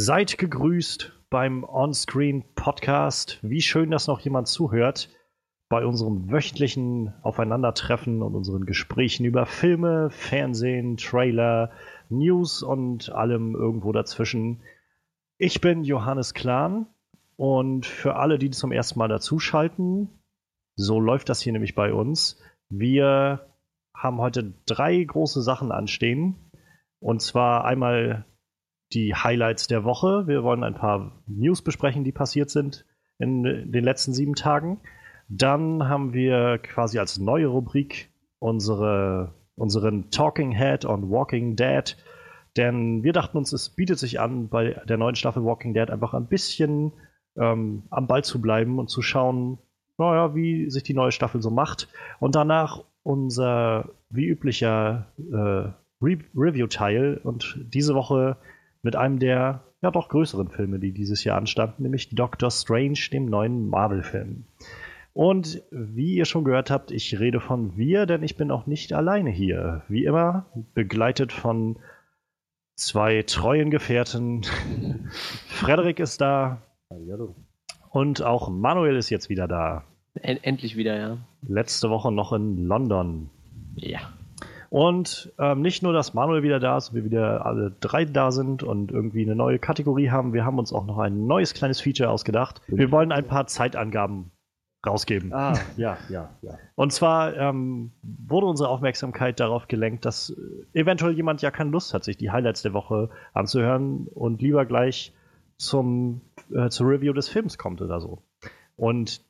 Seid gegrüßt beim Onscreen Podcast. Wie schön, dass noch jemand zuhört bei unserem wöchentlichen Aufeinandertreffen und unseren Gesprächen über Filme, Fernsehen, Trailer, News und allem irgendwo dazwischen. Ich bin Johannes Klahn und für alle, die zum ersten Mal dazuschalten, so läuft das hier nämlich bei uns. Wir haben heute drei große Sachen anstehen. Und zwar einmal die Highlights der Woche. Wir wollen ein paar News besprechen, die passiert sind in den letzten sieben Tagen. Dann haben wir quasi als neue Rubrik unsere, unseren Talking Head on Walking Dead. Denn wir dachten uns, es bietet sich an, bei der neuen Staffel Walking Dead einfach ein bisschen ähm, am Ball zu bleiben und zu schauen, naja, wie sich die neue Staffel so macht. Und danach unser, wie üblicher, äh, Re Review-Teil. Und diese Woche mit einem der ja doch größeren Filme, die dieses Jahr anstanden, nämlich Doctor Strange, dem neuen Marvel-Film. Und wie ihr schon gehört habt, ich rede von wir, denn ich bin auch nicht alleine hier. Wie immer, begleitet von zwei treuen Gefährten. Frederik ist da. Hallo. Und auch Manuel ist jetzt wieder da. Endlich wieder, ja. Letzte Woche noch in London. Ja. Und ähm, nicht nur, dass Manuel wieder da ist und wir wieder alle drei da sind und irgendwie eine neue Kategorie haben, wir haben uns auch noch ein neues kleines Feature ausgedacht. Wir wollen ein paar Zeitangaben rausgeben. Ah, ja, ja, ja. Und zwar ähm, wurde unsere Aufmerksamkeit darauf gelenkt, dass äh, eventuell jemand ja keine Lust hat, sich die Highlights der Woche anzuhören und lieber gleich zum, äh, zur Review des Films kommt oder so. Und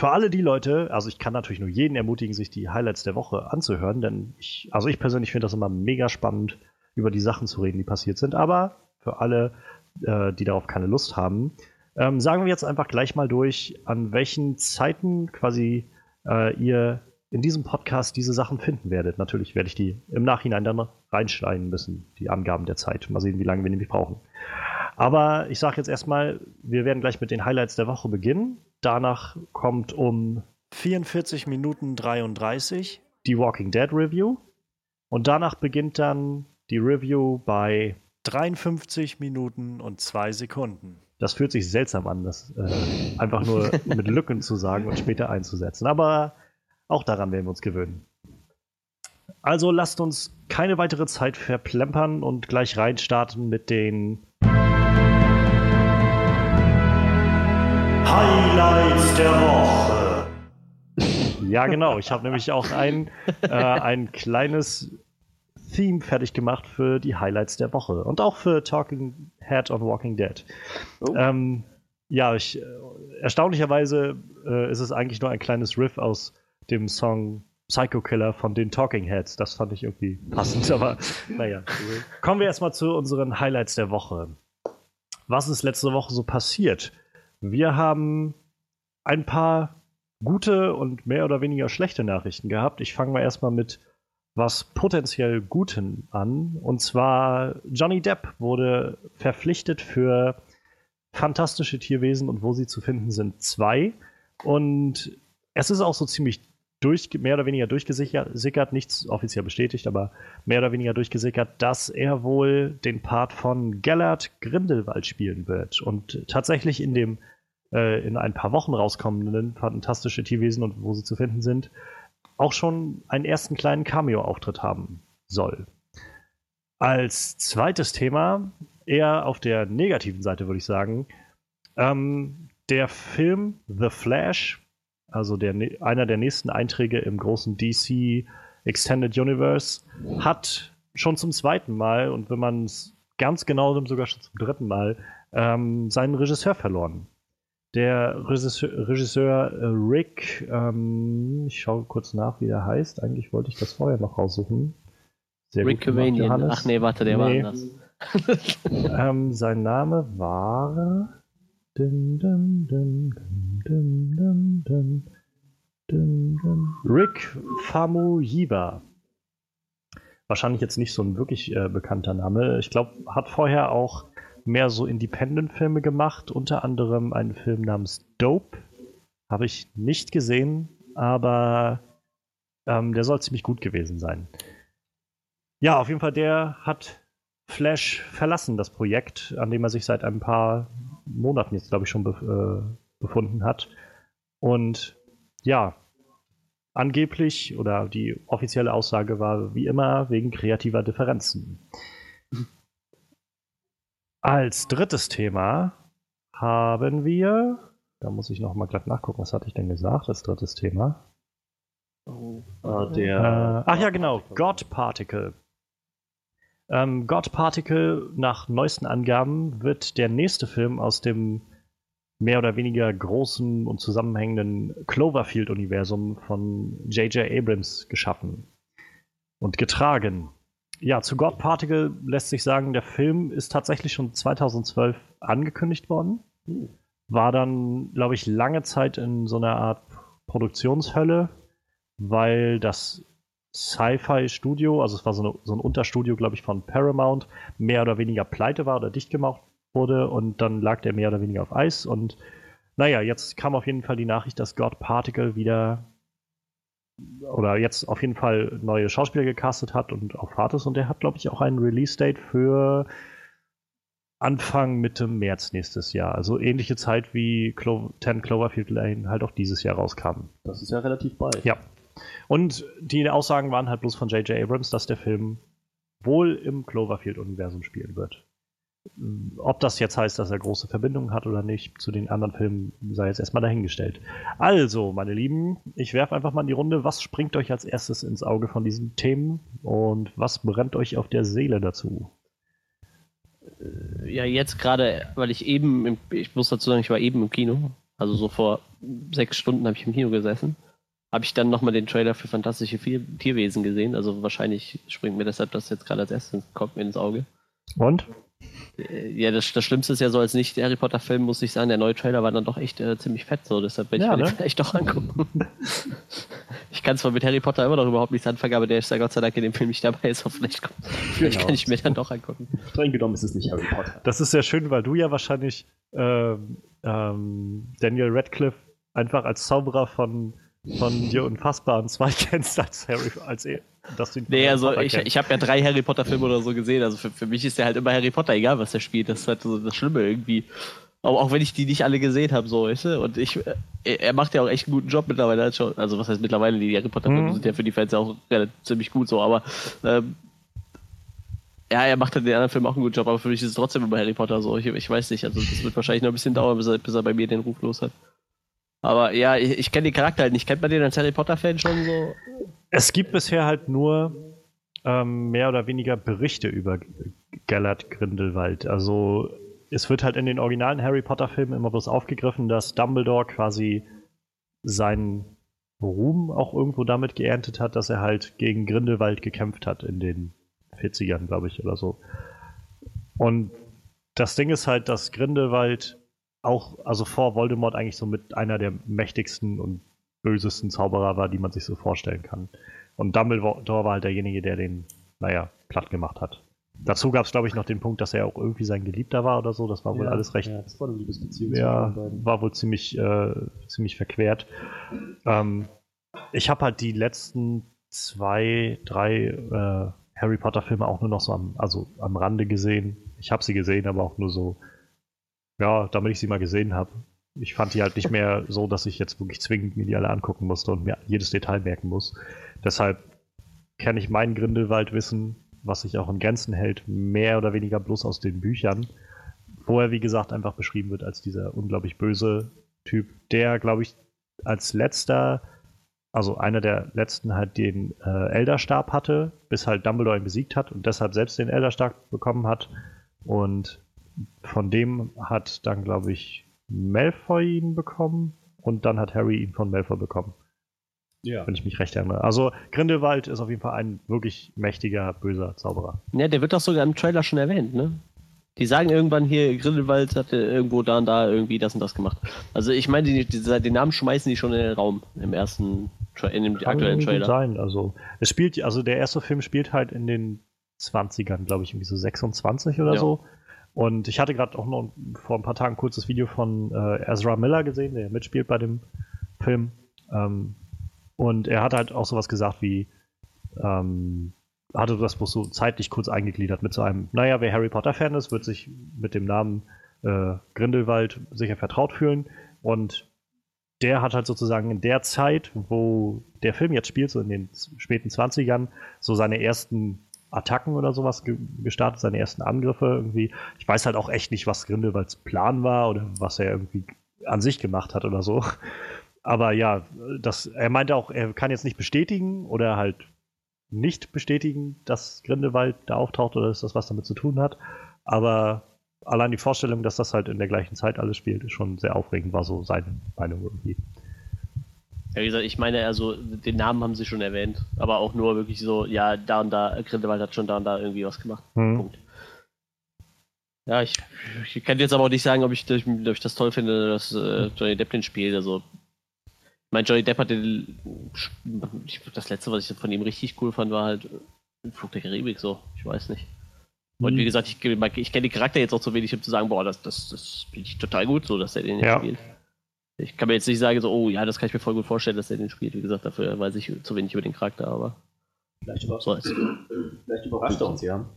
für alle die Leute, also ich kann natürlich nur jeden ermutigen, sich die Highlights der Woche anzuhören, denn ich, also ich persönlich finde das immer mega spannend, über die Sachen zu reden, die passiert sind. Aber für alle, äh, die darauf keine Lust haben, ähm, sagen wir jetzt einfach gleich mal durch, an welchen Zeiten quasi äh, ihr in diesem Podcast diese Sachen finden werdet. Natürlich werde ich die im Nachhinein dann reinschneiden müssen, die Angaben der Zeit. Mal sehen, wie lange wir nämlich brauchen. Aber ich sage jetzt erstmal, wir werden gleich mit den Highlights der Woche beginnen. Danach kommt um 44 Minuten 33 die Walking Dead Review. Und danach beginnt dann die Review bei 53 Minuten und 2 Sekunden. Das fühlt sich seltsam an, das äh, einfach nur mit Lücken zu sagen und später einzusetzen. Aber auch daran werden wir uns gewöhnen. Also lasst uns keine weitere Zeit verplempern und gleich reinstarten mit den Highlights der Woche. Ja, genau. Ich habe nämlich auch ein, äh, ein kleines Theme fertig gemacht für die Highlights der Woche und auch für Talking Head on Walking Dead. Oh. Ähm, ja, ich, äh, erstaunlicherweise äh, ist es eigentlich nur ein kleines Riff aus dem Song Psycho Killer von den Talking Heads. Das fand ich irgendwie passend, aber naja. Kommen wir erstmal zu unseren Highlights der Woche. Was ist letzte Woche so passiert? Wir haben ein paar gute und mehr oder weniger schlechte Nachrichten gehabt. Ich fange mal erstmal mit was potenziell Guten an. Und zwar Johnny Depp wurde verpflichtet für fantastische Tierwesen und wo sie zu finden sind zwei. Und es ist auch so ziemlich durch, mehr oder weniger durchgesickert, nichts offiziell bestätigt, aber mehr oder weniger durchgesickert, dass er wohl den Part von Gellert Grindelwald spielen wird. Und tatsächlich in dem äh, in ein paar Wochen rauskommenden Fantastische Tierwesen und wo sie zu finden sind, auch schon einen ersten kleinen Cameo-Auftritt haben soll. Als zweites Thema, eher auf der negativen Seite würde ich sagen, ähm, der Film The Flash, also der, einer der nächsten Einträge im großen DC Extended Universe, hat schon zum zweiten Mal und wenn man es ganz genau nimmt, sogar schon zum dritten Mal, ähm, seinen Regisseur verloren. Der Regisseur, Regisseur äh, Rick, ähm, ich schaue kurz nach, wie der heißt. Eigentlich wollte ich das vorher noch raussuchen. Sehr Rick Cavanian. Ach nee, warte, der nee. war anders. ähm, sein Name war. Dun, dun, dun, Rick Famuyiwa. Wahrscheinlich jetzt nicht so ein wirklich äh, bekannter Name. Ich glaube, hat vorher auch mehr so Independent-Filme gemacht, unter anderem einen Film namens Dope. Habe ich nicht gesehen, aber ähm, der soll ziemlich gut gewesen sein. Ja, auf jeden Fall, der hat Flash verlassen, das Projekt, an dem er sich seit ein paar Monaten jetzt, glaube ich, schon be befunden hat. Und ja, angeblich oder die offizielle Aussage war wie immer wegen kreativer Differenzen. Als drittes Thema haben wir, da muss ich noch mal glatt nachgucken, was hatte ich denn gesagt als drittes Thema? Oh, äh, der, äh, ach ja, genau, God Particle. Ähm, God Particle, nach neuesten Angaben, wird der nächste Film aus dem mehr oder weniger großen und zusammenhängenden Cloverfield-Universum von J.J. Abrams geschaffen und getragen. Ja, zu God Particle lässt sich sagen, der Film ist tatsächlich schon 2012 angekündigt worden. War dann, glaube ich, lange Zeit in so einer Art Produktionshölle, weil das Sci-Fi-Studio, also es war so, eine, so ein Unterstudio, glaube ich, von Paramount, mehr oder weniger pleite war oder dicht gemacht wurde und dann lag der mehr oder weniger auf Eis und naja, jetzt kam auf jeden Fall die Nachricht, dass God Particle wieder oder jetzt auf jeden Fall neue Schauspieler gecastet hat und auf Fahrt ist und der hat, glaube ich, auch einen Release-Date für Anfang Mitte März nächstes Jahr. Also ähnliche Zeit wie Clo 10 Cloverfield Lane halt auch dieses Jahr rauskam. Das ist ja relativ bald. Ja. Und die Aussagen waren halt bloß von J.J. Abrams, dass der Film wohl im Cloverfield-Universum spielen wird. Ob das jetzt heißt, dass er große Verbindungen hat oder nicht zu den anderen Filmen, sei jetzt erstmal dahingestellt. Also, meine Lieben, ich werfe einfach mal in die Runde. Was springt euch als erstes ins Auge von diesen Themen und was brennt euch auf der Seele dazu? Äh, ja, jetzt gerade, weil ich eben, im, ich muss dazu sagen, ich war eben im Kino. Also so vor sechs Stunden habe ich im Kino gesessen. Habe ich dann nochmal den Trailer für Fantastische Tierwesen gesehen. Also wahrscheinlich springt mir deshalb das jetzt gerade als erstes kommt mir ins Auge. Und? Ja, das, das Schlimmste ist ja so, als nicht Harry Potter-Film, muss ich sagen, der neue Trailer war dann doch echt äh, ziemlich fett, so deshalb werde ich ja, mir ne? vielleicht doch angucken. ich kann zwar mit Harry Potter immer noch überhaupt nichts anfangen, aber der ist ja Gott sei Dank in dem Film nicht dabei ist, vielleicht, vielleicht genau. kann ich mir dann doch angucken. Streng genommen ist es nicht Harry Potter. Das ist sehr schön, weil du ja wahrscheinlich ähm, ähm, Daniel Radcliffe einfach als Zauberer von von dir unfassbaren zwei kennst als Harry, als er, dass du Nee, also ich, ich habe ja drei Harry Potter Filme oder so gesehen. Also für, für mich ist der halt immer Harry Potter, egal was er spielt. Das ist halt so das Schlimme irgendwie. Aber auch wenn ich die nicht alle gesehen habe, so, weißt du? Und ich, er macht ja auch echt einen guten Job mittlerweile. Halt schon. Also was heißt mittlerweile, die Harry Potter Filme mhm. sind ja für die Fans ja auch relativ, ziemlich gut so, aber ähm, ja, er macht halt den anderen Film auch einen guten Job, aber für mich ist es trotzdem immer Harry Potter so. Ich, ich weiß nicht, also das wird wahrscheinlich noch ein bisschen dauern, bis er, bis er bei mir den Ruf los hat. Aber ja, ich, ich kenne den Charakter halt nicht. Kennt man den als Harry Potter-Fan schon so? Es gibt bisher halt nur ähm, mehr oder weniger Berichte über Gellert Grindelwald. Also es wird halt in den originalen Harry Potter-Filmen immer bloß aufgegriffen, dass Dumbledore quasi seinen Ruhm auch irgendwo damit geerntet hat, dass er halt gegen Grindelwald gekämpft hat in den 40ern, glaube ich, oder so. Und das Ding ist halt, dass Grindelwald auch, also vor Voldemort eigentlich so mit einer der mächtigsten und bösesten Zauberer war, die man sich so vorstellen kann. Und Dumbledore war halt derjenige, der den, naja, platt gemacht hat. Dazu gab es, glaube ich, noch den Punkt, dass er auch irgendwie sein Geliebter war oder so. Das war wohl ja, alles recht. Ja, das war eine Liebesbeziehung. Ja, war wohl ziemlich, äh, ziemlich verquert. Ähm, ich habe halt die letzten zwei, drei äh, Harry Potter-Filme auch nur noch so am, also am Rande gesehen. Ich habe sie gesehen, aber auch nur so ja, damit ich sie mal gesehen habe. Ich fand die halt nicht mehr so, dass ich jetzt wirklich zwingend mir die alle angucken musste und mir jedes Detail merken muss. Deshalb kenne ich mein Grindelwald-Wissen, was sich auch in Grenzen hält, mehr oder weniger bloß aus den Büchern, wo er, wie gesagt, einfach beschrieben wird als dieser unglaublich böse Typ, der, glaube ich, als letzter, also einer der letzten halt den äh, Elderstab hatte, bis halt Dumbledore ihn besiegt hat und deshalb selbst den Elderstab bekommen hat. Und von dem hat dann, glaube ich, Malfoy ihn bekommen und dann hat Harry ihn von Malfoy bekommen. Ja. Wenn ich mich recht erinnere. Also Grindelwald ist auf jeden Fall ein wirklich mächtiger, böser Zauberer. Ja, der wird doch sogar im Trailer schon erwähnt, ne? Die sagen irgendwann hier, Grindelwald hatte irgendwo da und da irgendwie das und das gemacht. Also ich meine, die, die, den Namen schmeißen die schon in den Raum im ersten, in dem Kann aktuellen Trailer. sein, also es spielt, also der erste Film spielt halt in den 20ern, glaube ich, irgendwie so 26 oder ja. so. Und ich hatte gerade auch noch vor ein paar Tagen ein kurzes Video von äh, Ezra Miller gesehen, der mitspielt bei dem Film. Ähm, und er hat halt auch sowas gesagt wie, ähm, hatte das bloß so zeitlich kurz eingegliedert mit so einem, naja, wer Harry Potter-Fan ist, wird sich mit dem Namen äh, Grindelwald sicher vertraut fühlen. Und der hat halt sozusagen in der Zeit, wo der Film jetzt spielt, so in den späten 20ern, so seine ersten Attacken oder sowas ge gestartet, seine ersten Angriffe irgendwie. Ich weiß halt auch echt nicht, was Grindelwalds Plan war oder was er irgendwie an sich gemacht hat oder so. Aber ja, das, er meinte auch, er kann jetzt nicht bestätigen oder halt nicht bestätigen, dass Grindelwald da auftaucht oder dass das was damit zu tun hat. Aber allein die Vorstellung, dass das halt in der gleichen Zeit alles spielt, ist schon sehr aufregend, war so seine Meinung irgendwie. Ja, wie gesagt, ich meine, also den Namen haben sie schon erwähnt, aber auch nur wirklich so, ja, da und da, Grindelwald hat schon da und da irgendwie was gemacht. Mhm. Punkt. Ja, ich, ich, kann jetzt aber auch nicht sagen, ob ich, ob ich das toll finde, dass äh, Johnny Depp den spielt. Also, ich meine, Johnny Depp hat den, das letzte, was ich von ihm richtig cool fand, war halt Flug der Karibik, so. Ich weiß nicht. Und wie mhm. gesagt, ich, ich kenne den Charakter jetzt auch zu wenig, um zu sagen, boah, das, das, das finde ich total gut, so, dass er den ja. spielt. Ich kann mir jetzt nicht sagen, so, oh ja, das kann ich mir voll gut vorstellen, dass er den spielt. Wie gesagt, dafür weiß ich zu wenig über den Charakter, aber. Vielleicht, über so vielleicht überrascht er uns, ja.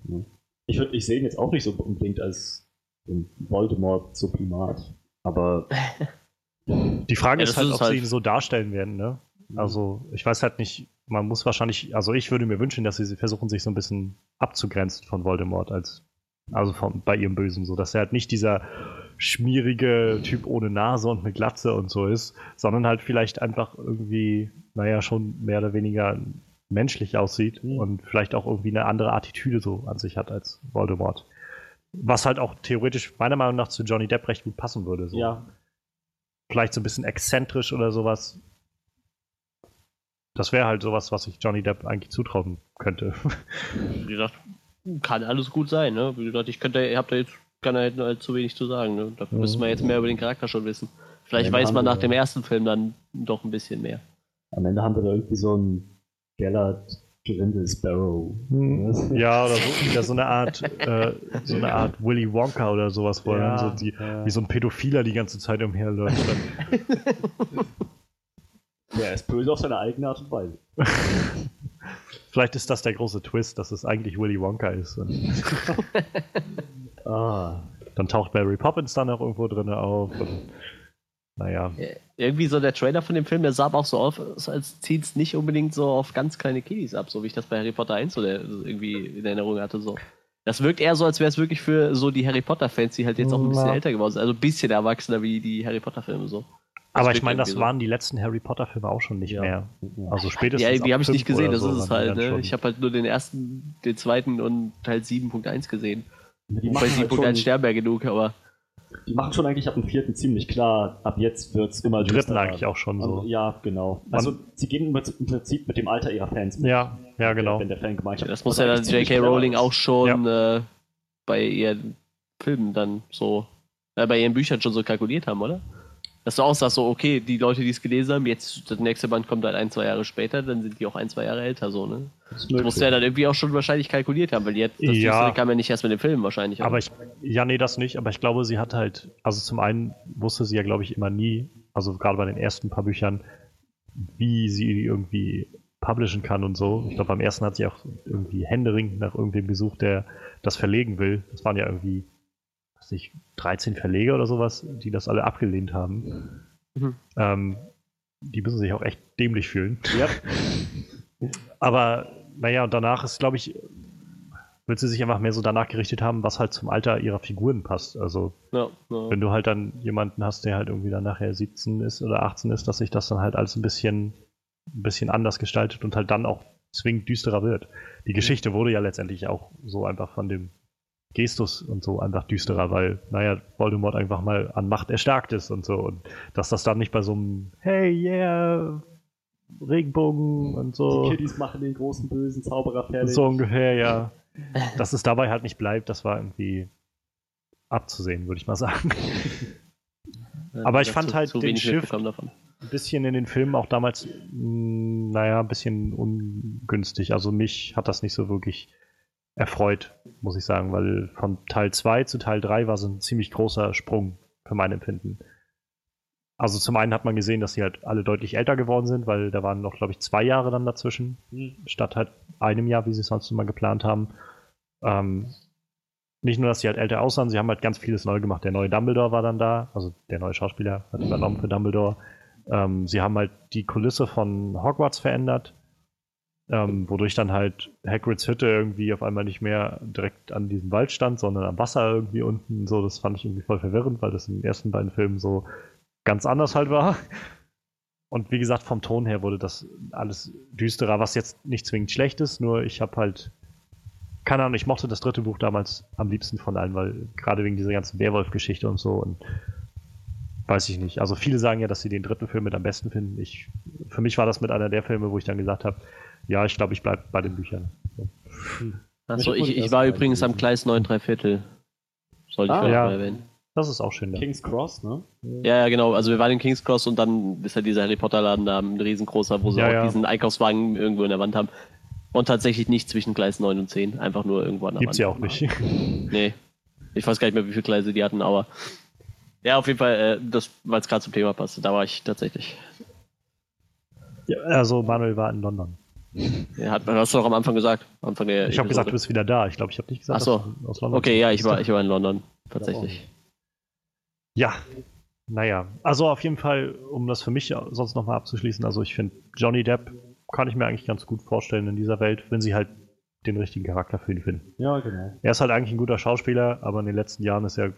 Ich, ich sehe ihn jetzt auch nicht so unbedingt als Voldemort-Supprimat, aber. Die Frage ja, ist halt, ist ob halt sie ihn so darstellen werden, ne? Mhm. Also, ich weiß halt nicht, man muss wahrscheinlich, also ich würde mir wünschen, dass sie versuchen, sich so ein bisschen abzugrenzen von Voldemort als, also von, bei ihrem Bösen, so dass er halt nicht dieser schmierige Typ ohne Nase und eine Glatze und so ist, sondern halt vielleicht einfach irgendwie, naja, schon mehr oder weniger menschlich aussieht mhm. und vielleicht auch irgendwie eine andere Attitüde so an sich hat als Voldemort. Was halt auch theoretisch meiner Meinung nach zu Johnny Depp recht gut passen würde. So. Ja. Vielleicht so ein bisschen exzentrisch oder sowas. Das wäre halt sowas, was ich Johnny Depp eigentlich zutrauen könnte. Wie gesagt, kann alles gut sein, ne? Wie gesagt, ich könnte, ihr habt da jetzt kann er halt zu wenig zu sagen. Ne? Dafür mhm. müssen wir jetzt mehr über den Charakter schon wissen. Vielleicht weiß man nach dem ersten Film dann doch ein bisschen mehr. Am Ende haben wir da irgendwie so ein Gellert Grindel Sparrow. Mhm. Ja, oder so, ja, so eine Art, äh, so eine Art Willy Wonka oder sowas, wo ja, dann so die, ja. wie so ein Pädophiler die ganze Zeit umherläuft. ja, er ist böse auf seine eigene Art und Weise. Vielleicht ist das der große Twist, dass es eigentlich Willy Wonka ist. Ah, dann taucht Mary Poppins dann auch irgendwo drin auf. Und, naja. Irgendwie so der Trailer von dem Film, der sah aber auch so aus, als zieht es nicht unbedingt so auf ganz kleine Kiddies ab, so wie ich das bei Harry Potter 1 oder irgendwie in Erinnerung hatte. So. Das wirkt eher so, als wäre es wirklich für so die Harry Potter-Fans, die halt jetzt auch ein bisschen Na. älter geworden sind. Also ein bisschen erwachsener wie die Harry Potter-Filme so. Aber ich meine, das so. waren die letzten Harry Potter-Filme auch schon nicht ja. mehr. Also spätestens. Ja, die habe ich nicht gesehen, das so ist es halt. Ne? Ich habe halt nur den ersten, den zweiten und Teil 7.1 gesehen. Die machen halt schon, Sternberg genug, aber. Die machen schon eigentlich ab dem vierten ziemlich klar, ab jetzt wird es immer Dritten eigentlich auch schon so. Also, ja, genau. Also Man, sie gehen im Prinzip mit dem Alter ihrer Fans mit. Ja, ja, genau. Wenn der Fangemeinschaft. Ja, das muss ja dann J.K. Rowling auch schon ja. äh, bei ihren Filmen dann so, äh, bei ihren Büchern schon so kalkuliert haben, oder? Dass du auch sagst, so, okay, die Leute, die es gelesen haben, jetzt das nächste Band kommt halt ein, zwei Jahre später, dann sind die auch ein, zwei Jahre älter, so, ne? Das, musst du ja dann irgendwie auch schon wahrscheinlich kalkuliert haben, weil jetzt, das ja, kam ja nicht erst mit dem Film wahrscheinlich. Aber ich, ja, nee, das nicht, aber ich glaube, sie hat halt, also zum einen wusste sie ja, glaube ich, immer nie, also gerade bei den ersten paar Büchern, wie sie irgendwie publishen kann und so. Ich glaube, beim ersten hat sie auch irgendwie Händering nach irgendwem gesucht, der das verlegen will. Das waren ja irgendwie nicht, 13 Verleger oder sowas, die das alle abgelehnt haben. Mhm. Ähm, die müssen sich auch echt dämlich fühlen. Ja. Aber naja, und danach ist, glaube ich, wird sie sich einfach mehr so danach gerichtet haben, was halt zum Alter ihrer Figuren passt. Also, ja, ja. wenn du halt dann jemanden hast, der halt irgendwie dann nachher 17 ist oder 18 ist, dass sich das dann halt alles ein bisschen, ein bisschen anders gestaltet und halt dann auch zwingend düsterer wird. Die Geschichte wurde ja letztendlich auch so einfach von dem Gestus und so einfach düsterer, weil, naja, Voldemort einfach mal an Macht erstarkt ist und so. Und dass das dann nicht bei so einem Hey, yeah, Regenbogen und so. Die Kiddies machen den großen bösen Zauberer fertig. So ungefähr, ja. dass es dabei halt nicht bleibt, das war irgendwie abzusehen, würde ich mal sagen. Aber ich fand zu, halt zu den Schiff ein bisschen in den Filmen auch damals, mh, naja, ein bisschen ungünstig. Also mich hat das nicht so wirklich erfreut, muss ich sagen, weil von Teil 2 zu Teil 3 war so ein ziemlich großer Sprung für mein Empfinden. also zum einen hat man gesehen, dass sie halt alle deutlich älter geworden sind, weil da waren noch, glaube ich, zwei Jahre dann dazwischen, statt halt einem Jahr, wie sie es sonst immer geplant haben. Ähm, nicht nur, dass sie halt älter aussahen, sie haben halt ganz vieles neu gemacht. Der neue Dumbledore war dann da, also der neue Schauspieler hat übernommen für Dumbledore. Ähm, sie haben halt die Kulisse von Hogwarts verändert, ähm, wodurch dann halt Hagrids Hütte irgendwie auf einmal nicht mehr direkt an diesem Wald stand, sondern am Wasser irgendwie unten. So, das fand ich irgendwie voll verwirrend, weil das in den ersten beiden Filmen so ganz anders halt war. Und wie gesagt, vom Ton her wurde das alles düsterer, was jetzt nicht zwingend schlecht ist, nur ich habe halt, keine Ahnung, ich mochte das dritte Buch damals am liebsten von allen, weil gerade wegen dieser ganzen Werwolf-Geschichte und so und weiß ich nicht. Also viele sagen ja, dass sie den dritten Film mit am besten finden. Ich, für mich war das mit einer der Filme, wo ich dann gesagt habe, ja, ich glaube, ich bleibe bei den Büchern. So. Achso, ich, ich war übrigens am Gleis 9 3 Viertel. Sollte ah, ich ja. erwähnen. Das ist auch schön. Da. King's Cross, ne? Ja, ja, genau. Also wir waren in King's Cross und dann ist ja dieser Harry Potter Laden da ein riesengroßer, wo sie ja, auch ja. diesen Einkaufswagen irgendwo in der Wand haben. Und tatsächlich nicht zwischen Gleis 9 und 10, einfach nur irgendwo an der Gibt's Wand. Gibt's ja auch nicht. nee. Ich weiß gar nicht mehr, wie viele Gleise die hatten, aber ja, auf jeden Fall, äh, das, weil es gerade zum Thema passte, da war ich tatsächlich. Ja, also Manuel war in London. Ja, hat, hast du doch am Anfang gesagt. Anfang der ich habe gesagt, du bist wieder da. Ich glaube, ich habe nicht gesagt, Ach so. aus London Okay, ja, ich war, ich war in London, tatsächlich. Ja, naja. Also auf jeden Fall, um das für mich sonst nochmal abzuschließen, also ich finde, Johnny Depp kann ich mir eigentlich ganz gut vorstellen in dieser Welt, wenn sie halt den richtigen Charakter für ihn finden. Ja, genau. Er ist halt eigentlich ein guter Schauspieler, aber in den letzten Jahren ist er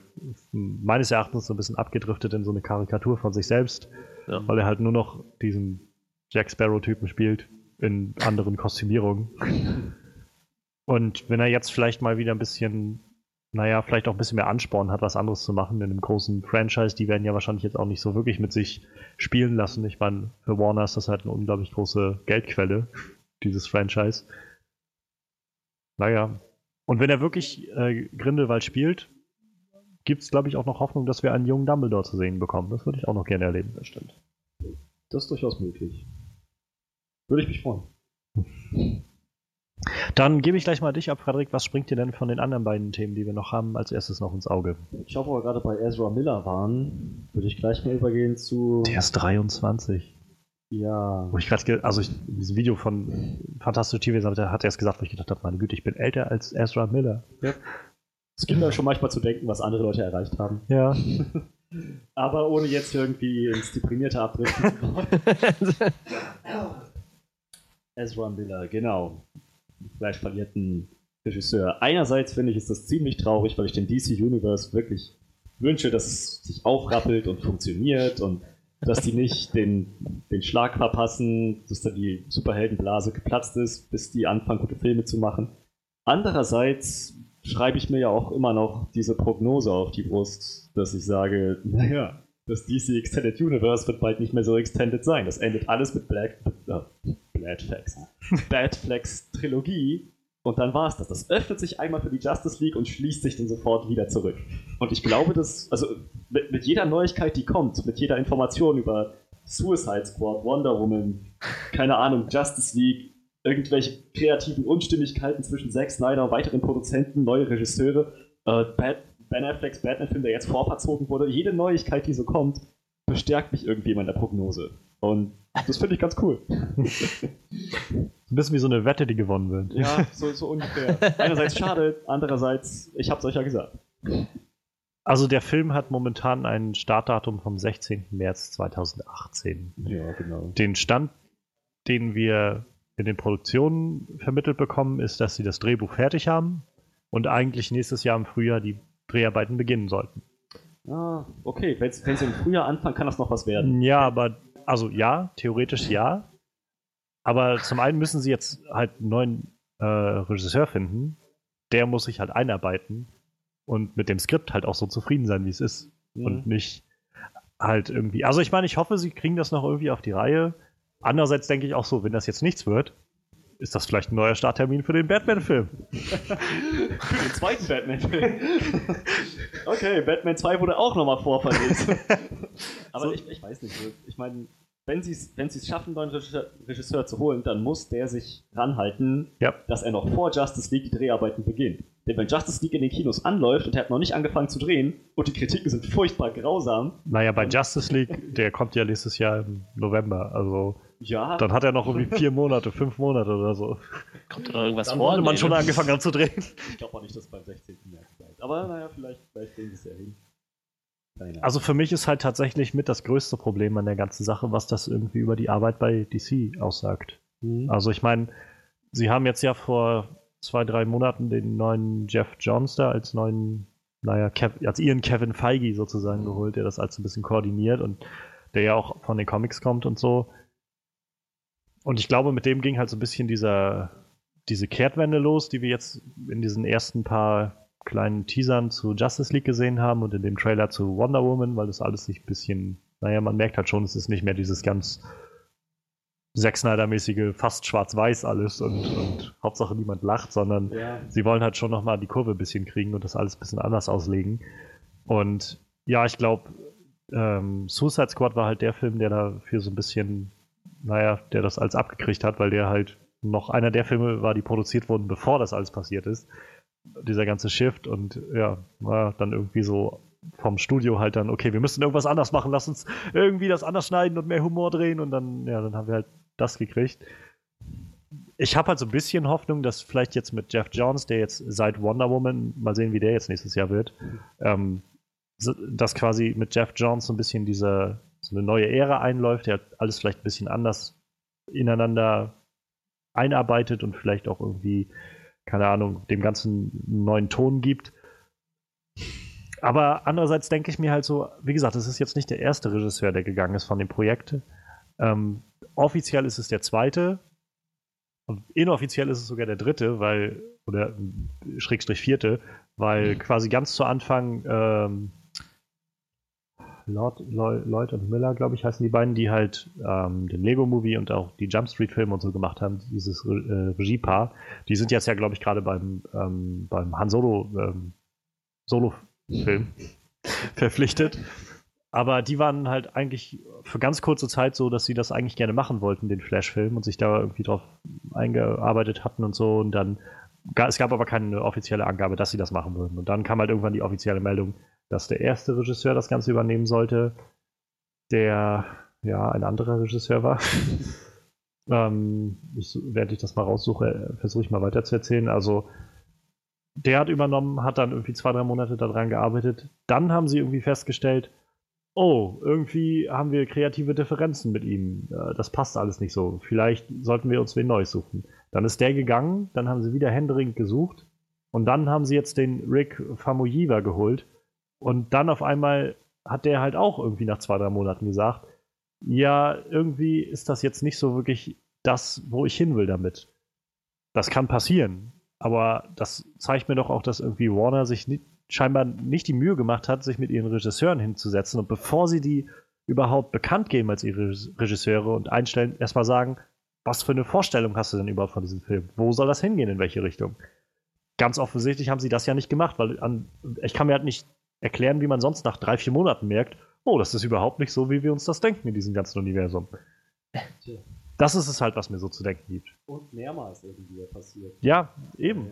meines Erachtens so ein bisschen abgedriftet in so eine Karikatur von sich selbst, ja. weil er halt nur noch diesen Jack Sparrow-Typen spielt in anderen Kostümierungen. Und wenn er jetzt vielleicht mal wieder ein bisschen, naja, vielleicht auch ein bisschen mehr Ansporn hat, was anderes zu machen in einem großen Franchise, die werden ja wahrscheinlich jetzt auch nicht so wirklich mit sich spielen lassen. Ich meine, für Warner ist das halt eine unglaublich große Geldquelle, dieses Franchise. Naja. Und wenn er wirklich äh, Grindelwald spielt, gibt es, glaube ich, auch noch Hoffnung, dass wir einen jungen Dumbledore zu sehen bekommen. Das würde ich auch noch gerne erleben. Das stimmt. Das ist durchaus möglich. Würde ich mich freuen. Dann gebe ich gleich mal dich ab, Frederik. Was springt dir denn von den anderen beiden Themen, die wir noch haben, als erstes noch ins Auge? Ich hoffe, wir gerade bei Ezra Miller waren, würde ich gleich mal übergehen zu. Der ist 23. Ja. Wo ich gerade, also ich, in diesem Video von Fantastische Tierwesen hat er erst gesagt, wo ich gedacht habe, meine Güte, ich bin älter als Ezra Miller. Ja. Es gibt ja schon manchmal zu denken, was andere Leute erreicht haben. Ja. Aber ohne jetzt irgendwie ins Deprimierte abdriften zu kommen. Ezra Miller, genau. Vielleicht verlierten Regisseur. Einerseits finde ich, ist das ziemlich traurig, weil ich den DC Universe wirklich wünsche, dass es sich aufrappelt und funktioniert und dass die nicht den, den Schlag verpassen, dass da die Superheldenblase geplatzt ist, bis die anfangen, gute Filme zu machen. Andererseits schreibe ich mir ja auch immer noch diese Prognose auf die Brust, dass ich sage, naja, das DC Extended Universe wird bald nicht mehr so extended sein. Das endet alles mit Black, äh, Bad Flags. Bad Flags Trilogie und dann war es das. Das öffnet sich einmal für die Justice League und schließt sich dann sofort wieder zurück. Und ich glaube, dass, also mit, mit jeder Neuigkeit, die kommt, mit jeder Information über Suicide Squad, Wonder Woman, keine Ahnung, Justice League, irgendwelche kreativen Unstimmigkeiten zwischen Zack Snyder weiteren Produzenten, neue Regisseure, äh, Bad, Ben Afflecks Batman-Film, der jetzt vorverzogen wurde, jede Neuigkeit, die so kommt, bestärkt mich irgendwie in meiner Prognose. Und das finde ich ganz cool. Ein bisschen wie so eine Wette, die gewonnen wird. Ja, so, so ungefähr. Einerseits schade, andererseits, ich hab's euch ja gesagt. Also der Film hat momentan ein Startdatum vom 16. März 2018. Ja, genau. Den Stand, den wir in den Produktionen vermittelt bekommen, ist, dass sie das Drehbuch fertig haben und eigentlich nächstes Jahr im Frühjahr die Dreharbeiten beginnen sollten. Ah, okay. Wenn sie im Frühjahr anfangen, kann das noch was werden. Ja, aber also ja, theoretisch ja. Aber zum einen müssen sie jetzt halt einen neuen äh, Regisseur finden. Der muss sich halt einarbeiten und mit dem Skript halt auch so zufrieden sein, wie es ist. Mhm. Und nicht halt irgendwie. Also ich meine, ich hoffe, sie kriegen das noch irgendwie auf die Reihe. Andererseits denke ich auch so, wenn das jetzt nichts wird, ist das vielleicht ein neuer Starttermin für den Batman-Film. für den zweiten Batman-Film. okay, Batman 2 wurde auch nochmal vorverlegt. Aber so. ich, ich weiß nicht. Ich meine, wenn sie es wenn schaffen, einen neuen Regisseur, Regisseur, zu holen, dann muss der sich ranhalten, ja. dass er noch vor Justice League die Dreharbeiten beginnt. Denn wenn Justice League in den Kinos anläuft und er hat noch nicht angefangen zu drehen und die Kritiken sind furchtbar grausam. Naja, bei Justice League, der kommt ja nächstes Jahr im November. Also ja. Dann hat er noch irgendwie vier Monate, fünf Monate oder so. Kommt da irgendwas Dann vor? Dann man Nee, schon ne? angefangen haben zu drehen. Ich glaube auch nicht, dass es beim 16. März bleibt. Aber naja, vielleicht, vielleicht kriegen sie es ja hin. Keine Ahnung. Also für mich ist halt tatsächlich mit das größte Problem an der ganzen Sache, was das irgendwie über die Arbeit bei DC aussagt. Mhm. Also ich meine, sie haben jetzt ja vor zwei, drei Monaten den neuen Jeff Johns da als neuen, naja, Kev, als ihren Kevin Feige sozusagen Mhm. geholt, der das alles ein bisschen koordiniert und der ja auch von den Comics kommt und so. Und ich glaube, mit dem ging halt so ein bisschen dieser, diese Kehrtwende los, die wir jetzt in diesen ersten paar kleinen Teasern zu Justice League gesehen haben und in dem Trailer zu Wonder Woman, weil das alles sich ein bisschen, naja, man merkt halt schon, es ist nicht mehr dieses ganz Zack Snyder-mäßige, fast schwarz-weiß alles und, und Hauptsache niemand lacht, sondern ja. sie wollen halt schon nochmal die Kurve ein bisschen kriegen und das alles ein bisschen anders auslegen. Und ja, ich glaube, ähm, Suicide Squad war halt der Film, der dafür so ein bisschen, naja, der das alles abgekriegt hat, weil der halt noch einer der Filme war, die produziert wurden, bevor das alles passiert ist. Dieser ganze Shift und ja, war dann irgendwie so vom Studio halt dann, okay, wir müssen irgendwas anders machen, lass uns irgendwie das anders schneiden und mehr Humor drehen und dann, ja, dann haben wir halt das gekriegt. Ich habe halt so ein bisschen Hoffnung, dass vielleicht jetzt mit Jeff Johns, der jetzt seit Wonder Woman, mal sehen, wie der jetzt nächstes Jahr wird, ähm, dass quasi mit Jeff Johns so ein bisschen diese so eine neue Ära einläuft, der alles vielleicht ein bisschen anders ineinander einarbeitet und vielleicht auch irgendwie, keine Ahnung, dem Ganzen einen neuen Ton gibt. Aber andererseits denke ich mir halt so, wie gesagt, es ist jetzt nicht der erste Regisseur, der gegangen ist von dem Projekt. Ähm, offiziell ist es der zweite. Und inoffiziell ist es sogar der dritte, weil, oder Schrägstrich vierte, weil quasi ganz zu Anfang ähm, Lord, Lloyd, Lloyd und Miller, glaube ich, heißen die beiden, die halt ähm, den Lego-Movie und auch die Jump Street-Filme und so gemacht haben, dieses äh, Regiepaar. Die sind jetzt ja, glaube ich, gerade beim, ähm, beim Han Solo ähm, Solo-Film verpflichtet. Aber die waren halt eigentlich für ganz kurze Zeit so, dass sie das eigentlich gerne machen wollten, den Flash-Film, und sich da irgendwie drauf eingearbeitet hatten und so. Und dann, es gab aber keine offizielle Angabe, dass sie das machen würden. Und dann kam halt irgendwann die offizielle Meldung, dass der erste Regisseur das Ganze übernehmen sollte, der ja ein anderer Regisseur war. ähm, ich, während ich das mal raussuche, versuche ich mal weiter zu erzählen. Also der hat übernommen, hat dann irgendwie zwei, drei Monate daran gearbeitet. Dann haben sie irgendwie festgestellt, oh, irgendwie haben wir kreative Differenzen mit ihm. Äh, Das passt alles nicht so. Vielleicht sollten wir uns wen Neues suchen. Dann ist der gegangen, dann haben sie wieder händeringend gesucht und dann haben sie jetzt den Rick Famuyiwa geholt und dann auf einmal hat der halt auch irgendwie nach zwei, drei Monaten gesagt, ja, irgendwie ist das jetzt nicht so wirklich das, wo ich hin will damit. Das kann passieren. Aber das zeigt mir doch auch, dass irgendwie Warner sich nicht, scheinbar nicht die Mühe gemacht hat, sich mit ihren Regisseuren hinzusetzen und bevor sie die überhaupt bekannt geben als ihre Regisseure und einstellen, erstmal sagen, was für eine Vorstellung hast du denn überhaupt von diesem Film? Wo soll das hingehen, in welche Richtung? Ganz offensichtlich haben sie das ja nicht gemacht, weil an, ich kann mir halt nicht erklären, wie man sonst nach drei, vier Monaten merkt, oh, das ist überhaupt nicht so, wie wir uns das denken in diesem ganzen Universum. Tja. Das ist es halt, was mir so zu denken gibt. Und mehrmals irgendwie passiert. Ja, eben.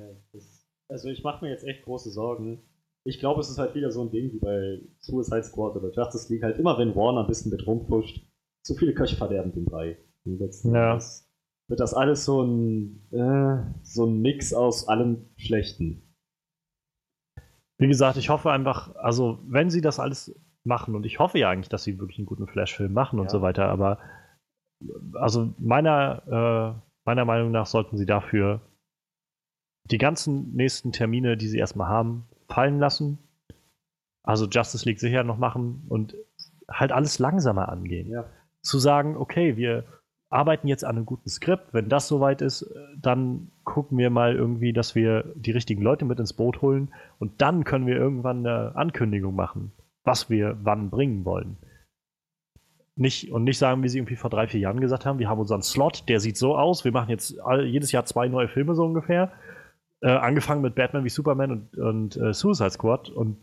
Also ich mache mir jetzt echt große Sorgen. Ich glaube, es ist halt wieder so ein Ding wie bei Suicide Squad oder Justice League. Halt immer, wenn Warner ein bisschen mit rumpusht, zu viele Köche verderben den Brei. Ja. Wird das alles so ein, äh, so ein Mix aus allem Schlechten. Wie gesagt, ich hoffe einfach, also wenn sie das alles machen, und ich hoffe ja eigentlich, dass sie wirklich einen guten Flash-Film machen und Ja. so weiter, aber also meiner, äh, meiner Meinung nach sollten sie dafür die ganzen nächsten Termine, die sie erstmal haben, fallen lassen. Also Justice League sicher noch machen und halt alles langsamer angehen. Ja. Zu sagen, okay, wir arbeiten jetzt an einem guten Skript. Wenn das soweit ist, äh, dann gucken wir mal irgendwie, dass wir die richtigen Leute mit ins Boot holen und dann können wir irgendwann eine Ankündigung machen, was wir wann bringen wollen. Nicht, und nicht sagen, wie sie irgendwie vor drei, vier Jahren gesagt haben, wir haben unseren Slot, der sieht so aus, wir machen jetzt all, jedes Jahr zwei neue Filme so ungefähr. Äh, angefangen mit Batman wie Superman und, und äh, Suicide Squad und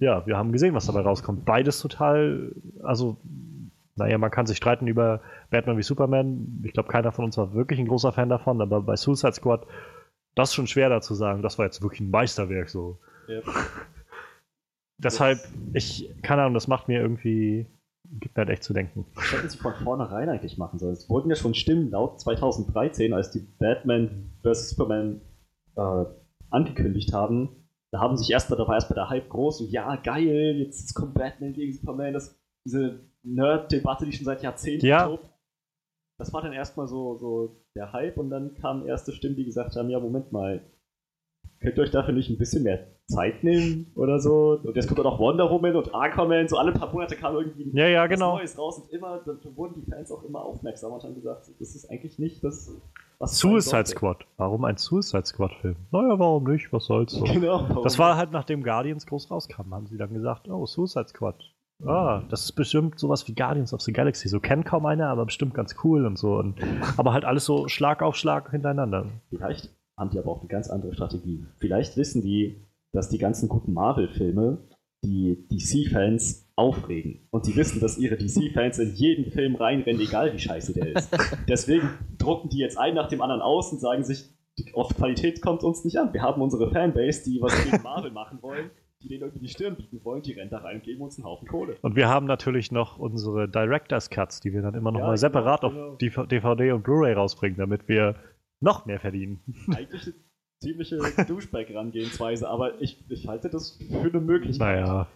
ja, wir haben gesehen, was dabei rauskommt. Beides total, also, naja, man kann sich streiten über Batman wie Superman. Ich glaube, keiner von uns war wirklich ein großer Fan davon, aber bei Suicide Squad Das ist schon schwer da zu sagen, das war jetzt wirklich ein Meisterwerk so. Ja. Deshalb, ich, keine Ahnung, das macht mir irgendwie, gibt mir halt echt zu denken. Das hätten sie von vornherein eigentlich machen sollen. Es wurden ja schon Stimmen laut 2013, als die Batman vs. Superman äh, angekündigt haben. Da haben sich erst, da war erst bei der Hype groß und ja, geil, jetzt kommt Batman gegen Superman, das, diese Nerd-Debatte, die schon seit Jahrzehnten ja. tobt. Das war dann erstmal so, so der Hype und dann kamen erste Stimmen, die gesagt haben, ja, Moment mal, könnt ihr euch dafür nicht ein bisschen mehr Zeit nehmen oder so? Und jetzt kommt auch noch Wonder Woman und Aquaman, so alle paar Monate kam irgendwie ja, ja, genau. Neues raus und immer, dann wurden die Fans auch immer aufmerksamer und haben gesagt, das ist eigentlich nicht das, was Suicide Squad. Warum ein Suicide Squad-Film? Naja, warum nicht? Was soll's so? Genau. Das war halt, nachdem Guardians groß rauskam, haben sie dann gesagt, oh, Suicide Squad. Ah, das ist bestimmt sowas wie Guardians of the Galaxy. So kennt kaum einer, aber bestimmt ganz cool und so. Und, aber halt alles so Schlag auf Schlag hintereinander. Vielleicht haben die aber auch eine ganz andere Strategie. Vielleicht wissen die, dass die ganzen guten Marvel-Filme die DC-Fans aufregen. Und die wissen, dass ihre DC-Fans in jeden Film reinrennen, egal wie scheiße der ist. Deswegen drucken die jetzt einen nach dem anderen aus und sagen sich, die Qualität kommt uns nicht an. Wir haben unsere Fanbase, die was gegen Marvel machen wollen die denen irgendwie die Stirn bieten wollen, die rennen da rein und geben uns einen Haufen Kohle. Und wir haben natürlich noch unsere Director's Cuts, die wir dann immer noch ja, mal genau, separat genau. auf DVD und Blu-ray rausbringen, damit wir noch mehr verdienen. Eigentlich eine ziemliche Douchebag-Rangehensweise, aber ich, ich halte das für eine Möglichkeit. Naja,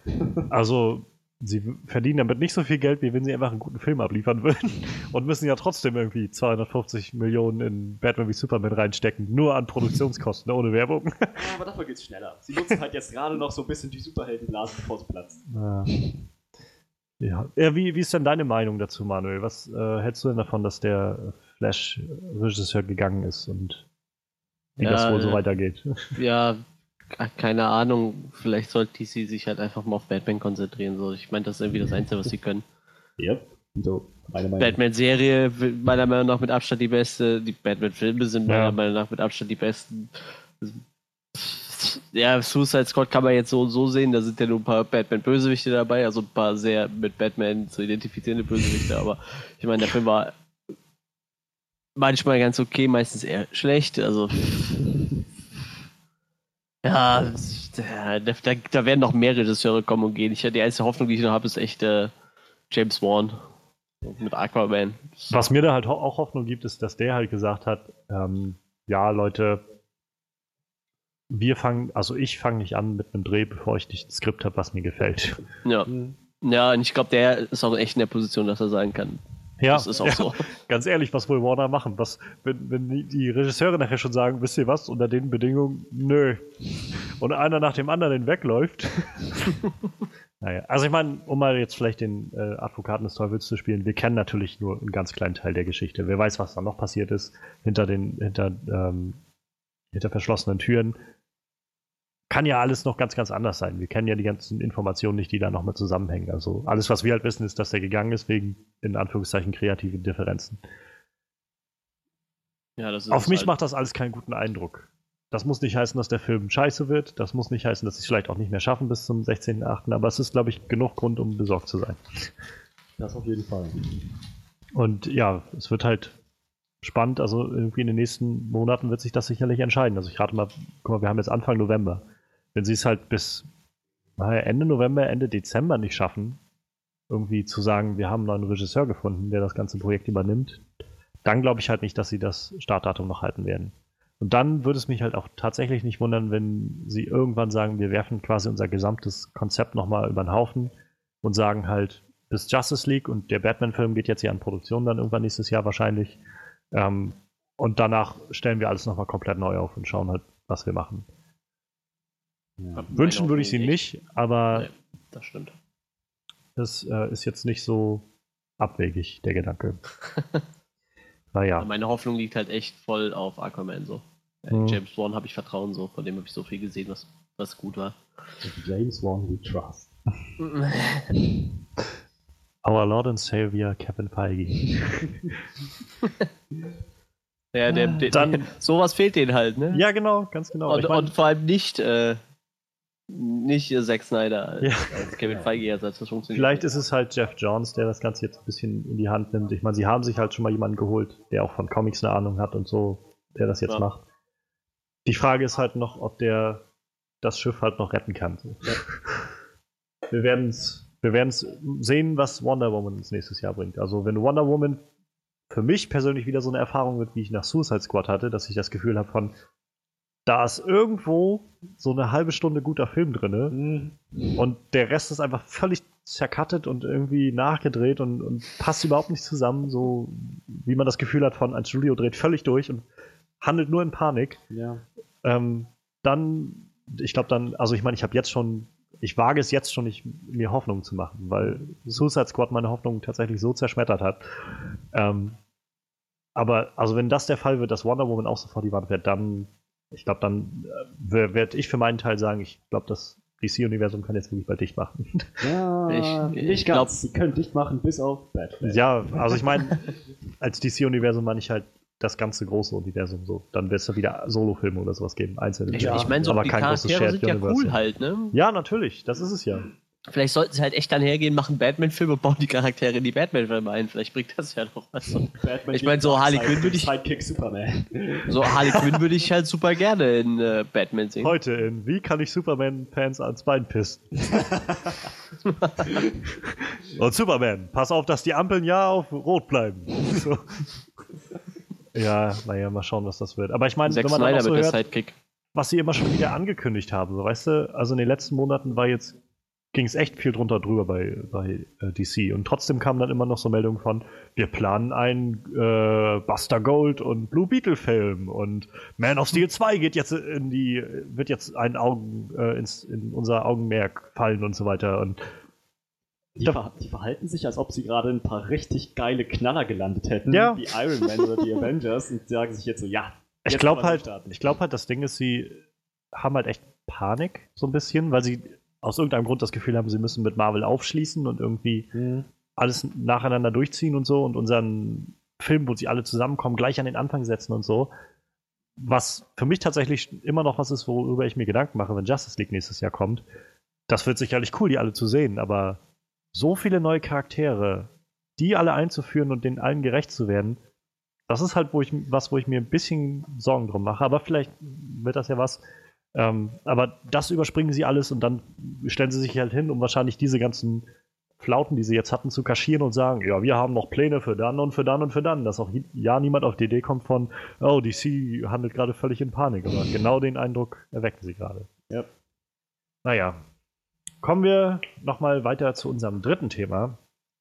also sie verdienen damit nicht so viel Geld, wie wenn sie einfach einen guten Film abliefern würden und müssen ja trotzdem irgendwie 250 Millionen in Batman wie Superman reinstecken, nur an Produktionskosten, ohne Werbung. Ja, aber dafür geht's schneller. Sie nutzen halt jetzt gerade noch so ein bisschen die Superheldenblase, bevor sie platzt. Ja. Ja, ja wie, wie ist denn deine Meinung dazu, Manuel? Was äh, hältst du denn davon, dass der Flash-Regisseur gegangen ist und wie ja, das wohl so weitergeht? Ja, keine Ahnung, vielleicht sollte DC sich halt einfach mal auf Batman konzentrieren. So. Ich meine, das ist irgendwie das Einzige, was sie können. Ja, so, Batman-Serie, meiner Meinung nach mit Abstand die beste. Die Batman-Filme sind meiner Meinung nach mit Abstand die besten. Ja, Suicide Squad kann man jetzt so und so sehen. Da sind ja nur ein paar Batman-Bösewichte dabei, also ein paar sehr mit Batman zu identifizierende Bösewichte. Aber ich meine, der Film war manchmal ganz okay, meistens eher schlecht. Also ja, da, da, da, werden noch mehr Regisseure kommen und gehen. Ich, die einzige Hoffnung, die ich noch habe, ist echt äh, James Wan mit Aquaman. Was mir da halt auch Hoffnung gibt, ist, dass der halt gesagt hat, ähm, ja, Leute, wir fangen, also ich fange nicht an mit einem Dreh, bevor ich nicht ein Skript habe, was mir gefällt. Ja. Ja, und ich glaube, der ist auch echt in der Position, dass er sagen kann, ja, das ist auch ja. so. Ganz ehrlich, was will Warner machen? Was, wenn, wenn die Regisseure nachher schon sagen, wisst ihr was, unter den Bedingungen, nö. Und einer nach dem anderen wegläuft. naja, also ich meine, um mal jetzt vielleicht den äh, Advokaten des Teufels zu spielen, wir kennen natürlich nur einen ganz kleinen Teil der Geschichte. Wer weiß, was da noch passiert ist hinter den, hinter, ähm, hinter verschlossenen Türen kann ja alles noch ganz, ganz anders sein. Wir kennen ja die ganzen Informationen nicht, die da nochmal zusammenhängen. Also alles, was wir halt wissen, ist, dass der gegangen ist wegen, in Anführungszeichen, kreativen Differenzen. Ja, Auf mich halt macht das alles keinen guten Eindruck. Das muss nicht heißen, dass der Film scheiße wird. Das muss nicht heißen, dass sie es vielleicht auch nicht mehr schaffen bis zum 16.8. Aber es ist, glaube ich, genug Grund, um besorgt zu sein. Das auf jeden Fall. Und ja, es wird halt spannend. Also irgendwie in den nächsten Monaten wird sich das sicherlich entscheiden. Also ich rate mal, guck mal, wir haben jetzt Anfang November wenn sie es halt bis Ende November, Ende Dezember nicht schaffen, irgendwie zu sagen, wir haben einen neuen Regisseur gefunden, der das ganze Projekt übernimmt, dann glaube ich halt nicht, dass sie das Startdatum noch halten werden. Und dann würde es mich halt auch tatsächlich nicht wundern, wenn sie irgendwann sagen, wir werfen quasi unser gesamtes Konzept nochmal über den Haufen und sagen halt, bis Justice League und der Batman-Film geht jetzt hier an Produktion dann irgendwann nächstes Jahr wahrscheinlich. Ähm, und danach stellen wir alles nochmal komplett neu auf und schauen halt, was wir machen. Ja. Wünschen würde ich sie nicht, aber nee, das stimmt. Das äh, ist jetzt nicht so abwegig, der Gedanke. naja. Meine Hoffnung liegt halt echt voll auf Aquaman so. Hm. James Wan habe ich Vertrauen so, von dem habe ich so viel gesehen, was, was gut war. James Wan we trust. Our Lord and Savior Kevin Feige. ja, der, der, Dann, sowas fehlt denen halt, ne? Ja, genau, ganz genau. Und, ich mein, und vor allem nicht äh, nicht Zack Snyder als, ja. als Kevin Feige ersatz. Das funktioniert. Vielleicht ist es halt Jeff Johns, der das Ganze jetzt ein bisschen in die Hand nimmt. Ich meine, sie haben sich halt schon mal jemanden geholt, der auch von Comics eine Ahnung hat und so, der das jetzt ja. macht. Die Frage ist halt noch, ob der das Schiff halt noch retten kann. Ja. Wir werden es wir werden's sehen, was Wonder Woman ins nächstes Jahr bringt. Also wenn Wonder Woman für mich persönlich wieder so eine Erfahrung wird, wie ich nach Suicide Squad hatte, dass ich das Gefühl habe von, da ist irgendwo so eine halbe Stunde guter Film drin mhm. und der Rest ist einfach völlig zerkattet und irgendwie nachgedreht und, und, passt überhaupt nicht zusammen, so wie man das Gefühl hat von ein Studio dreht völlig durch und handelt nur in Panik. Ja. Ähm, dann, ich glaube dann, also ich meine, ich habe jetzt schon, ich wage es jetzt schon nicht, mir Hoffnung zu machen, weil Suicide Squad meine Hoffnung tatsächlich so zerschmettert hat. Ähm, aber also wenn das der Fall wird, dass Wonder Woman auch sofort die Wand wird, dann ich glaube, dann äh, werde ich für meinen Teil sagen, ich glaube, das DC-Universum kann jetzt wirklich bald dicht machen. Ja, ich, ich glaube, sie können dicht machen, bis auf Batman. Ja, also ich meine, als DC-Universum meine ich halt das ganze große Universum so. Dann wird es da wieder Solo-Filme oder sowas geben, einzelne. Ich, ja. ich meine, so aber die kein Charaktere sind ja cool halt, ne? Ja, natürlich, das ist es ja. Vielleicht sollten sie halt echt dann hergehen, machen Batman-Filme, bauen die Charaktere in die Batman-Filme ein. Vielleicht bringt das ja noch was. ich meine, so Harley Quinn würde ich. Sidekick Superman. So Harley Quinn würde ich halt super gerne in äh, Batman sehen. Heute in Wie kann ich Superman-Fans ans Bein pissen? Und Superman, pass auf, dass die Ampeln ja auf Rot bleiben. So. Ja, naja, mal schauen, was das wird. Aber ich meine, wenn man dann so hört, was sie immer schon wieder angekündigt haben, so weißt du, also in den letzten Monaten war jetzt ging es echt viel drunter drüber bei, bei äh, DC. Und trotzdem kamen dann immer noch so Meldungen von, wir planen einen äh, Buster Gold und Blue Beetle Film und Man of Steel 2 geht jetzt in die, wird jetzt ein Augen, äh, ins, in unser Augenmerk fallen und so weiter. Und die, ver die, verhalten sich, als ob sie gerade ein paar richtig geile Knaller gelandet hätten, ja. wie Iron Man oder die Avengers, und sagen sich jetzt so, ja. Ich glaube halt, ich glaube halt, das Ding ist, sie haben halt echt Panik, so ein bisschen, weil sie aus irgendeinem Grund das Gefühl haben, sie müssen mit Marvel aufschließen und irgendwie mhm. alles nacheinander durchziehen und so und unseren Film, wo sie alle zusammenkommen, gleich an den Anfang setzen und so. Was für mich tatsächlich immer noch was ist, worüber ich mir Gedanken mache, wenn Justice League nächstes Jahr kommt. Das wird sicherlich cool, die alle zu sehen, aber so viele neue Charaktere, die alle einzuführen und denen allen gerecht zu werden, das ist halt wo ich, was, wo ich mir ein bisschen Sorgen drum mache. Aber vielleicht wird das ja was, ähm, aber das überspringen sie alles und dann stellen sie sich halt hin, um wahrscheinlich diese ganzen Flauten, die sie jetzt hatten, zu kaschieren und sagen, ja, wir haben noch Pläne für dann und für dann und für dann, dass auch ja niemand auf die Idee kommt von, oh, DC handelt gerade völlig in Panik. Aber genau den Eindruck erwecken sie gerade. Ja. Naja. Kommen wir nochmal weiter zu unserem dritten Thema.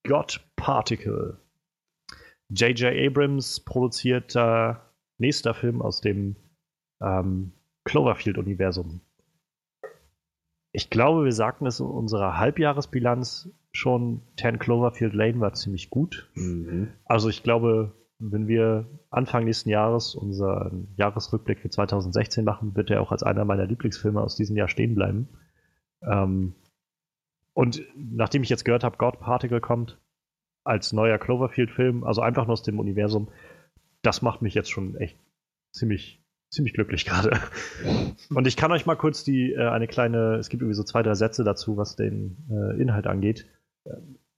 God Particle. J.J. Abrams produziert äh, nächster Film aus dem ähm, Cloverfield-Universum. Ich glaube, wir sagten es in unserer Halbjahresbilanz schon, 10 Cloverfield Lane war ziemlich gut. Mhm. Also ich glaube, wenn wir Anfang nächsten Jahres unseren Jahresrückblick für 2016 machen, wird er auch als einer meiner Lieblingsfilme aus diesem Jahr stehen bleiben. Ähm, und nachdem ich jetzt gehört habe, God Particle kommt als neuer Cloverfield-Film, also einfach nur aus dem Universum, das macht mich jetzt schon echt ziemlich ziemlich glücklich gerade. Und ich kann euch mal kurz die äh, eine kleine, es gibt irgendwie so zwei, drei Sätze dazu, was den äh, Inhalt angeht.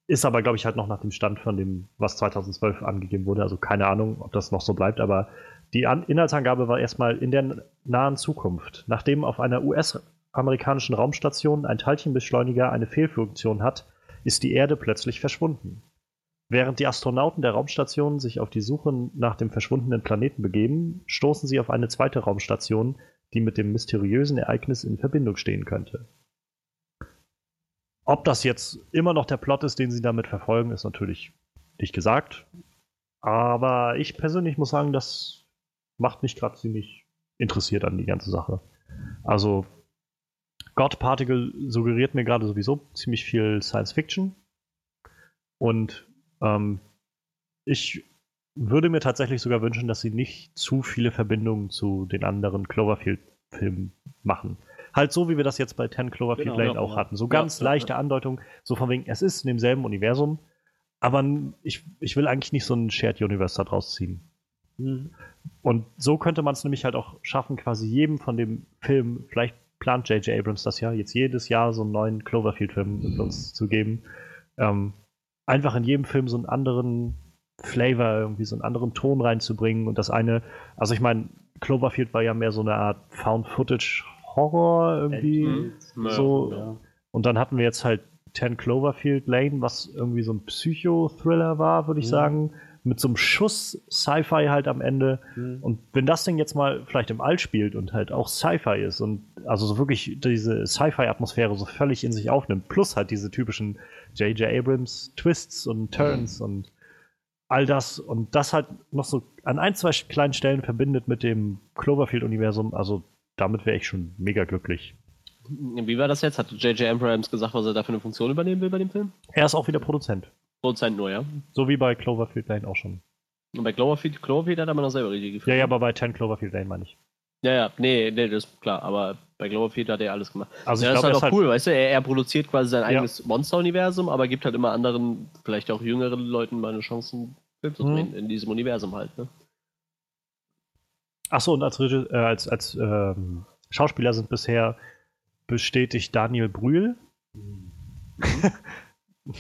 Ist aber, glaube ich, halt noch nach dem Stand von dem, was 2012 angegeben wurde. Also keine Ahnung, ob das noch so bleibt, aber die An Inhaltsangabe war erstmal in der nahen Zukunft. Nachdem auf einer US-amerikanischen Raumstation ein Teilchenbeschleuniger eine Fehlfunktion hat, ist die Erde plötzlich verschwunden. Während die Astronauten der Raumstation sich auf die Suche nach dem verschwundenen Planeten begeben, stoßen sie auf eine zweite Raumstation, die mit dem mysteriösen Ereignis in Verbindung stehen könnte. Ob das jetzt immer noch der Plot ist, den sie damit verfolgen, ist natürlich nicht gesagt. Aber ich persönlich muss sagen, das macht mich gerade ziemlich interessiert an die ganze Sache. Also, God Particle suggeriert mir gerade sowieso ziemlich viel Science Fiction. Und ähm, ich würde mir tatsächlich sogar wünschen, dass sie nicht zu viele Verbindungen zu den anderen Cloverfield-Filmen machen. Halt so, wie wir das jetzt bei 10 Cloverfield genau, Lane ja, auch ja. hatten. So ganz ja, leichte Andeutung, so von wegen, es ist in demselben Universum, aber ich, ich will eigentlich nicht so ein Shared Universe da draus ziehen. Mhm. Und so könnte man es nämlich halt auch schaffen, quasi jedem von dem Film, vielleicht plant J.J. Abrams das ja, jetzt jedes Jahr so einen neuen Cloverfield-Film mit uns zu geben. Ähm, einfach in jedem Film so einen anderen Flavor, irgendwie so einen anderen Ton reinzubringen. Und das eine, also ich meine, Cloverfield war ja mehr so eine Art Found-Footage-Horror irgendwie. Mhm. So. Ja. Und dann hatten wir jetzt halt 10 Cloverfield Lane, was irgendwie so ein Psycho-Thriller war, würde ich mhm. sagen. Mit so einem Schuss Sci-Fi halt am Ende. Mhm. Und wenn das Ding jetzt mal vielleicht im All spielt und halt auch Sci-Fi ist und also so wirklich diese Sci-Fi-Atmosphäre so völlig in sich aufnimmt, plus halt diese typischen J.J. Abrams Twists und Turns mhm. und all das und das halt noch so an ein, zwei kleinen Stellen verbindet mit dem Cloverfield-Universum, also damit wäre ich schon mega glücklich. Wie war das jetzt? Hat J.J. Abrams gesagt, was er da für eine Funktion übernehmen will bei dem Film? Er ist auch wieder Produzent. Produzent nur, ja? So wie bei Cloverfield Lane auch schon. Und bei Cloverfield, Cloverfield hat er noch selber Regie geführt. Ja, ja, aber bei 10 Cloverfield Lane meine ich. Ja, ja, nee, nee, das ist klar, aber bei Cloverfield hat er alles gemacht. Also ja, das glaub, ist halt auch cool, halt weißt du, er, er, produziert quasi sein eigenes ja. Monster-Universum, aber gibt halt immer anderen, vielleicht auch jüngeren Leuten mal eine Chance, Film zu drehen, hm. in diesem Universum halt, ne? Achso, und als, äh, als, als ähm, Schauspieler sind bisher bestätigt Daniel Brühl. Mhm.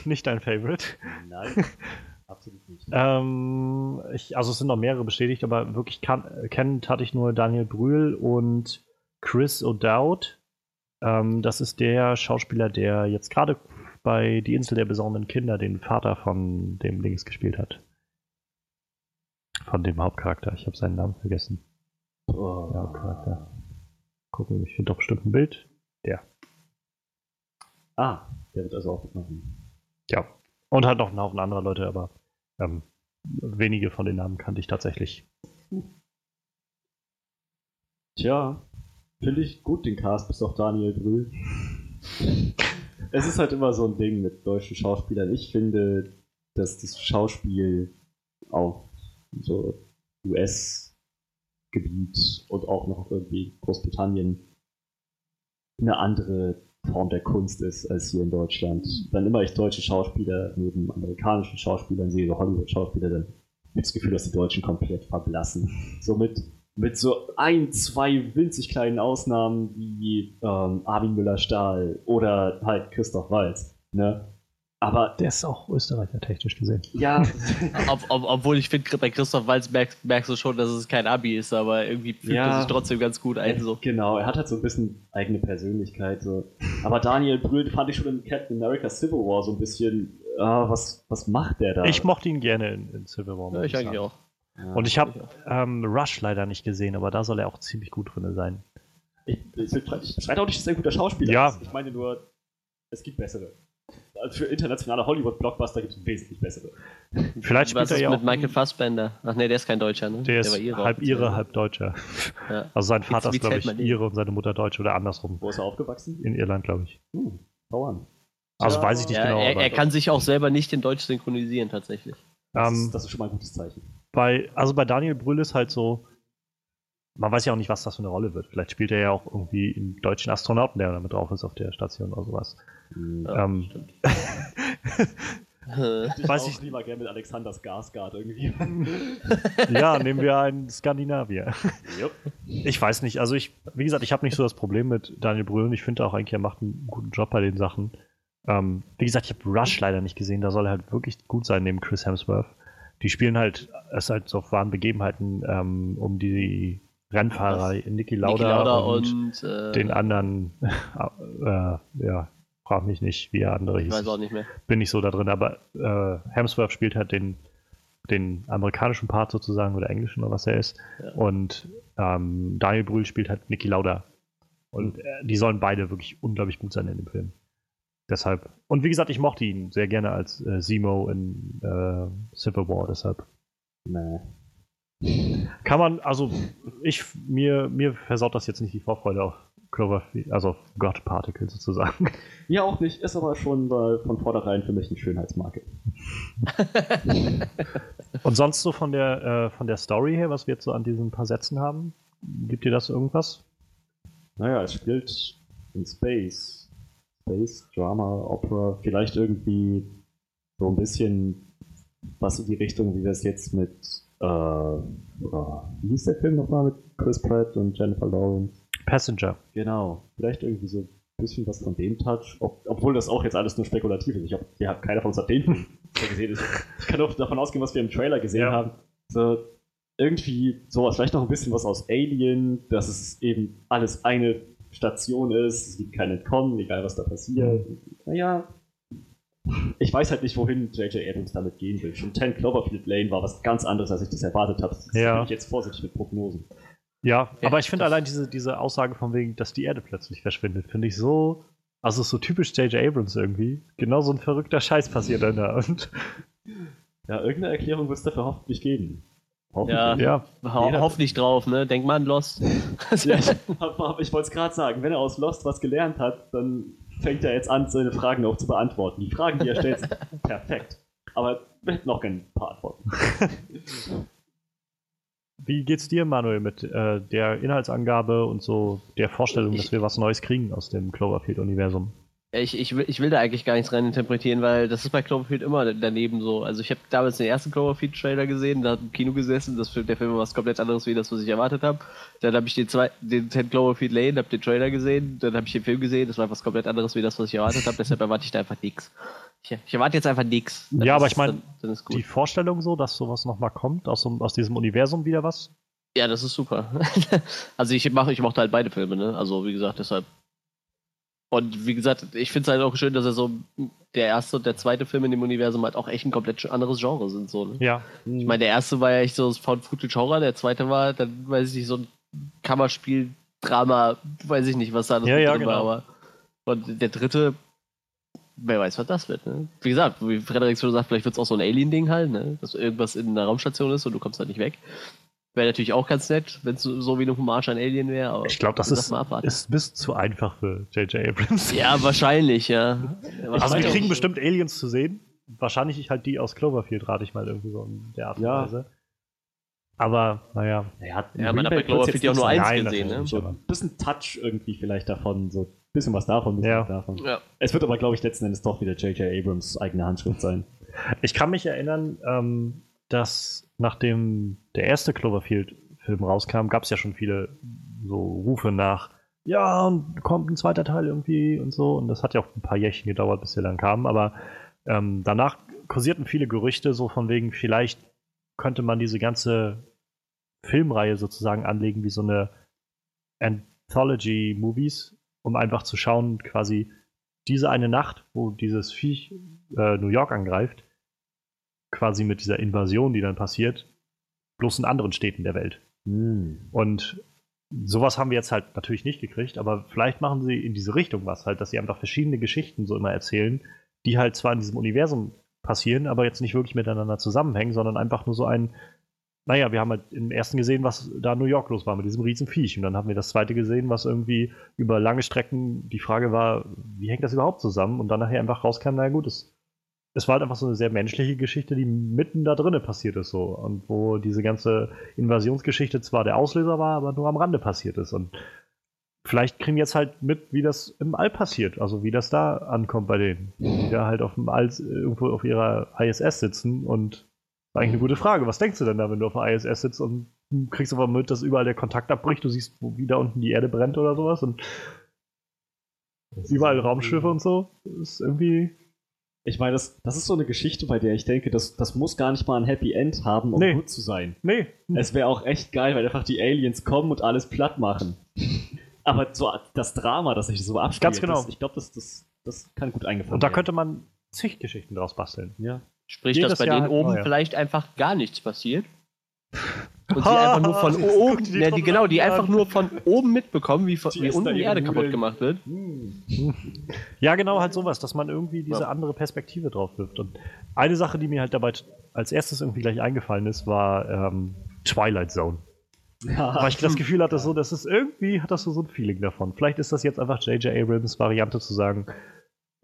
nicht dein Favorite. Nein, absolut nicht. ähm, ich, also es sind noch mehrere bestätigt, aber wirklich kennt hatte ich nur Daniel Brühl und Chris O'Dowd. Ähm, das ist der Schauspieler, der jetzt gerade bei Die Insel der besonderen Kinder den Vater von dem Links gespielt hat. Von dem Hauptcharakter. Ich habe seinen Namen vergessen. Oh. Der Hauptcharakter. Gucken, ich finde doch bestimmt ein Bild. Der. Ah, der wird also auch mitmachen. Ja. Und halt noch ein Haufen anderer Leute, aber ähm, wenige von den Namen kannte ich tatsächlich. Tja, finde ich gut den Cast, bis auf Daniel Brühl. es ist halt immer so ein Ding mit deutschen Schauspielern. Ich finde, dass das Schauspiel auf so US-Gebiet und auch noch irgendwie Großbritannien eine andere Form der Kunst ist als hier in Deutschland. Dann immer ich deutsche Schauspieler neben amerikanischen Schauspielern sehe, so Hollywood-Schauspieler, dann habe ich das Gefühl, dass die Deutschen komplett verblassen. So mit, so ein, zwei winzig kleinen Ausnahmen wie ähm, Armin Müller-Stahl oder halt Christoph Waltz. Ne? Aber der ist auch Österreicher technisch gesehen. Ja. ob, ob, obwohl ich finde, bei Christoph Walz merkst, merkst, du schon, dass es kein Abi ist, aber irgendwie fühlt ja, er sich trotzdem ganz gut ein. So. Genau, er hat halt so ein bisschen eigene Persönlichkeit. So. Aber Daniel Brühl fand ich schon in Captain America Civil War so ein bisschen, ah, was, was macht der da? Ich mochte ihn gerne in, in Civil War. Ja, ich eigentlich auch. Ja, Und ich habe ähm, Rush leider nicht gesehen, aber da soll er auch ziemlich gut drin sein. Ich, ich, ich, ich auch nicht, dass er ein guter Schauspieler ja. ist. Ich meine nur, es gibt bessere für internationale Hollywood-Blockbuster gibt es wesentlich bessere. Vielleicht spielt Was er ja mit Michael Fassbender. Ach nee, der ist kein Deutscher, ne? Der, der ist Ihre halb Ire, halb Deutscher. Ja. Also sein Vater ist, glaube ich, Ire und seine Mutter Deutsch oder andersrum. Wo ist er aufgewachsen? In Irland, glaube ich. Hm, an. Also ja, weiß ich nicht ja, genau. Er, er kann sich auch selber nicht in Deutsch synchronisieren, tatsächlich. Das, um, ähm, das ist schon mal ein gutes Zeichen. Bei, also bei Daniel Brühl ist halt so, man weiß ja auch nicht, was das für eine Rolle wird. Vielleicht spielt er ja auch irgendwie einen deutschen Astronauten, der damit drauf ist auf der Station oder sowas. Ja, ähm, ich weiß ich lieber gerne mit Alexander Skarsgård irgendwie. ja, nehmen wir einen Skandinavier. Yep. Ich weiß nicht, also ich, wie gesagt, ich habe nicht so das Problem mit Daniel Brühl ich finde auch eigentlich, er macht einen guten Job bei den Sachen. Ähm, wie gesagt, ich habe Rush leider nicht gesehen, da soll er halt wirklich gut sein neben Chris Hemsworth. Die spielen halt, es ist halt so wahren Begebenheiten ähm, um die Rennfahrer Niki Lauda, Niki Lauda und, und äh, den anderen, äh, ja, frag mich nicht, wie er andere hieß. Ich weiß auch nicht mehr. Bin nicht so da drin, aber äh, Hemsworth spielt halt den, den amerikanischen Part sozusagen oder englischen oder was er ist. Ja. Und ähm, Daniel Brühl spielt halt Niki Lauda. Und äh, die sollen beide wirklich unglaublich gut sein in dem Film. Deshalb. Und wie gesagt, ich mochte ihn sehr gerne als äh, Zemo in äh, Civil War, deshalb. Nee. Kann man, also ich, mir, mir versaut das jetzt nicht die Vorfreude auf Cloverfield, also auf God Particle sozusagen. Ja, auch nicht, ist aber schon äh, von vornherein für mich ein Schönheitsmarke. Und sonst so von der, äh, von der Story her, was wir jetzt so an diesen paar Sätzen haben? Gibt dir das irgendwas? Naja, es spielt in Space. Space, Drama, Opera, vielleicht irgendwie so ein bisschen was in die Richtung, wie wir es jetzt mit äh, wie hieß der Film nochmal mit Chris Pratt und Jennifer Lawrence? Passenger. Genau. Vielleicht irgendwie so ein bisschen was von dem Touch, ob, obwohl das auch jetzt alles nur spekulativ ist. Ich habe ja, keiner von uns hat den Film gesehen ist. Ich kann auch davon ausgehen, was wir im Trailer gesehen ja. haben. So, irgendwie sowas, vielleicht noch ein bisschen was aus Alien, dass es eben alles eine Station ist, es gibt kein Entkommen, egal was da passiert. Mhm. Naja, ich weiß halt nicht, wohin J.J. Abrams damit gehen will. Schon 10 Cloverfield Lane war was ganz anderes, als ich das erwartet habe. Das ja. bin ich jetzt vorsichtig mit Prognosen. Ja, ja aber ich finde allein diese, diese Aussage von wegen, dass die Erde plötzlich verschwindet, finde ich so, also so typisch J.J. Abrams irgendwie. Genau so ein verrückter Scheiß passiert dann da. Und ja, irgendeine Erklärung wird es dafür hoffentlich geben. Hoffentlich. Ja, ja. Ho hoffentlich drauf, ne? Denk mal an Lost. ja, ich, ich wollte es gerade sagen, wenn er aus Lost was gelernt hat, dann fängt er jetzt an, seine Fragen auch zu beantworten. Die Fragen, die er stellt, sind perfekt. Aber wir hätten noch gerne ein paar Antworten. Wie geht's dir, Manuel, mit äh, der Inhaltsangabe und so der Vorstellung, ich, dass wir was Neues kriegen aus dem Cloverfield-Universum? Ich, ich, will, ich will da eigentlich gar nichts rein interpretieren, weil das ist bei Cloverfield immer daneben so. Also ich habe damals den ersten Cloverfield-Trailer gesehen, da hat im Kino gesessen, das, der Film war was komplett anderes wie das, was ich erwartet habe. Dann habe ich den, zwei, den 10 Cloverfield Lane, habe den Trailer gesehen, dann habe ich den Film gesehen, das war was komplett anderes wie das, was ich erwartet habe, deshalb erwarte ich da einfach nichts. Ich, ich, erwarte jetzt einfach nichts. Ja, aber ich meine, die Vorstellung so, dass sowas nochmal kommt, aus, aus diesem Universum wieder was? Ja, das ist super. also ich, mach, ich mochte halt beide Filme, ne? Also wie gesagt, deshalb und wie gesagt, ich finde es halt auch schön, dass er so der erste und der zweite Film in dem Universum halt auch echt ein komplett anderes Genre sind. So, ne? Ja. Ich meine, der erste war ja echt so das Found Footage Horror, der zweite war dann, weiß ich nicht, so ein Kammerspiel, Drama, weiß ich nicht, was da alles ja, ja, drin genau. war. Aber und der dritte, wer weiß, was das wird. Ne? Wie gesagt, wie Frederik schon sagt, vielleicht wird es auch so ein Alien-Ding halt, ne? dass irgendwas in einer Raumstation ist und du kommst halt nicht weg. Wäre natürlich auch ganz nett, wenn es so wie eine Hommage an Alien wäre. Ich glaube, das ist, ist bis zu einfach für J.J. Abrams. Ja, wahrscheinlich, ja. also wir kriegen bestimmt Aliens zu sehen. Wahrscheinlich halt die aus Cloverfield, rate ich mal irgendwie so in der Art und ja. Weise. Aber, naja. Ja, ja man hat bei Cloverfield ja auch nur eins gesehen, ne? So ein bisschen Touch irgendwie vielleicht davon, so ein bisschen was davon, bisschen ja. was davon. Ja. Es wird aber, glaube ich, letzten Endes doch wieder J.J. Abrams eigene Handschrift sein. Ich kann mich erinnern, ähm, dass nachdem der erste Cloverfield-Film rauskam, gab es ja schon viele so Rufe nach, ja, und kommt ein zweiter Teil irgendwie und so. Und das hat ja auch ein paar Jährchen gedauert, bis der dann kam. Aber ähm, danach kursierten viele Gerüchte so von wegen, vielleicht könnte man diese ganze Filmreihe sozusagen anlegen wie so eine Anthology-Movies, um einfach zu schauen, quasi diese eine Nacht, wo dieses Viech äh, New York angreift, quasi mit dieser Invasion, die dann passiert, bloß in anderen Städten der Welt. Mhm. Und sowas haben wir jetzt halt natürlich nicht gekriegt, aber vielleicht machen sie in diese Richtung was halt, dass sie einfach verschiedene Geschichten so immer erzählen, die halt zwar in diesem Universum passieren, aber jetzt nicht wirklich miteinander zusammenhängen, sondern einfach nur so ein, naja, wir haben halt im ersten gesehen, was da in New York los war mit diesem riesen Viech. Und dann haben wir das zweite gesehen, was irgendwie über lange Strecken die Frage war, wie hängt das überhaupt zusammen? Und dann nachher einfach rauskam, naja gut, es es war halt einfach so eine sehr menschliche Geschichte, die mitten da drinnen passiert ist so. Und wo diese ganze Invasionsgeschichte zwar der Auslöser war, aber nur am Rande passiert ist. Und vielleicht kriegen wir jetzt halt mit, wie das im All passiert. Also wie das da ankommt bei denen. Die da halt auf dem All irgendwo auf ihrer ISS sitzen und eigentlich eine gute Frage. Was denkst du denn da, wenn du auf der ISS sitzt und kriegst aber mit, dass überall der Kontakt abbricht, du siehst, wie da unten die Erde brennt oder sowas und überall Raumschiffe und so. Das ist irgendwie ich meine, das, das ist so eine Geschichte, bei der ich denke, das, das muss gar nicht mal ein Happy End haben, um nee. gut zu sein. Nee. Es wäre auch echt geil, weil einfach die Aliens kommen und alles platt machen. Aber so das Drama, das sich so abspielt, Ganz genau. Das, ich glaube, das, das, das kann gut eingefangen werden. Und da könnte man zig Geschichten draus basteln. Ja. Sprich, Jedes dass bei Jahr denen oben vielleicht einfach gar nichts passiert. Und sie einfach nur von oben, die ja, die, genau, die einfach nur von oben mitbekommen, wie, wie unten die Erde kaputt gemacht wird. Ja, genau, halt sowas, dass man irgendwie diese ja. andere Perspektive drauf wirft. Und eine Sache, die mir halt dabei als erstes irgendwie gleich eingefallen ist, war ähm, Twilight Zone. Ja. Weil ich das Gefühl hatte, so, das ist irgendwie, hat das so, so ein Feeling davon. Vielleicht ist das jetzt einfach J.J. Abrams Variante zu sagen,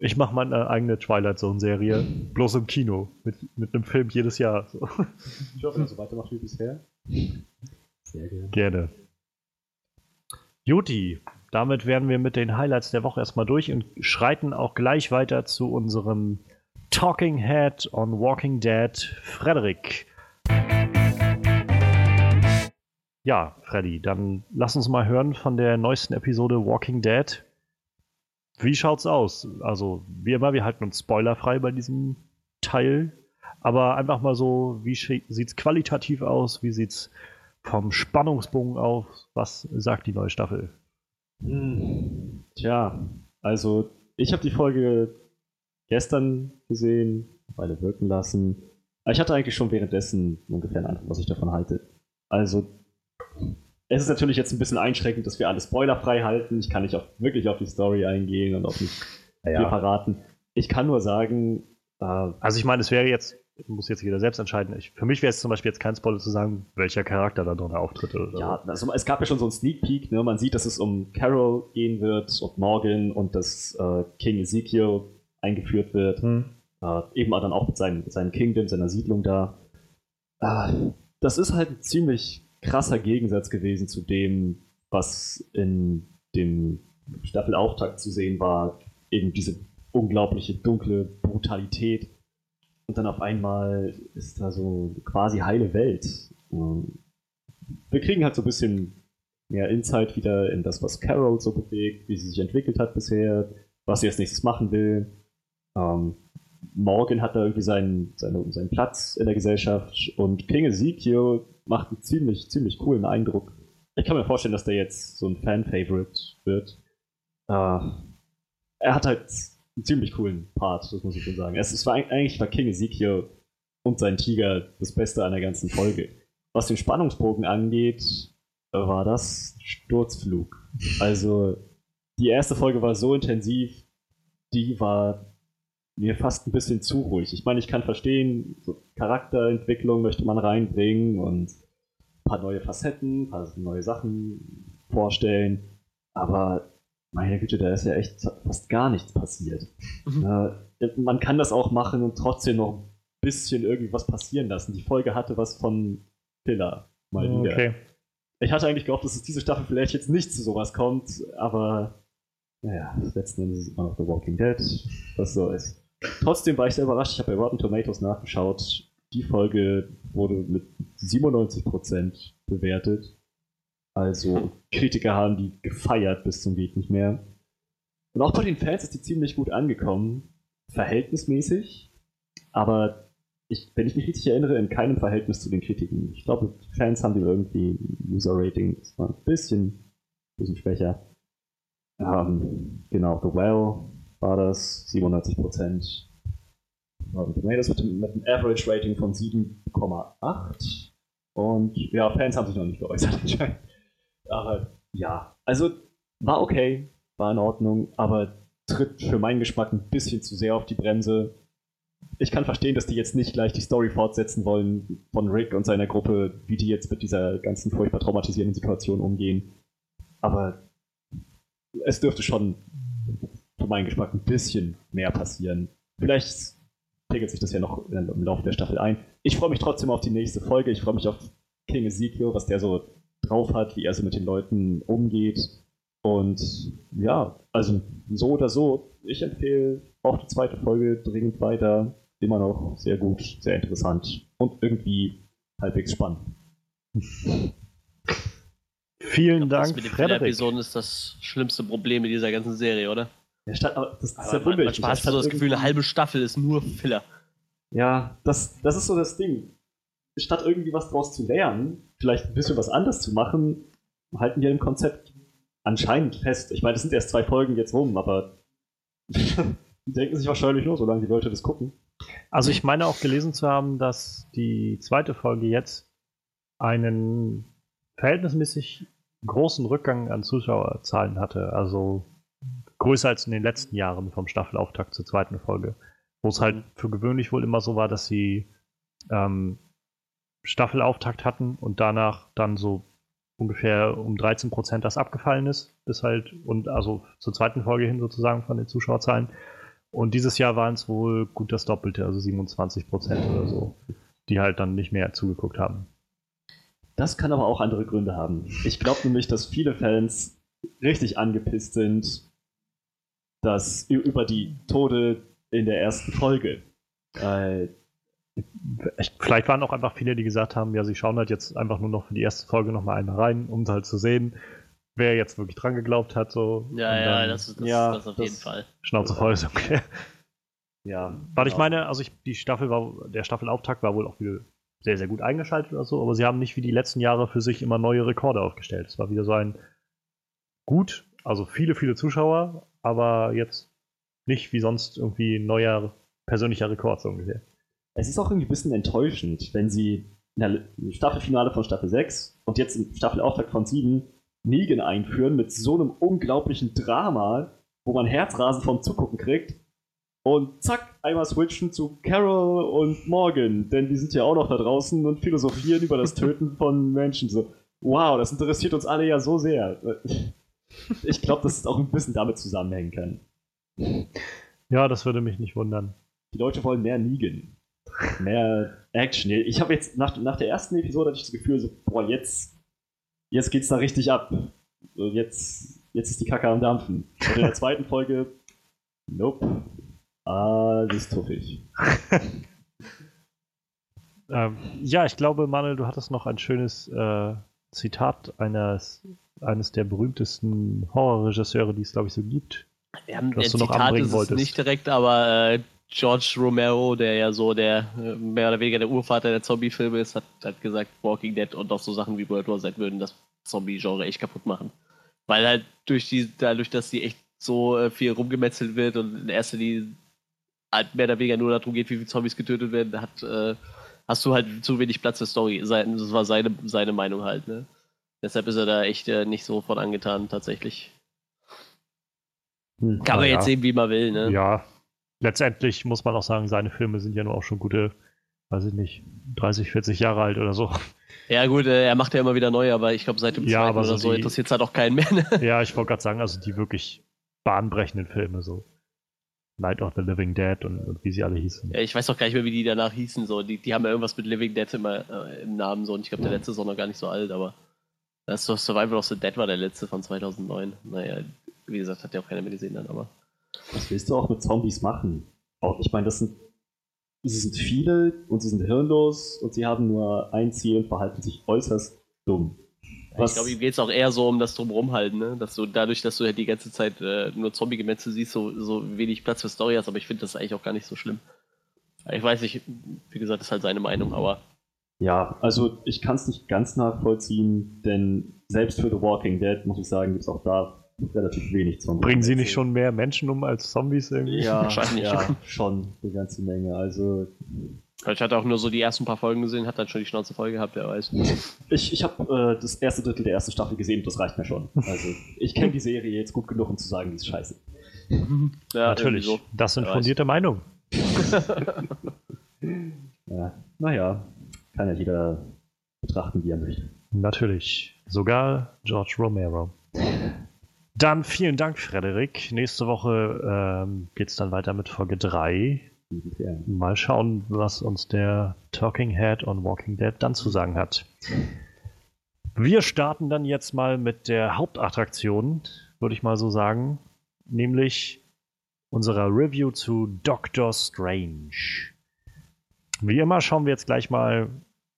ich mache meine eigene Twilight Zone-Serie, bloß im Kino, mit, mit einem Film jedes Jahr. So. Ich hoffe, so weitermacht wie bisher. Sehr gerne. Gerne. Juti, damit werden wir mit den Highlights der Woche erstmal durch und schreiten auch gleich weiter zu unserem Talking Head on Walking Dead, Frederik. Ja, Freddy, dann lass uns mal hören von der neuesten Episode Walking Dead. Wie schaut's aus? Also, wie immer, wir halten uns spoilerfrei bei diesem Teil. Aber einfach mal so, wie sieht es qualitativ aus? Wie sieht es vom Spannungsbogen aus? Was sagt die neue Staffel? Hm, tja, also ich habe die Folge gestern gesehen, eine wirken lassen. Ich hatte eigentlich schon währenddessen ungefähr einen Eindruck, was ich davon halte. Also, es ist natürlich jetzt ein bisschen einschränkend, dass wir alles spoilerfrei halten. Ich kann nicht auf, wirklich auf die Story eingehen und auch nicht ja. verraten. Ich kann nur sagen. Äh, also, ich meine, es wäre jetzt muss jetzt jeder selbst entscheiden. Ich, für mich wäre es zum Beispiel jetzt kein Spoiler zu sagen, welcher Charakter da drin auftritt. Oder ja, also es gab ja schon so einen Sneak Peek. Ne? Man sieht, dass es um Carol gehen wird und Morgan und dass äh, King Ezekiel eingeführt wird. Hm. Äh, eben dann auch mit seinem, mit seinem Kingdom, seiner Siedlung da. Äh, das ist halt ein ziemlich krasser Gegensatz gewesen zu dem, was in dem Staffelauftakt zu sehen war. Eben diese unglaubliche dunkle Brutalität und dann auf einmal ist da so quasi heile Welt. Wir kriegen halt so ein bisschen mehr Insight wieder in das, was Carol so bewegt, wie sie sich entwickelt hat bisher, was sie als nächstes machen will. Ähm, Morgan hat da irgendwie seinen, seinen, seinen Platz in der Gesellschaft und King Ezekiel macht einen ziemlich, ziemlich coolen Eindruck. Ich kann mir vorstellen, dass der jetzt so ein Fan-Favorite wird. Äh, er hat halt einen ziemlich coolen Part, das muss ich schon sagen. Es, es war eigentlich war King Ezekiel und sein Tiger das Beste an der ganzen Folge. Was den Spannungsbogen angeht, war das Sturzflug. Also die erste Folge war so intensiv, die war mir fast ein bisschen zu ruhig. Ich meine, ich kann verstehen, so Charakterentwicklung möchte man reinbringen und ein paar neue Facetten, ein paar neue Sachen vorstellen, aber meine Güte, da ist ja echt fast gar nichts passiert. Mhm. Äh, man kann das auch machen und trotzdem noch ein bisschen irgendwie was passieren lassen. Die Folge hatte was von Filler. Mal wieder. Okay. Ich hatte eigentlich gehofft, dass es diese Staffel vielleicht jetzt nicht zu sowas kommt, aber naja, letzten Endes ist immer noch The Walking Dead, was so ist. Trotzdem war ich sehr überrascht. Ich habe bei Rotten Tomatoes nachgeschaut. Die Folge wurde mit 97% bewertet. Also Kritiker haben die gefeiert bis zum geht nicht mehr. Und auch bei den Fans ist die ziemlich gut angekommen. Verhältnismäßig. Aber ich, wenn ich mich richtig erinnere, in keinem Verhältnis zu den Kritiken. Ich glaube, Fans haben die irgendwie User-Rating, das war ein bisschen, bisschen schwächer. Ähm, genau, The Well war das, 97 Prozent. Tomatoes mit, mit einem Average-Rating von 7,8. Und ja, Fans haben sich noch nicht geäußert anscheinend. Aber ja, also war okay, war in Ordnung, aber tritt für meinen Geschmack ein bisschen zu sehr auf die Bremse. Ich kann verstehen, dass die jetzt nicht gleich die Story fortsetzen wollen von Rick und seiner Gruppe, wie die jetzt mit dieser ganzen furchtbar traumatisierenden Situation umgehen. Aber es dürfte schon für meinen Geschmack ein bisschen mehr passieren. Vielleicht pegelt sich das ja noch im Laufe der Staffel ein. Ich freue mich trotzdem auf die nächste Folge. Ich freue mich auf King Ezekiel, was der so drauf hat, wie er so mit den Leuten umgeht. Und ja, also so oder so, ich empfehle auch die zweite Folge dringend weiter. Immer noch sehr gut, sehr interessant und irgendwie halbwegs spannend. Vielen Dank. Das mit den Filler-Episoden ist das schlimmste Problem in dieser ganzen Serie, oder? Ja, statt, das, das aber man, manchmal hast du so das Gefühl, eine halbe Staffel ist nur Filler. Ja, das, das ist so das Ding statt irgendwie was draus zu lernen, vielleicht ein bisschen was anders zu machen, halten wir im Konzept anscheinend fest. Ich meine, das sind erst zwei Folgen jetzt rum, aber die denken sich wahrscheinlich nur, solange die Leute das gucken. Also ich meine auch gelesen zu haben, dass die zweite Folge jetzt einen verhältnismäßig großen Rückgang an Zuschauerzahlen hatte. Also größer als in den letzten Jahren vom Staffelauftakt zur zweiten Folge. Wo es halt für gewöhnlich wohl immer so war, dass sie ähm, Staffelauftakt hatten und danach dann so ungefähr um 13 Prozent das abgefallen ist, bis halt, und also zur zweiten Folge hin sozusagen von den Zuschauerzahlen. Und dieses Jahr waren es wohl gut das Doppelte, also 27 Prozent oder so, die halt dann nicht mehr zugeguckt haben. Das kann aber auch andere Gründe haben. Ich glaube nämlich, dass viele Fans richtig angepisst sind, dass über die Tode in der ersten Folge. Äh, Vielleicht waren auch einfach viele, die gesagt haben, ja, sie schauen halt jetzt einfach nur noch für die erste Folge nochmal einmal rein, um halt zu sehen, wer jetzt wirklich dran geglaubt hat. So. Ja, ja, das ist das, ja, das auf jeden Fall. Schnauze voll ist okay. Ja. Weil ich genau. meine, also ich, die Staffel war, der Staffelauftakt war wohl auch wieder sehr, sehr gut eingeschaltet oder so, aber sie haben nicht wie die letzten Jahre für sich immer neue Rekorde aufgestellt. Es war wieder so ein gut, also viele, viele Zuschauer, aber jetzt nicht wie sonst irgendwie ein neuer persönlicher Rekord so ungefähr. Es ist auch irgendwie ein bisschen enttäuschend, wenn sie in der Staffelfinale von Staffel 6 und jetzt im Staffelauftakt von 7 Negan einführen mit so einem unglaublichen Drama, wo man Herzrasen vom Zugucken kriegt. Und zack, einmal switchen zu Carol und Morgan, denn die sind ja auch noch da draußen und philosophieren über das Töten von Menschen. So, wow, das interessiert uns alle ja so sehr. Ich glaube, dass es auch ein bisschen damit zusammenhängen kann. Ja, das würde mich nicht wundern. Die Leute wollen mehr Negan. Mehr Action. Ich habe jetzt nach, nach der ersten Episode hatte ich das Gefühl, so, boah, jetzt, jetzt geht's da richtig ab. Jetzt, jetzt ist die Kacke am Dampfen. Und in der zweiten Folge, nope, alles tuffig. ähm, ja, ich glaube, Manuel, du hattest noch ein schönes äh, Zitat eines, eines der berühmtesten Horrorregisseure, die es, glaube ich, so gibt. Wir haben was du noch Zitat ist wolltest. nicht direkt, aber äh, George Romero, der ja so der mehr oder weniger der Urvater der Zombie-Filme ist, hat, hat gesagt, Walking Dead und auch so Sachen wie World War Z würden das Zombie-Genre echt kaputt machen. Weil halt durch die, dadurch, dass die echt so äh, viel rumgemetzelt wird und in erster Linie halt mehr oder weniger nur darum geht, wie viele Zombies getötet werden, hat, äh, hast du halt zu wenig Platz für Story. Das war seine, seine Meinung halt, ne? Deshalb ist er da echt äh, nicht so von angetan, tatsächlich. Hm, Kann man ja. jetzt sehen, wie man will, ne? Ja, letztendlich muss man auch sagen, seine Filme sind ja nur auch schon gute, weiß ich nicht, 30, 40 Jahre alt oder so. Ja, gut, äh, er macht ja immer wieder neu, aber ich glaube, seit dem ja, zweiten oder so, so interessiert es halt auch keinen mehr. Ne? Ja, ich wollte gerade sagen, also die wirklich bahnbrechenden Filme, so Night of the Living Dead und, und, wie sie alle hießen. Ja, ich weiß auch gar nicht mehr, wie die danach hießen. So. Die, die haben ja irgendwas mit Living Dead immer äh, im Namen so und ich glaube, der letzte ist auch noch gar nicht so alt, aber das Survival of the Dead war der letzte von 2009. Naja, wie gesagt, hat ja auch keiner mehr gesehen dann, aber. Was willst du auch mit Zombies machen? Auch, ich meine, das sind, sie sind viele und sie sind hirnlos und sie haben nur ein Ziel und verhalten sich äußerst dumm. Was? Ich glaube, ihm geht es auch eher so um das Drumherumhalten, ne? Dass du dadurch, dass du ja die ganze Zeit äh, nur Zombie-Gemetzel siehst, so, so wenig Platz für Story hast, aber ich finde das eigentlich auch gar nicht so schlimm. Ich weiß nicht, wie gesagt, das ist halt seine Meinung, aber. Ja, also ich kann es nicht ganz nachvollziehen, denn selbst für The Walking Dead, muss ich sagen, gibt es auch da relativ wenig Zombies. Bringen sie nicht schon mehr Menschen um als Zombies irgendwie? Ja, wahrscheinlich. Ja, schon eine ganze Menge. Also. Ich hatte auch nur so die ersten paar Folgen gesehen, hat dann schon die Schnauze voll gehabt, wer weiß. Ich, ich habe äh, das erste Drittel der ersten Staffel gesehen, das reicht mir schon. Also ich kenne die Serie jetzt gut genug, um zu sagen, die ist scheiße. Ja, Natürlich, so. das sind fundierte Meinungen. ja, naja, kann ja jeder betrachten, wie er möchte. Natürlich, sogar George Romero. Dann vielen Dank, Frederik. Nächste Woche ähm, geht es dann weiter mit Folge 3. Mal schauen, was uns der Talking Head on Walking Dead dann zu sagen hat. Wir starten dann jetzt mal mit der Hauptattraktion, würde ich mal so sagen, nämlich unserer Review zu Doctor Strange. Wie immer schauen wir jetzt gleich mal,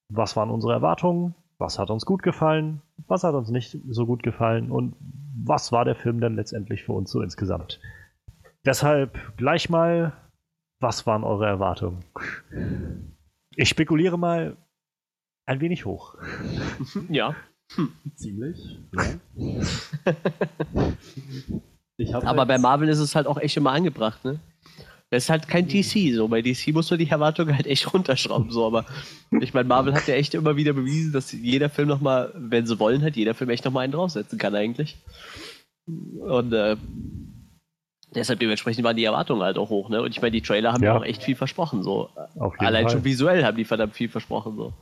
was waren unsere Erwartungen, was hat uns gut gefallen, was hat uns nicht so gut gefallen und was war der Film denn letztendlich für uns so insgesamt. Deshalb gleich mal, was waren eure Erwartungen? Ich spekuliere mal ein wenig hoch. Ja. Hm. Ziemlich. Ja. Aber bei Marvel ist es halt auch echt immer angebracht, ne? Das ist halt kein DC, so. Bei DC musst du die Erwartungen halt echt runterschrauben, so. Aber ich meine, Marvel hat ja echt immer wieder bewiesen, dass jeder Film nochmal, wenn sie wollen, halt jeder Film echt nochmal einen draufsetzen kann, eigentlich. Und äh, deshalb dementsprechend waren die Erwartungen halt auch hoch, ne? Und ich meine, die Trailer haben ja auch echt viel versprochen, so. Allein Fall. schon visuell haben die verdammt viel versprochen, so.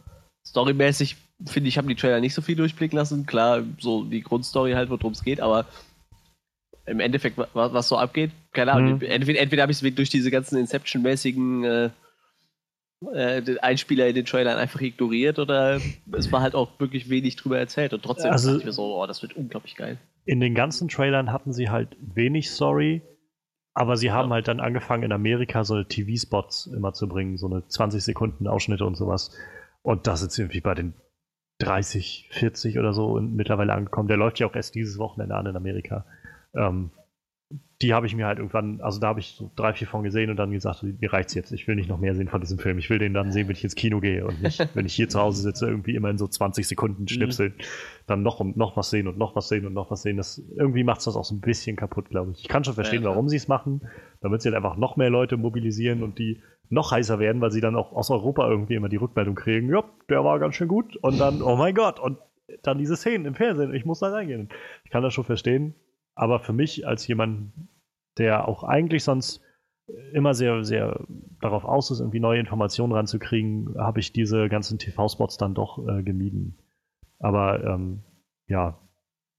Storymäßig, finde ich, haben die Trailer nicht so viel durchblicken lassen. Klar, so die Grundstory halt, worum es geht, aber im Endeffekt, was, was so abgeht, keine Ahnung. Mhm. Entweder, entweder habe ich es durch diese ganzen Inception-mäßigen äh, äh, Einspieler in den Trailern einfach ignoriert oder es war halt auch wirklich wenig drüber erzählt und trotzdem also, dachte ich mir so, oh, das wird unglaublich geil. In den ganzen Trailern hatten sie halt wenig Story, aber sie haben halt dann angefangen in Amerika so TV-Spots immer zu bringen, so eine 20 Sekunden Ausschnitte und sowas. Und das ist irgendwie bei den 30, 40 oder so mittlerweile angekommen. Der läuft ja auch erst dieses Wochenende an in Amerika. Ähm, die habe ich mir halt irgendwann, also da habe ich so drei, vier von gesehen und dann gesagt, mir reicht's jetzt. Ich will nicht noch mehr sehen von diesem Film. Ich will den dann sehen, wenn ich ins Kino gehe und nicht, wenn ich hier zu Hause sitze, irgendwie immer in so 20 Sekunden schnipseln, mhm. dann noch und noch was sehen und noch was sehen und noch was sehen. Das, irgendwie macht's das auch so ein bisschen kaputt, glaube ich. Ich kann schon verstehen, ja, warum sie es machen, damit sie halt einfach noch mehr Leute mobilisieren und die noch heißer werden, weil sie dann auch aus Europa irgendwie immer die Rückmeldung kriegen, ja, der war ganz schön gut und dann, oh mein Gott, und dann diese Szenen im Fernsehen, ich muss da reingehen. Ich kann das schon verstehen, aber für mich als jemand, der auch eigentlich sonst immer sehr, sehr darauf aus ist, irgendwie neue Informationen ranzukriegen, habe ich diese ganzen TV-Spots dann doch äh, gemieden. Aber ähm, ja,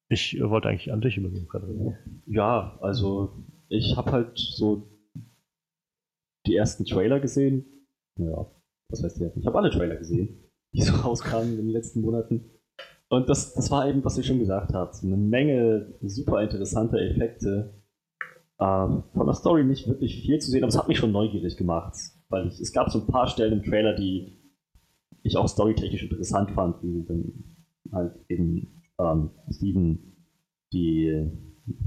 ich wollte eigentlich an dich übergehen, Frederik. Ja, also ich habe halt so die ersten Trailer gesehen. Ja, was heißt die? Ich habe alle Trailer gesehen, die so rauskamen in den letzten Monaten. Und das, das war eben, was ich schon gesagt habe. Eine Menge super interessanter Effekte, ähm, von der Story nicht wirklich viel zu sehen, aber es hat mich schon neugierig gemacht, weil ich, es gab so ein paar Stellen im Trailer, die ich auch storytechnisch interessant fand, wie dann halt eben ähm, Steven die,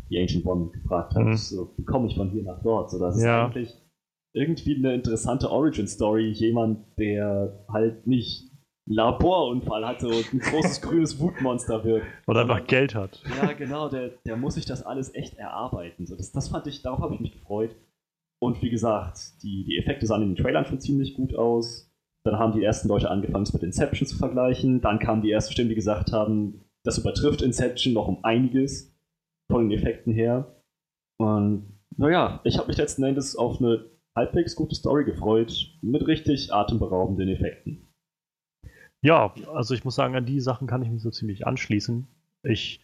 die Ancient One gefragt hat, mhm. so, wie komme ich von hier nach dort? So, das ja. ist eigentlich irgendwie eine interessante Origin-Story, jemand, der halt nicht Laborunfall hatte und ein großes grünes Wutmonster wird. Oder einfach Geld hat. Ja, genau, der, der muss sich das alles echt erarbeiten. So, das, das fand ich, darauf habe ich mich gefreut. Und wie gesagt, die, die Effekte sahen in den Trailern schon ziemlich gut aus. Dann haben die ersten Leute angefangen, es mit Inception zu vergleichen. Dann kamen die ersten Stimmen, die gesagt haben, das übertrifft Inception noch um einiges von den Effekten her. Und naja, ich habe mich letzten Endes auf eine halbwegs gute Story gefreut, mit richtig atemberaubenden Effekten. Ja, also ich muss sagen, an die Sachen kann ich mich so ziemlich anschließen. Ich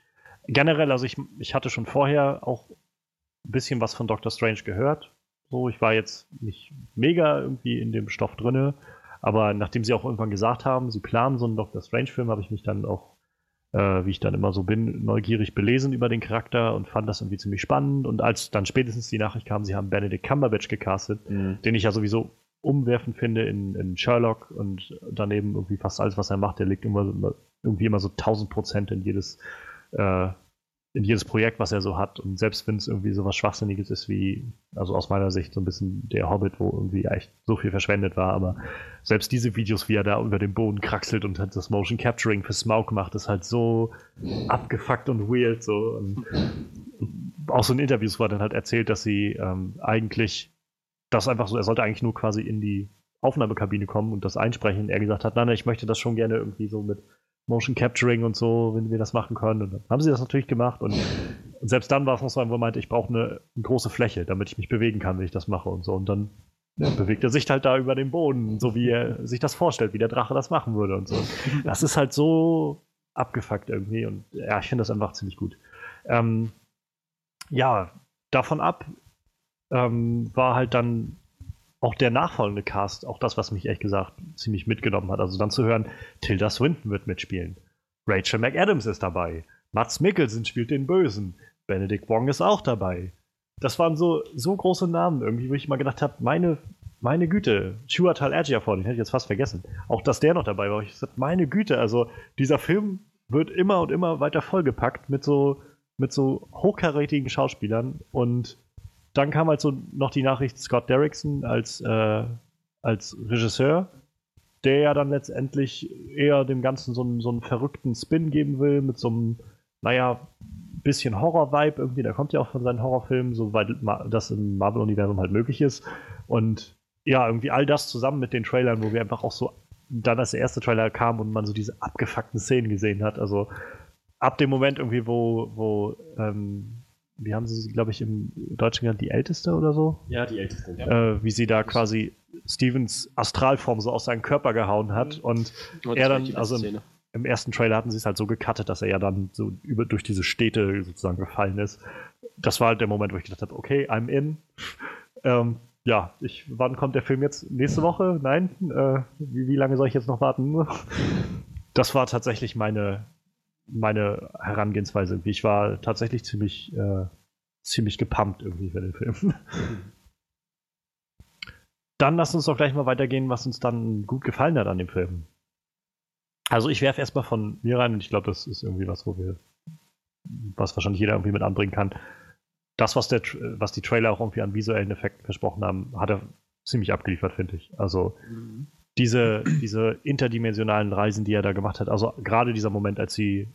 generell, also ich, ich hatte schon vorher auch ein bisschen was von Doctor Strange gehört. So, ich war jetzt nicht mega irgendwie in dem Stoff drinne, aber nachdem sie auch irgendwann gesagt haben, sie planen so einen Doctor Strange-Film, habe ich mich dann auch, äh, wie ich dann immer so bin, neugierig belesen über den Charakter und fand das irgendwie ziemlich spannend. Und als dann spätestens die Nachricht kam, sie haben Benedict Cumberbatch gecastet, mhm. den ich ja sowieso umwerfend finde in, in Sherlock und daneben irgendwie fast alles, was er macht, der legt immer, irgendwie immer so 1000 Prozent in jedes, äh, in jedes Projekt, was er so hat. Und selbst wenn es irgendwie so was Schwachsinniges ist wie, also aus meiner Sicht so ein bisschen der Hobbit, wo irgendwie echt so viel verschwendet war, aber selbst diese Videos, wie er da über den Boden kraxelt und hat das Motion Capturing für Smaug macht, ist halt so abgefuckt und weird. So. Und auch so in Interviews, wo er dann halt erzählt, dass sie ähm, eigentlich das einfach so, er sollte eigentlich nur quasi in die Aufnahmekabine kommen und das einsprechen. Er gesagt hat, nein, ich möchte das schon gerne irgendwie so mit Motion Capturing und so, wenn wir das machen können. Und dann haben sie das natürlich gemacht und, und selbst dann war es noch so, wo er meinte, ich brauche eine, eine, große Fläche, damit ich mich bewegen kann, wenn ich das mache und so. Und dann ja, bewegt er sich halt da über den Boden, so wie er sich das vorstellt, wie der Drache das machen würde und so. Das ist halt so abgefuckt irgendwie und ja, ich finde das einfach ziemlich gut. Ähm, ja, davon ab, ähm, war halt dann auch der nachfolgende Cast, auch das, was mich ehrlich gesagt ziemlich mitgenommen hat. Also dann zu hören, Tilda Swinton wird mitspielen. Rachel McAdams ist dabei. Mats Mikkelsen spielt den Bösen. Benedict Wong ist auch dabei. Das waren so, so große Namen irgendwie, wo ich mal gedacht habe, meine, meine Güte, Chuatal Ejiofor, den hätte ich jetzt fast vergessen. Auch, dass der noch dabei war. Ich gesagt, meine Güte, also dieser Film wird immer und immer weiter vollgepackt mit so, mit so hochkarätigen Schauspielern und dann kam halt so noch die Nachricht Scott Derrickson als, äh, als Regisseur, der ja dann letztendlich eher dem Ganzen so einen, so einen verrückten Spin geben will, mit so einem, naja, bisschen Horror-Vibe irgendwie. Der kommt ja auch von seinen Horrorfilmen, soweit das im Marvel-Universum halt möglich ist. Und ja, irgendwie all das zusammen mit den Trailern, wo wir einfach auch so dann als der erste Trailer kam und man so diese abgefuckten Szenen gesehen hat. Also ab dem Moment irgendwie, wo, wo ähm, wie haben sie, glaube ich, im Deutschen genannt, die Älteste oder so? Ja, die Älteste. Ja. Äh, wie sie da quasi Stevens Astralform so aus seinem Körper gehauen hat mhm. und oh, er dann, also im, im, ersten Trailer hatten sie es halt so gecuttet, dass er ja dann so über, durch diese Städte sozusagen gefallen ist. Das war halt der Moment, wo ich gedacht habe, okay, I'm in. ähm, ja, ich, wann kommt der Film jetzt? Nächste Woche? Nein? Äh, wie, wie lange soll ich jetzt noch warten? Das war tatsächlich meine, meine Herangehensweise. Ich war tatsächlich ziemlich, äh, ziemlich gepumpt irgendwie für den Film. Dann lass uns doch gleich mal weitergehen, was uns dann gut gefallen hat an dem Film. Also ich werfe erstmal von mir rein und ich glaube, das ist irgendwie was, wo wir, was wahrscheinlich jeder irgendwie mit anbringen kann. das, was, der, was die Trailer auch irgendwie an visuellen Effekten versprochen haben, hat er ziemlich abgeliefert, finde ich. Also mhm. Diese, diese interdimensionalen Reisen, die er da gemacht hat, also gerade dieser Moment, als sie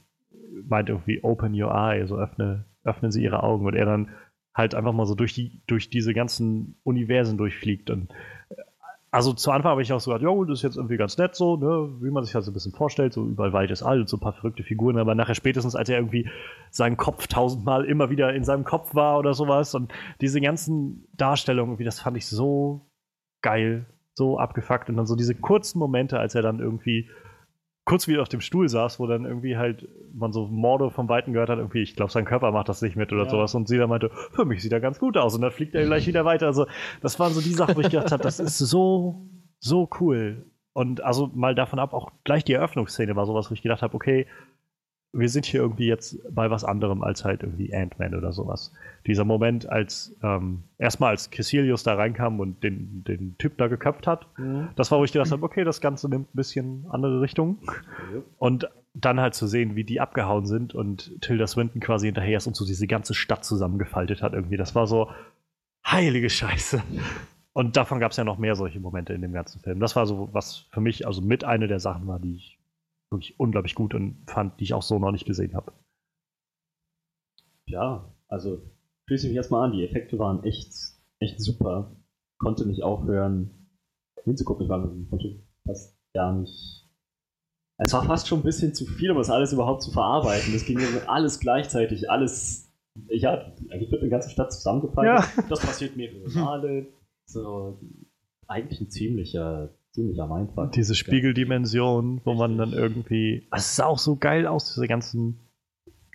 meint irgendwie Open your eye, so öffne, öffnen sie ihre Augen und er dann halt einfach mal so durch die, durch diese ganzen Universen durchfliegt. Und also zu Anfang habe ich auch so gedacht, ja, das ist jetzt irgendwie ganz nett so, ne, wie man sich das so ein bisschen vorstellt, so überall weites All und so ein paar verrückte Figuren, aber nachher spätestens, als er irgendwie sein Kopf tausendmal immer wieder in seinem Kopf war oder sowas und diese ganzen Darstellungen, wie das fand ich so geil, so abgefuckt und dann so diese kurzen Momente, als er dann irgendwie kurz wieder auf dem Stuhl saß, wo dann irgendwie halt man so Morde vom Weiten gehört hat, irgendwie, ich glaube, sein Körper macht das nicht mit oder ja. sowas. Und sie dann meinte, für mich sieht er ganz gut aus. Und dann fliegt er gleich wieder weiter. Also, das waren so die Sachen, wo ich gedacht habe, das ist so, so cool. Und also mal davon ab, auch gleich die Eröffnungsszene war sowas, wo ich gedacht habe, okay, wir sind hier irgendwie jetzt bei was anderem als halt irgendwie Ant-Man oder sowas. Dieser Moment, als ähm, erstmal als Cassilius da reinkam und den, den Typ da geköpft hat, mhm. das war, wo ich gedacht habe, okay, das Ganze nimmt ein bisschen andere Richtung. Mhm. Und dann halt zu sehen, wie die abgehauen sind und Tilda Swinton quasi hinterher ist und so diese ganze Stadt zusammengefaltet hat irgendwie. Das war so heilige Scheiße. Und davon gab es ja noch mehr solche Momente in dem ganzen Film. Das war so, was für mich also mit eine der Sachen war, die ich wirklich unglaublich gut und fand, die ich auch so noch nicht gesehen habe. Ja, also schließe ich mich erstmal an, die Effekte waren echt, echt super. Konnte nicht aufhören hinzugucken, ich war fast gar nicht. Es war fast schon ein bisschen zu viel, um das alles überhaupt zu verarbeiten. Das ging mir alles gleichzeitig, alles. Ja, eigentlich wird eine ganze Stadt zusammengefallen. Ja. Das passiert mehrere Male. So, eigentlich ein ziemlicher ziemlich am einfach. Diese Spiegeldimension, wo man dann irgendwie. Es sah auch so geil aus, diese ganzen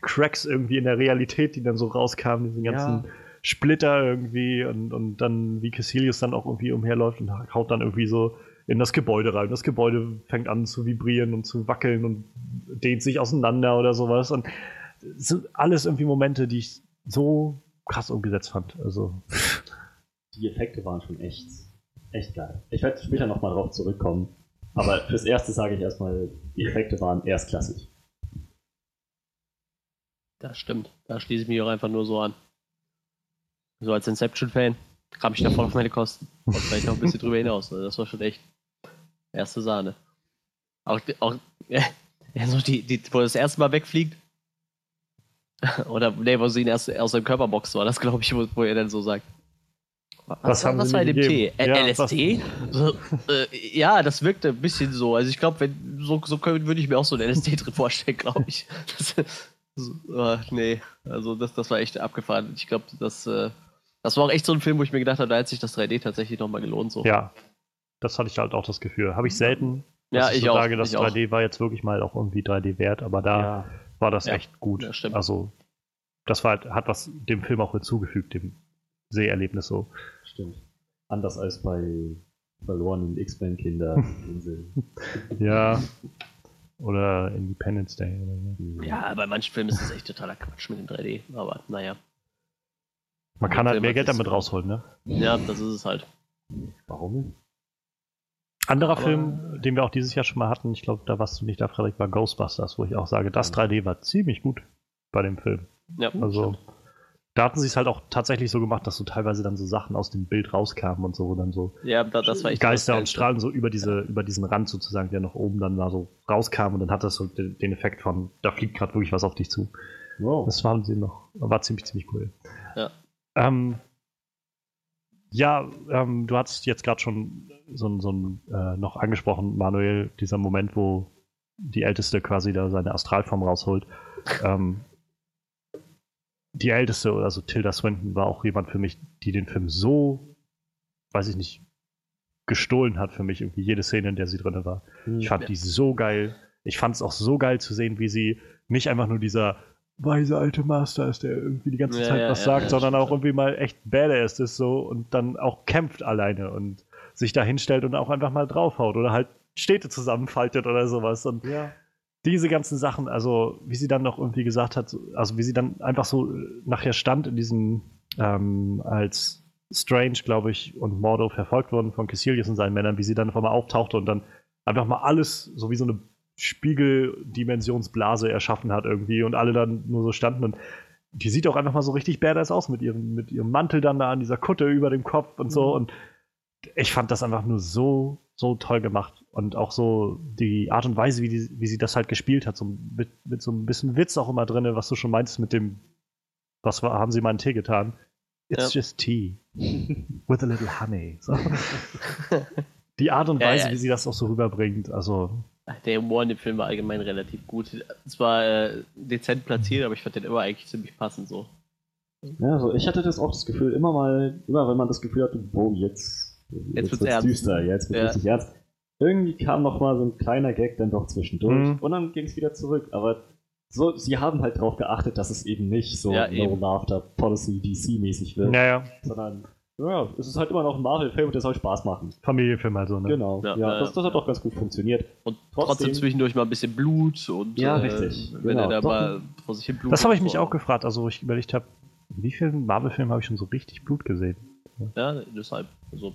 Cracks irgendwie in der Realität, die dann so rauskamen, diese ganzen ja. Splitter irgendwie und, und dann wie Cassilius dann auch irgendwie umherläuft und haut dann irgendwie so in das Gebäude rein. Das Gebäude fängt an zu vibrieren und zu wackeln und dehnt sich auseinander oder sowas. Und sind alles irgendwie Momente, die ich so krass umgesetzt fand. Also. Die Effekte waren schon echt echt geil. Ich werde später nochmal drauf zurückkommen. Aber fürs Erste sage ich erstmal, die Effekte waren erstklassig. Das stimmt. Da schließe ich mich auch einfach nur so an. So als Inception-Fan kam ich da voll auf meine Kosten. Und vielleicht noch ein bisschen drüber hinaus. Also das war schon echt erste Sahne. Auch, auch ja, so die, die, wo er das erste Mal wegfliegt. Oder nee, wo sie ihn erst aus seinem Körper boxt, war das, glaube ich, wo, wo er dann so sagt. Was, was, haben was war in dem Tee? Ja, LSD? So, äh, ja, das wirkte ein bisschen so. Also ich glaube, so, so würde ich mir auch so einen LSD drin vorstellen, glaube ich. Das, uh, nee, also das, das war echt abgefahren. Ich glaube, das, äh, das war auch echt so ein Film, wo ich mir gedacht habe, da hat sich das 3D tatsächlich nochmal gelohnt. So. Ja, das hatte ich halt auch das Gefühl. Habe ich selten. Ja, ich, ich so auch. sage, das ich 3D auch. war jetzt wirklich mal auch irgendwie 3D wert, aber da ja. war das ja. echt gut. Ja, also das war halt, hat was dem Film auch hinzugefügt, dem Seherlebnis so. Stimmt. Anders als bei verlorenen X-Men-Kinder. ja. Oder Independence Day. Oder so. Ja, bei manchen Filmen ist das echt totaler Quatsch mit dem 3D. Aber naja. Man kann halt mehr Geld damit rausholen, ne? Ja, das ist es halt. Warum? Anderer Aber Film, den wir auch dieses Jahr schon mal hatten, ich glaube, da warst du nicht da, Frederik, war Ghostbusters, wo ich auch sage, das 3D war ziemlich gut bei dem Film. Ja, also stimmt da hatten sie es halt auch tatsächlich so gemacht, dass so teilweise dann so Sachen aus dem Bild rauskamen und so dann so ja, das war echt Geister und Strahlen so über diese über diesen Rand sozusagen, der noch oben dann da so rauskam und dann hat das so den, den Effekt von da fliegt gerade wirklich was auf dich zu. Wow. Das waren sie noch, war ziemlich ziemlich cool. Ja. Ähm, ja, ähm, du hast jetzt gerade schon so, so ein äh, noch angesprochen, Manuel, dieser Moment, wo die Älteste quasi da seine Astralform rausholt. ähm, die älteste, also Tilda Swinton, war auch jemand für mich, die den Film so, weiß ich nicht, gestohlen hat für mich, irgendwie jede Szene, in der sie drin war. Mhm, ich fand ja. die so geil. Ich fand es auch so geil zu sehen, wie sie nicht einfach nur dieser weise alte Master ist, der irgendwie die ganze ja, Zeit ja, was sagt, sondern auch irgendwie mal echt badass ist so und dann auch kämpft alleine und sich da hinstellt und auch einfach mal draufhaut oder halt Städte zusammenfaltet oder sowas. Und ja diese ganzen Sachen, also wie sie dann noch irgendwie gesagt hat, also wie sie dann einfach so nachher stand in diesem, ähm, als Strange, glaube ich, und Mordo verfolgt wurden von Cassilius und seinen Männern, wie sie dann auf einmal auftauchte und dann einfach mal alles so wie so eine Spiegeldimensionsblase erschaffen hat irgendwie und alle dann nur so standen und die sieht auch einfach mal so richtig badass aus mit ihrem, mit ihrem Mantel dann da an dieser Kutte über dem Kopf und so. Mhm. Und ich fand das einfach nur so, so toll gemacht. Und auch so die Art und Weise, wie, die, wie sie das halt gespielt hat, so mit, mit so ein bisschen Witz auch immer drin, was du schon meinst mit dem, was war, haben sie mal einen Tee getan? It's ja. just tea. With a little honey. So. die Art und Weise, ja, ja. wie sie das auch so rüberbringt, also. Der Humor in dem Film war allgemein relativ gut. Es war äh, dezent platziert, aber ich fand den immer eigentlich ziemlich passend so. Ja, also ich hatte das auch das Gefühl, immer mal, immer wenn man das Gefühl hatte, boah, jetzt, jetzt, jetzt wird's ernst. düster, jetzt wird ja. richtig ernst. Irgendwie kam noch mal so ein kleiner Gag dann doch zwischendurch mhm. und dann ging es wieder zurück. Aber so, sie haben halt darauf geachtet, dass es eben nicht so ja, No Laughter Policy DC-mäßig wird, naja. sondern ja, es ist halt immer noch ein Marvel-Film und der soll Spaß machen. Familienfilm also, ne? Genau. Ja, ja das, das, hat doch ganz gut funktioniert. Und trotzdem, trotzdem zwischendurch mal ein bisschen Blut und ja, äh, richtig. wenn genau. er da doch. mal vor sich hin Blut Das habe ich mich auch gefragt, also wo ich überlegt habe, wie vielen Marvel-Filmen habe ich schon so richtig Blut gesehen? Ja, deshalb. Also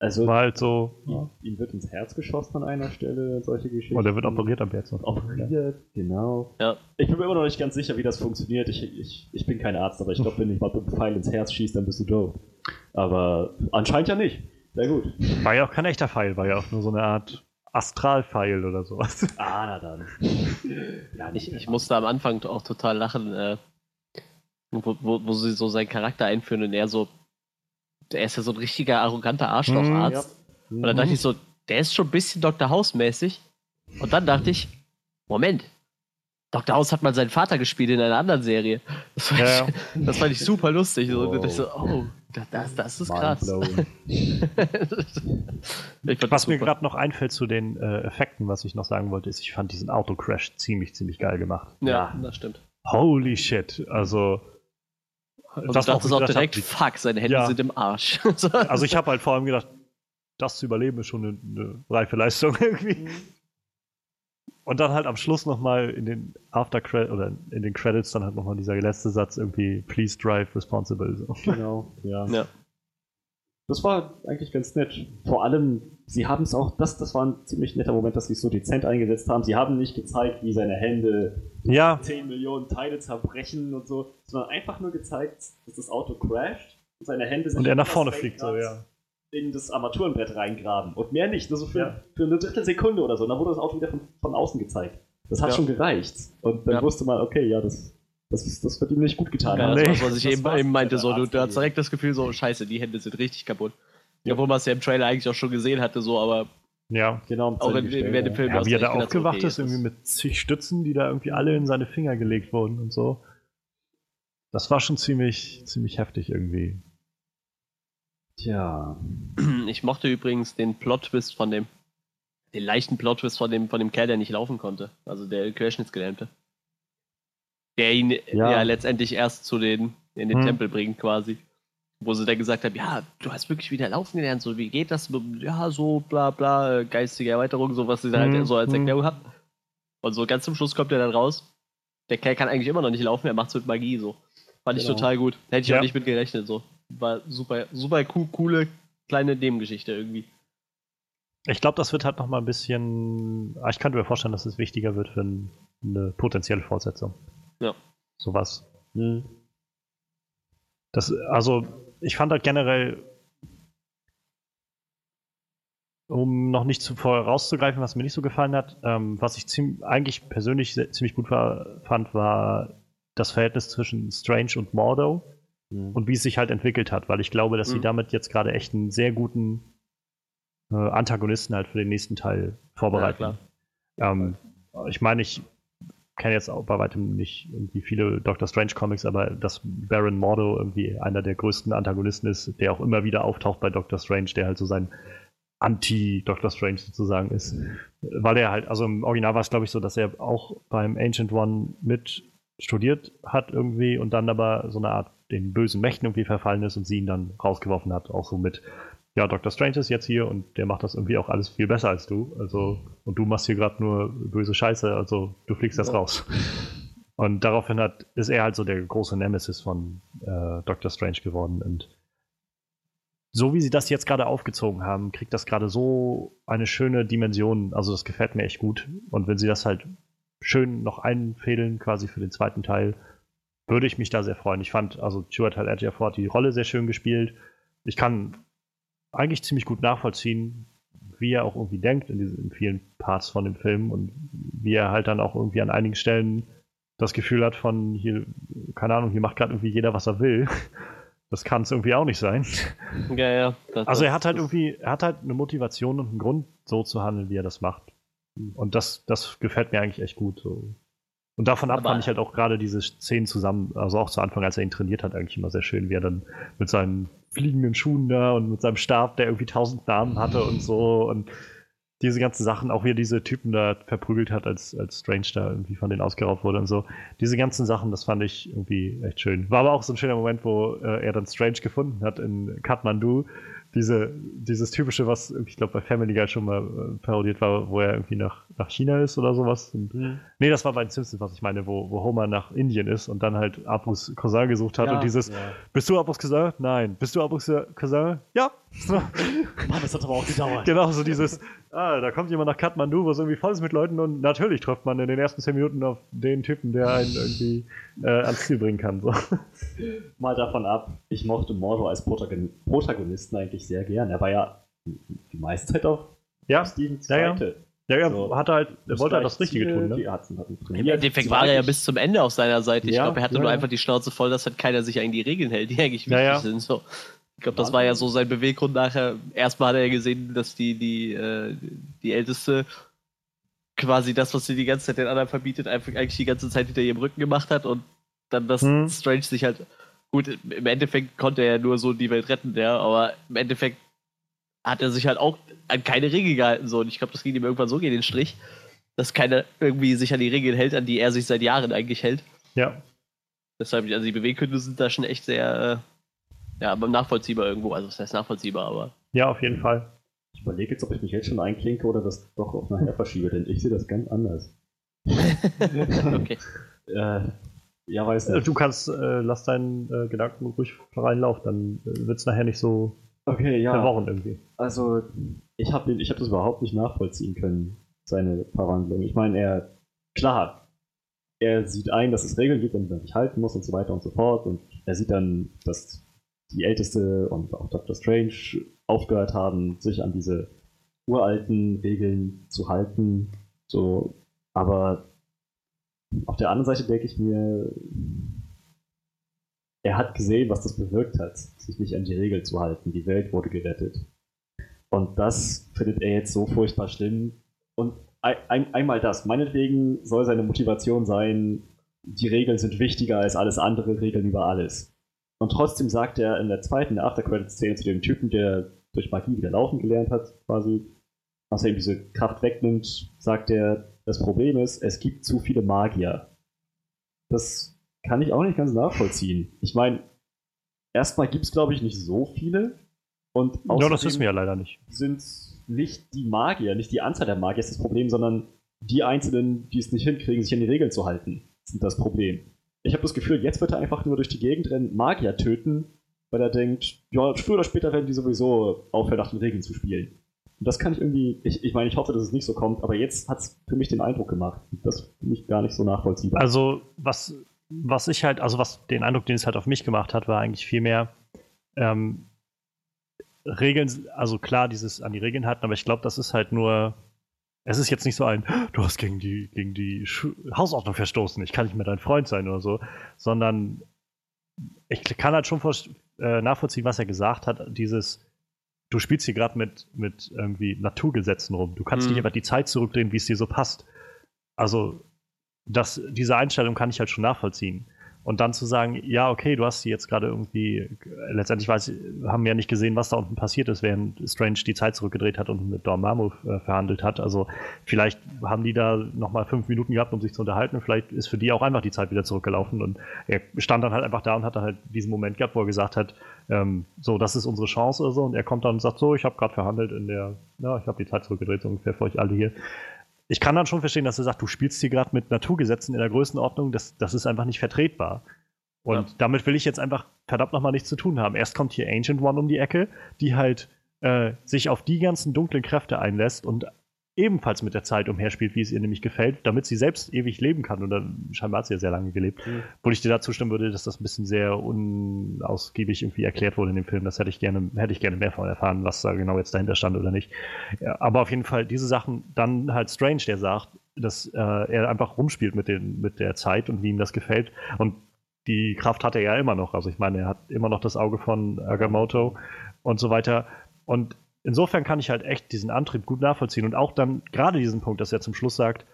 also, war halt so. Ja. Ihm wird ins Herz geschossen an einer Stelle, solche Geschichten. Und er wird operiert am Herzen. Operiert, ja. genau. Ja. Ich bin mir immer noch nicht ganz sicher, wie das funktioniert. Ich, ich, ich bin kein Arzt, aber ich glaube, wenn ich mal einen Pfeil ins Herz schießt, dann bist du doof. Aber anscheinend ja nicht. Sehr gut. War ja auch kein echter Pfeil, war ja auch nur so eine Art Astralpfeil oder sowas. Ah, na dann. ja, ich, ich musste am Anfang auch total lachen, äh, wo, wo, wo sie so seinen Charakter einführen und er so er ist ja so ein richtiger arroganter Arschlocharzt. Mhm, ja. Und dann dachte ich so, der ist schon ein bisschen Dr. House-mäßig. Und dann dachte ich, Moment, Dr. House hat mal seinen Vater gespielt in einer anderen Serie. Das fand, ja. ich, das fand ich, super lustig. So, und ich so, oh, das, das ist krass. was mir gerade noch einfällt zu den äh, Effekten, was ich noch sagen wollte, ist, ich fand diesen Autocrash ziemlich, ziemlich geil gemacht. Ja, ja. das stimmt. Holy shit. Also, und das dachte auch direkt, hab, fuck, seine Hände ja. sind im Arsch. also ich habe halt vor allem gedacht, das zu überleben ist schon eine, eine reife Leistung irgendwie. Mhm. Und dann halt am Schluss nochmal in den After oder in den Credits dann halt nochmal dieser letzte Satz irgendwie Please drive responsible. So. Genau, ja. ja. Das war eigentlich ganz nett. Vor allem, sie haben es auch, das, das war ein ziemlich netter Moment, dass sie es so dezent eingesetzt haben. Sie haben nicht gezeigt, wie seine Hände ja. 10 Millionen Teile zerbrechen und so, sondern einfach nur gezeigt, dass das Auto crasht und seine Hände sind. Und er nach vorne fliegt, so, ja. In das Armaturenbrett reingraben. Und mehr nicht, nur so für, ja. für eine Drittelsekunde oder so. Und dann wurde das Auto wieder von, von außen gezeigt. Das hat ja. schon gereicht. Und dann wusste man, okay, ja, das das, ist, das wird ihm nicht gut getan. Ja, das nee. was, was ich eben, eben meinte. So, du, du hast direkt das Gefühl, so, scheiße, die Hände sind richtig kaputt. Ja. Obwohl man es ja im Trailer eigentlich auch schon gesehen hatte, so, aber. Ja, genau. Auch in, während dem Film. Ja, wie er da aufgewacht okay, ist, irgendwie mit zig Stützen, die da irgendwie alle in seine Finger gelegt wurden und so. Das war schon ziemlich, ziemlich heftig irgendwie. Tja. Ich mochte übrigens den Plot-Twist von dem, den leichten Plot-Twist von dem, von dem Kerl, der nicht laufen konnte. Also der Querschnittsgelähmte der ihn ja. ja, letztendlich erst zu den, in den hm. Tempel bringt quasi. Wo sie dann gesagt haben, ja, du hast wirklich wieder laufen gelernt, so wie geht das? Ja, so bla bla, geistige Erweiterung, so was sie hm. halt so als hm. Erklärung haben. Und so ganz zum Schluss kommt er dann raus. Der Kerl kann eigentlich immer noch nicht laufen, er macht es mit Magie so. Fand ich genau. total gut. Hätte ich ja. auch nicht mit gerechnet so. War super, super cool, coole kleine Nebengeschichte irgendwie. Ich glaube, das wird halt noch mal ein bisschen. Ah, ich könnte mir vorstellen, dass es wichtiger wird für eine potenzielle Fortsetzung. Ja. Sowas. Hm. Das, also, ich fand halt generell, um noch nicht zuvor rauszugreifen, was mir nicht so gefallen hat, ähm, was ich ziemlich, eigentlich persönlich ziemlich gut war, fand, war das Verhältnis zwischen Strange und Mordo mhm. und wie es sich halt entwickelt hat, weil ich glaube, dass mhm. sie damit jetzt gerade echt einen sehr guten äh, Antagonisten halt für den nächsten Teil vorbereiten. Ja, ähm, ich meine, ich kenne jetzt auch bei weitem nicht irgendwie viele Doctor Strange Comics, aber dass Baron Mordo irgendwie einer der größten Antagonisten ist, der auch immer wieder auftaucht bei Doctor Strange, der halt so sein Anti-Doctor Strange sozusagen ist. Weil er halt, also im Original war es glaube ich so, dass er auch beim Ancient One mit studiert hat irgendwie und dann aber so eine Art den bösen Mächten irgendwie verfallen ist und sie ihn dann rausgeworfen hat, auch so mit ja, Dr. Strange ist jetzt hier und der macht das irgendwie auch alles viel besser als du. Also, und du machst hier gerade nur böse Scheiße, also du fliegst das ja. raus. Und daraufhin hat, ist er halt so der große Nemesis von äh, Dr. Strange geworden. Und so wie sie das jetzt gerade aufgezogen haben, kriegt das gerade so eine schöne Dimension. Also das gefällt mir echt gut. Und wenn sie das halt schön noch einfädeln, quasi für den zweiten Teil, würde ich mich da sehr freuen. Ich fand, also Ejiofor hat die Rolle sehr schön gespielt. Ich kann eigentlich ziemlich gut nachvollziehen, wie er auch irgendwie denkt in, diesen, in vielen Parts von dem Film und wie er halt dann auch irgendwie an einigen Stellen das Gefühl hat von hier, keine Ahnung, hier macht gerade irgendwie jeder, was er will. Das kann es irgendwie auch nicht sein. Ja, ja. Das, also er hat halt irgendwie, er hat halt eine Motivation und einen Grund, so zu handeln, wie er das macht. Und das, das gefällt mir eigentlich echt gut. So. Und davon ab Aber fand ich halt auch gerade diese Szenen zusammen, also auch zu Anfang, als er ihn trainiert hat, eigentlich immer sehr schön, wie er dann mit seinen fliegenden Schuhen da und mit seinem Stab, der irgendwie tausend Namen hatte und so und diese ganzen Sachen, auch wie er diese Typen da verprügelt hat, als, als Strange da irgendwie von denen ausgeraubt wurde und so. Diese ganzen Sachen, das fand ich irgendwie echt schön. War aber auch so ein schöner Moment, wo äh, er dann Strange gefunden hat in Kathmandu diese, dieses typische, was ich glaube bei Family Guy schon mal äh, parodiert war, wo er irgendwie nach, nach China ist oder sowas. Und, mhm. Nee, das war bei den Simpsons, was ich meine, wo, wo Homer nach Indien ist und dann halt Abus Cousin gesucht hat ja, und dieses, ja. bist du Abus Cousin? Nein. Bist du Abus Cousin? Ja. Mann, das hat aber auch gedauert. Genau, so dieses, ah, da kommt jemand nach Kathmandu, was irgendwie voll ist mit Leuten und natürlich trifft man in den ersten zehn Minuten auf den Typen, der einen irgendwie äh, ans Ziel bringen kann. So. Mal davon ab, ich mochte Mordo als Protagonisten eigentlich sehr gern. Er war ja die meiste Zeit auf ja. Stevens Seite. Ja, ja. Ja, er so, hatte halt, er wollte halt das Richtige tun. Ne? Die hatten, hatten Im Endeffekt war er ja bis zum Ende auf seiner Seite. Ich ja, glaube, er hatte ja, nur einfach die Schnauze voll, dass halt keiner sich an die Regeln hält, die eigentlich wichtig sind. So. Ich glaube, das war ja so sein Beweggrund nachher. Erstmal hat er ja gesehen, dass die, die, äh, die Älteste quasi das, was sie die ganze Zeit den anderen verbietet, einfach eigentlich die ganze Zeit hinter ihrem Rücken gemacht hat und dann das hm. Strange sich halt. Gut, im Endeffekt konnte er ja nur so die Welt retten, ja, aber im Endeffekt hat er sich halt auch an keine Regeln gehalten. So. Und ich glaube, das ging ihm irgendwann so gegen den Strich, dass keiner irgendwie sich an die Regeln hält, an die er sich seit Jahren eigentlich hält. Ja. Deshalb, also die Beweggründe sind da schon echt sehr äh, ja, aber nachvollziehbar irgendwo. Also, das heißt nachvollziehbar, aber. Ja, auf jeden Fall. Ich überlege jetzt, ob ich mich jetzt schon einklinke oder das doch auf nachher verschiebe, denn ich sehe das ganz anders. okay. äh, ja, weiß nicht. Du kannst, äh, lass deinen äh, Gedanken ruhig reinlaufen, dann äh, wird es nachher nicht so okay, ja. verworren irgendwie. Also, ich habe ich hab das überhaupt nicht nachvollziehen können, seine Verwandlung. Ich meine, er, klar, er sieht ein, dass es Regeln gibt, an die man sich halten muss und so weiter und so fort. Und er sieht dann, dass die Älteste und auch Dr. Strange aufgehört haben, sich an diese uralten Regeln zu halten. So, aber auf der anderen Seite denke ich mir, er hat gesehen, was das bewirkt hat, sich nicht an die Regeln zu halten. Die Welt wurde gerettet. Und das findet er jetzt so furchtbar schlimm. Und ein, einmal das. Meinetwegen soll seine Motivation sein, die Regeln sind wichtiger als alles andere, Regeln über alles. Und trotzdem sagt er in der zweiten After-Credit-Szene zu dem Typen, der durch Magie wieder laufen gelernt hat, quasi, was er ihm diese Kraft wegnimmt, sagt er, das Problem ist, es gibt zu viele Magier. Das kann ich auch nicht ganz nachvollziehen. Ich meine, erstmal gibt es, glaube ich, nicht so viele. Und ja, das wissen wir ja leider nicht. Sind nicht die Magier, nicht die Anzahl der Magier ist das Problem, sondern die Einzelnen, die es nicht hinkriegen, sich an die Regeln zu halten, sind das Problem ich habe das Gefühl, jetzt wird er einfach nur durch die Gegend rennen, Magier töten, weil er denkt, ja, früher oder später werden die sowieso aufhören, nach den Regeln zu spielen. Und das kann ich irgendwie, ich, ich meine, ich hoffe, dass es nicht so kommt, aber jetzt hat es für mich den Eindruck gemacht. Das finde ich gar nicht so nachvollziehbar. Also, was, was ich halt, also was den Eindruck, den es halt auf mich gemacht hat, war eigentlich viel mehr, ähm, Regeln, also klar, dieses an die Regeln halten, aber ich glaube, das ist halt nur es ist jetzt nicht so ein, du hast gegen die, gegen die Hausordnung verstoßen, ich kann nicht mehr dein Freund sein oder so, sondern ich kann halt schon äh, nachvollziehen, was er gesagt hat, dieses, du spielst hier gerade mit, mit irgendwie Naturgesetzen rum. Du kannst mhm. nicht einfach die Zeit zurückdrehen, wie es dir so passt. Also, das, diese Einstellung kann ich halt schon nachvollziehen. Und dann zu sagen, ja, okay, du hast sie jetzt gerade irgendwie, letztendlich weiß, haben wir ja nicht gesehen, was da unten passiert ist, während Strange die Zeit zurückgedreht hat und mit Dormammu äh, verhandelt hat. Also vielleicht haben die da nochmal fünf Minuten gehabt, um sich zu unterhalten. Vielleicht ist für die auch einfach die Zeit wieder zurückgelaufen. Und er stand dann halt einfach da und hatte halt diesen Moment gehabt, wo er gesagt hat, ähm, so, das ist unsere Chance oder so. Und er kommt dann und sagt, so, ich habe gerade verhandelt in der, ja, ich habe die Zeit zurückgedreht, so ungefähr für euch alle hier ich kann dann schon verstehen, dass er sagt, du spielst hier gerade mit Naturgesetzen in der Größenordnung, das, das ist einfach nicht vertretbar. Und ja. damit will ich jetzt einfach verdammt nochmal nichts zu tun haben. Erst kommt hier Ancient One um die Ecke, die halt äh, sich auf die ganzen dunklen Kräfte einlässt und ebenfalls mit der Zeit umherspielt, wie es ihr nämlich gefällt, damit sie selbst ewig leben kann. Und dann scheinbar hat sie ja sehr lange gelebt. Mhm. Wo ich dir dazu stimmen würde, dass das ein bisschen sehr unausgiebig irgendwie erklärt wurde in dem Film. Das hätte ich gerne, hätte ich gerne mehr von erfahren, was da genau jetzt dahinter stand oder nicht. Ja, aber auf jeden Fall diese Sachen, dann halt Strange, der sagt, dass äh, er einfach rumspielt mit, den, mit der Zeit und wie ihm das gefällt. Und die Kraft hat er ja immer noch. Also ich meine, er hat immer noch das Auge von Agamotto und so weiter. Und insofern kann ich halt echt diesen Antrieb gut nachvollziehen und auch dann gerade diesen Punkt, dass er zum Schluss sagt,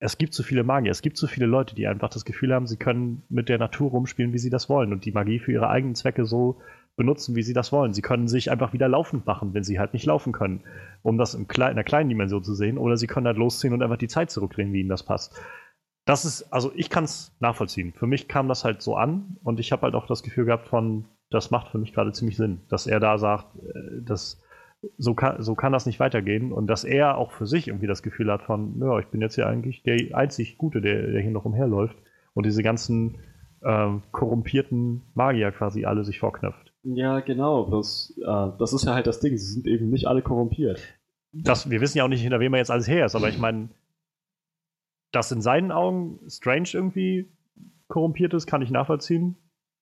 es gibt zu viele Magier, es gibt zu viele Leute, die einfach das Gefühl haben, sie können mit der Natur rumspielen, wie sie das wollen und die Magie für ihre eigenen Zwecke so benutzen, wie sie das wollen. Sie können sich einfach wieder laufend machen, wenn sie halt nicht laufen können, um das in, einer kleinen Dimension zu sehen, oder sie können halt losziehen und einfach die Zeit zurückdrehen, wie ihnen das passt. Das ist, also ich kann es nachvollziehen. Für mich kam das halt so an und ich habe halt auch das Gefühl gehabt von, das macht für mich gerade ziemlich Sinn, dass er da sagt, äh, dass so kann, so kann das nicht weitergehen und dass er auch für sich irgendwie das Gefühl hat von, ja, ich bin jetzt hier eigentlich der einzig Gute, der, der hier noch umherläuft und diese ganzen ähm, korrumpierten Magier quasi alle sich vorknöpft. Ja, genau. Das, äh, das ist ja halt das Ding. Sie sind eben nicht alle korrumpiert. Das, wir wissen ja auch nicht, hinter wem er jetzt alles her ist, aber ich meine, dass in seinen Augen Strange irgendwie korrumpiert ist, kann ich nachvollziehen.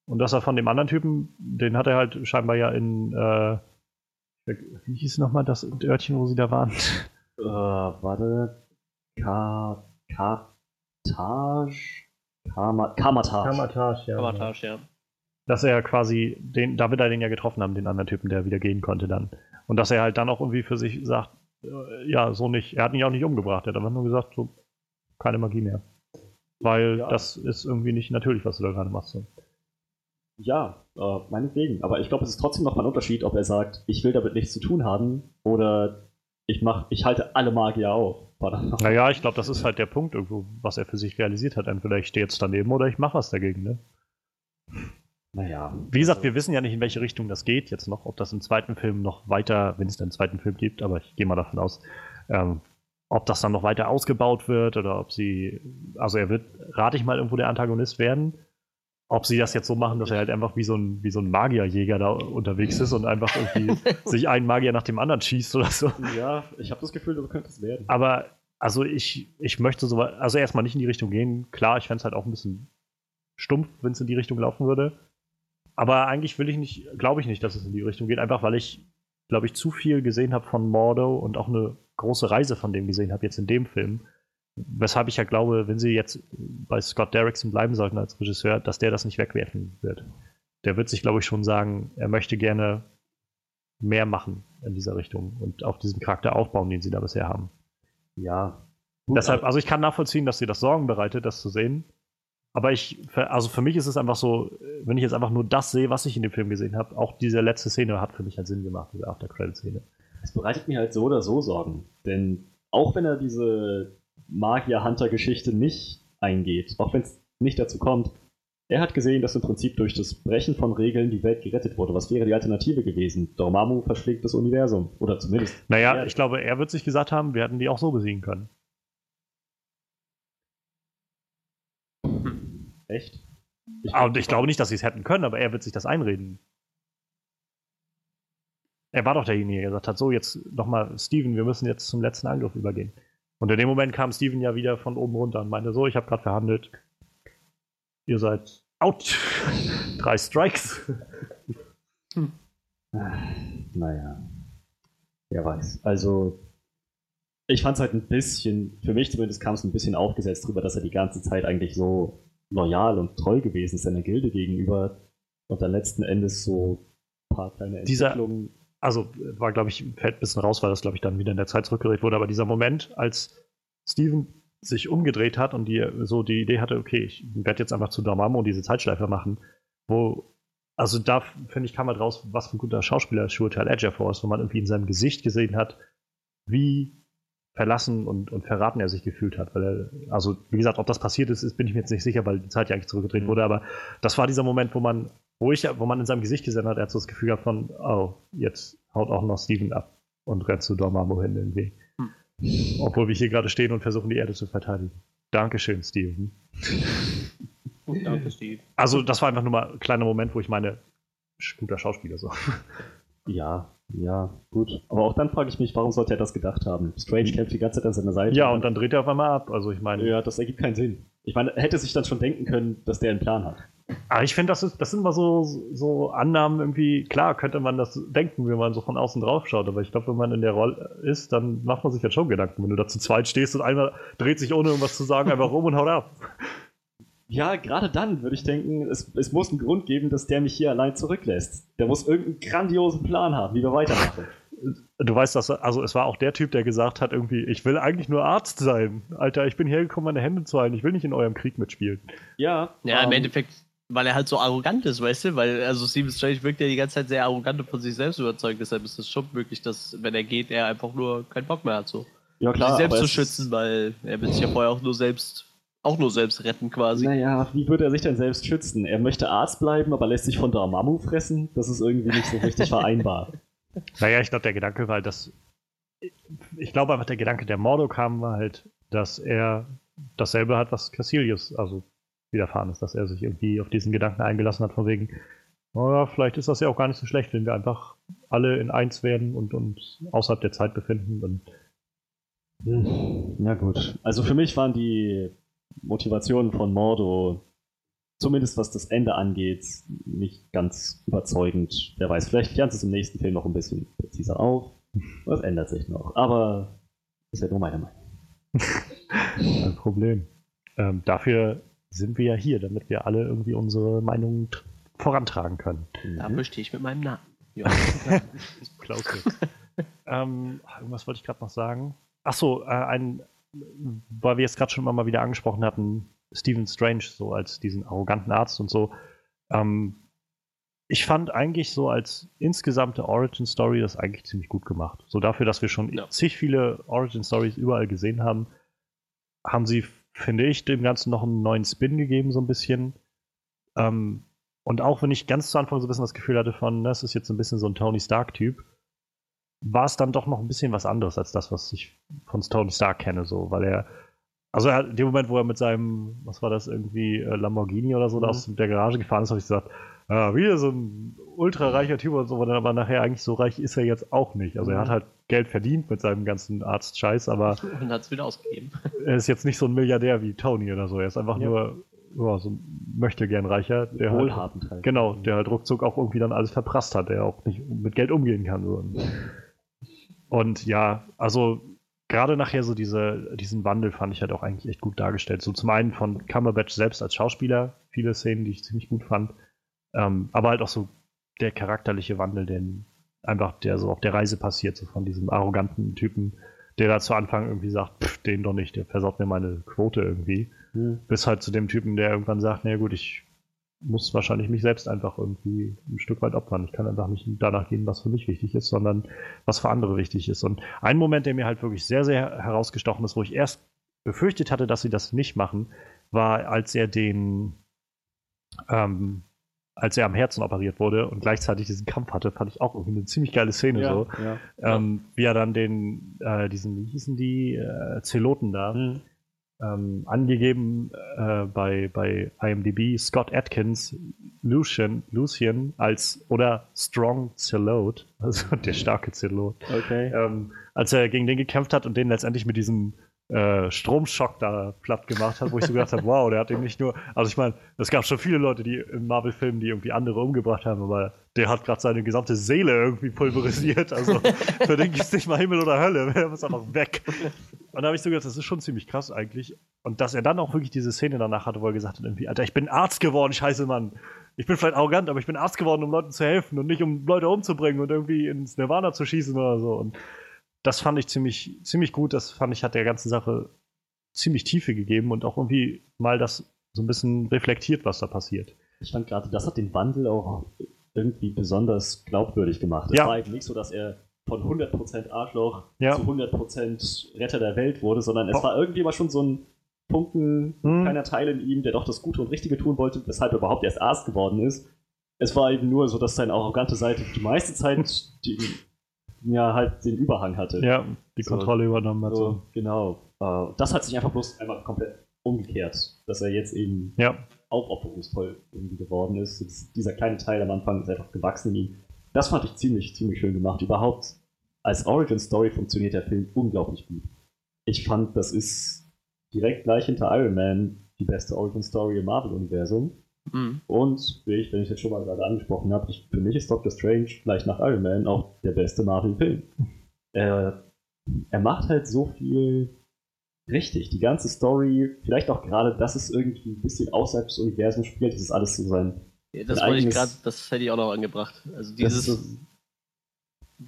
Und dass er von dem anderen Typen, den hat er halt scheinbar ja in äh, wie hieß nochmal das Örtchen, wo sie da waren? Äh, warte. Ka Kartage? Kama Kamatage. Kamatage, ja. Kamatage, ja. Dass er quasi, den, da wird er den ja getroffen haben, den anderen Typen, der wieder gehen konnte dann. Und dass er halt dann auch irgendwie für sich sagt, äh, ja, so nicht. Er hat ihn auch nicht umgebracht, er hat einfach nur gesagt, so, keine Magie mehr. Weil ja. das ist irgendwie nicht natürlich, was du da gerade machst. So. Ja, äh, meinetwegen. Aber ich glaube, es ist trotzdem noch ein Unterschied, ob er sagt, ich will damit nichts zu tun haben oder ich mach, ich halte alle Magier auf. Naja, ich glaube, das ist halt der Punkt, irgendwo, was er für sich realisiert hat. Entweder ich stehe jetzt daneben oder ich mache was dagegen, ne? Naja. Wie gesagt, also, wir wissen ja nicht, in welche Richtung das geht jetzt noch, ob das im zweiten Film noch weiter, wenn es einen zweiten Film gibt, aber ich gehe mal davon aus, ähm, ob das dann noch weiter ausgebaut wird oder ob sie, also er wird, rate ich mal, irgendwo der Antagonist werden ob sie das jetzt so machen, dass er halt einfach wie so ein, wie so ein Magierjäger da unterwegs ist und einfach irgendwie sich einen Magier nach dem anderen schießt oder so. Ja, ich habe das Gefühl, so könnte es werden. Aber also ich, ich möchte so, also erstmal nicht in die Richtung gehen. Klar, ich fände es halt auch ein bisschen stumpf, wenn es in die Richtung laufen würde. Aber eigentlich will ich nicht, glaube ich nicht, dass es in die Richtung geht, einfach weil ich, glaube ich, zu viel gesehen habe von Mordo und auch eine große Reise von dem gesehen habe jetzt in dem Film Weshalb ich ja glaube, wenn sie jetzt bei Scott Derrickson bleiben sollten als Regisseur, dass der das nicht wegwerfen wird. Der wird sich, glaube ich, schon sagen, er möchte gerne mehr machen in dieser Richtung und auch diesen Charakter aufbauen, den sie da bisher haben. Ja. Gut, Deshalb, also ich kann nachvollziehen, dass sie das Sorgen bereitet, das zu sehen. Aber ich, also für mich ist es einfach so, wenn ich jetzt einfach nur das sehe, was ich in dem Film gesehen habe, auch diese letzte Szene hat für mich halt Sinn gemacht, diese After-Credit-Szene. Es bereitet mir halt so oder so Sorgen. Denn auch wenn er diese Magier-Hunter-Geschichte nicht eingeht, auch wenn es nicht dazu kommt. Er hat gesehen, dass im Prinzip durch das Brechen von Regeln die Welt gerettet wurde. Was wäre die Alternative gewesen? Dormammu verschlägt das Universum. Oder zumindest. Naja, ich glaube, er wird sich gesagt haben, wir hätten die auch so besiegen können. Hm. Echt? Ich, und ich glaube nicht, dass sie es hätten können, aber er wird sich das einreden. Er war doch derjenige, der gesagt hat, so, jetzt nochmal, Steven, wir müssen jetzt zum letzten Angriff übergehen. Und in dem Moment kam Steven ja wieder von oben runter und meinte so, ich habe gerade verhandelt. Ihr seid out. Drei Strikes. Hm. Naja. Wer weiß. Also, ich fand es halt ein bisschen, für mich zumindest kam es ein bisschen aufgesetzt drüber, dass er die ganze Zeit eigentlich so loyal und treu gewesen ist seiner Gilde gegenüber und dann letzten Endes so ein paar kleine Entwicklungen also war, glaube ich, fällt ein bisschen raus, weil das, glaube ich, dann wieder in der Zeit zurückgedreht wurde. Aber dieser Moment, als Steven sich umgedreht hat und die so die Idee hatte, okay, ich werde jetzt einfach zu Dormammu und diese Zeitschleife machen, wo, also da, finde ich, kam halt raus, was für ein guter Schauspieler Shuatal Ejiofor ist, wo man irgendwie in seinem Gesicht gesehen hat, wie verlassen und, und verraten er sich gefühlt hat. Weil er, also, wie gesagt, ob das passiert ist, ist bin ich mir jetzt nicht sicher, weil die Zeit ja eigentlich zurückgedreht mhm. wurde, aber das war dieser Moment, wo man wo, ich, wo man in seinem Gesicht gesehen hat, er hat so das Gefühl gehabt von, oh, jetzt haut auch noch Steven ab und rennt zu Dormammu hin irgendwie. Hm. Obwohl wir hier gerade stehen und versuchen, die Erde zu verteidigen. Dankeschön, Steven. Danke, Steve. Also, das war einfach nur mal ein kleiner Moment, wo ich meine, guter Schauspieler so. Ja, Ja, gut. Aber auch dann frage ich mich, warum sollte er das gedacht haben? Strange kämpft die ganze Zeit an seiner Seite. Ja, und dann dreht er auf einmal ab. Also ich meine. Ja, das ergibt keinen Sinn. Ich meine, er hätte sich dann schon denken können, dass der einen Plan hat. Aber ich finde, das, das sind immer so, so Annahmen irgendwie, klar könnte man das denken, wenn man so von außen drauf schaut, aber ich glaube, wenn man in der Rolle ist, dann macht man sich halt schon Gedanken. Wenn du da zu zweit stehst und einer dreht sich ohne irgendwas zu sagen einfach rum und haut ab. Ja, gerade dann würde ich denken, es, es muss einen Grund geben, dass der mich hier allein zurücklässt. Der muss irgendeinen grandiosen Plan haben, wie wir weitermachen. Du weißt, dass also es war auch der Typ, der gesagt hat, irgendwie, ich will eigentlich nur Arzt sein. Alter, ich bin hergekommen, meine Hände zu heilen. Ich will nicht in eurem Krieg mitspielen. Ja. Ja, im um, ähm, Endeffekt, weil er halt so arrogant ist, weißt du? Weil, also Steven Strange wirkt ja die ganze Zeit sehr arrogant und von sich selbst überzeugt. Deshalb ist es schon möglich, dass, wenn er geht, er einfach nur keinen Bock mehr hat, so. Ja, klar. Sich selbst zu schützen, weil er will sich ja vorher auch nur selbst auch nur selbst retten quasi. Naja, wie würde er sich denn selbst schützen? Er möchte Arzt bleiben, aber lässt sich von Dormammu fressen? Das ist irgendwie nicht so richtig vereinbar. Naja, ich glaube, der Gedanke war, dass. Ich glaube einfach, der Gedanke, der Mordo kam, war halt, dass er dasselbe hat, was Cassilius also widerfahren ist, dass er sich irgendwie auf diesen Gedanken eingelassen hat, von wegen, naja, vielleicht ist das ja auch gar nicht so schlecht, wenn wir einfach alle in eins werden und uns außerhalb der Zeit befinden. Und ja gut. Also für mich waren die Motivation von Mordo, zumindest was das Ende angeht, nicht ganz überzeugend. Wer weiß, vielleicht klärt es im nächsten Film noch ein bisschen präziser auf. Was ändert sich noch? Aber das wäre nur meine Meinung. Kein Problem. Ähm, dafür sind wir ja hier, damit wir alle irgendwie unsere Meinungen vorantragen können. Da mhm. bestehe ich mit meinem Namen. Ja. Klaus. ähm, irgendwas wollte ich gerade noch sagen. Achso, äh, ein, weil wir jetzt gerade schon mal wieder angesprochen hatten, Stephen Strange so als diesen arroganten Arzt und so. Ähm, ich fand eigentlich so als insgesamte Origin Story das eigentlich ziemlich gut gemacht. So dafür, dass wir schon ja. zig viele Origin Stories überall gesehen haben, haben sie, finde ich, dem Ganzen noch einen neuen Spin gegeben, so ein bisschen. Ähm, und auch wenn ich ganz zu Anfang so ein bisschen das Gefühl hatte von, das ist jetzt ein bisschen so ein Tony Stark-Typ, war es dann doch noch ein bisschen was anderes als das, was ich von Tony Stark kenne, so, weil er, also er hat in dem Moment, wo er mit seinem, was war das, irgendwie äh, Lamborghini oder so mhm. aus der Garage gefahren ist, habe ich gesagt, ah, wieder so ein ultra reicher Typ und so, aber nachher eigentlich so reich ist er jetzt auch nicht. Also mhm. er hat halt Geld verdient mit seinem ganzen Arzt-Scheiß, aber. Und hat es wieder ausgegeben. Er ist jetzt nicht so ein Milliardär wie Tony oder so. Er ist einfach ja. nur ja, so möchte gern reicher, der Wohlhabend halt, halt. Genau, der halt ruckzuck auch irgendwie dann alles verprasst hat, der auch nicht mit Geld umgehen kann. So. Und ja, also gerade nachher so diese, diesen Wandel fand ich halt auch eigentlich echt gut dargestellt. So zum einen von Cumberbatch selbst als Schauspieler, viele Szenen, die ich ziemlich gut fand, ähm, aber halt auch so der charakterliche Wandel, den einfach der so auf der Reise passiert, so von diesem arroganten Typen, der da zu Anfang irgendwie sagt, pff, den doch nicht, der versaut mir meine Quote irgendwie, mhm. bis halt zu dem Typen, der irgendwann sagt, naja gut, ich muss wahrscheinlich mich selbst einfach irgendwie ein Stück weit opfern. Ich kann einfach nicht danach gehen, was für mich wichtig ist, sondern was für andere wichtig ist. Und ein Moment, der mir halt wirklich sehr, sehr herausgestochen ist, wo ich erst befürchtet hatte, dass sie das nicht machen, war, als er den, ähm, als er am Herzen operiert wurde und gleichzeitig diesen Kampf hatte, fand ich auch irgendwie eine ziemlich geile Szene ja, so. Ja, ähm, wie er dann den, äh, diesen, wie hießen die, äh, Zeloten da, mhm ähm, angegeben äh, bei, bei IMDb Scott Atkins Lucian, Lucian als oder Strong Zelot, also der starke Zelot, okay. ähm, als er gegen den gekämpft hat und den letztendlich mit diesem äh, Stromschock da platt gemacht hat, wo ich so gedacht habe, wow, der hat eben nicht nur, also ich meine, es gab schon viele Leute, die im Marvel-Film, die irgendwie andere umgebracht haben, aber der hat gerade seine gesamte Seele irgendwie pulverisiert. Also für den gibt es nicht mal Himmel oder Hölle, der ist einfach weg. Und da habe ich so gedacht, das ist schon ziemlich krass eigentlich. Und dass er dann auch wirklich diese Szene danach hatte, wo er gesagt hat, irgendwie, Alter, ich bin Arzt geworden, scheiße Mann. Ich bin vielleicht arrogant, aber ich bin Arzt geworden, um Leuten zu helfen und nicht um Leute umzubringen und irgendwie ins Nirvana zu schießen oder so. Und das fand ich ziemlich, ziemlich gut. Das fand ich, hat der ganzen Sache ziemlich Tiefe gegeben und auch irgendwie mal das so ein bisschen reflektiert, was da passiert. Ich fand gerade, das hat den Wandel auch irgendwie besonders glaubwürdig gemacht. Es ja. war eben nicht so, dass er von 100% Arschloch ja. zu 100% Retter der Welt wurde, sondern es oh. war irgendwie mal schon so ein Punkten, hm. kleiner Teil in ihm, der doch das Gute und Richtige tun wollte, weshalb er überhaupt erst Arzt geworden ist. Es war eben nur so, dass seine arrogante Seite die meiste Zeit die, ja halt den Überhang hatte. Ja, die so, Kontrolle übernommen hat. So, genau. Uh, das hat sich einfach bloß einmal komplett umgekehrt, dass er jetzt eben ja. aufopferungsvoll irgendwie geworden ist. Jetzt, dieser kleine Teil am Anfang ist einfach gewachsen in ihm. das fand ich ziemlich, ziemlich schön gemacht. Überhaupt als Origin Story funktioniert der Film unglaublich gut. Ich fand, das ist direkt gleich hinter Iron Man die beste Origin Story im Marvel-Universum. Mhm. Und wie ich, wenn ich jetzt schon mal gerade angesprochen habe, ich, für mich ist Doctor Strange gleich nach Iron Man auch der beste Marvel-Film. Er, er macht halt so viel richtig. Die ganze Story, vielleicht auch gerade, dass es irgendwie ein bisschen außerhalb des Universums spielt, das ist alles so sein. Ja, das wollte ich gerade, das hätte ich auch noch angebracht. Also dieses. Das ist,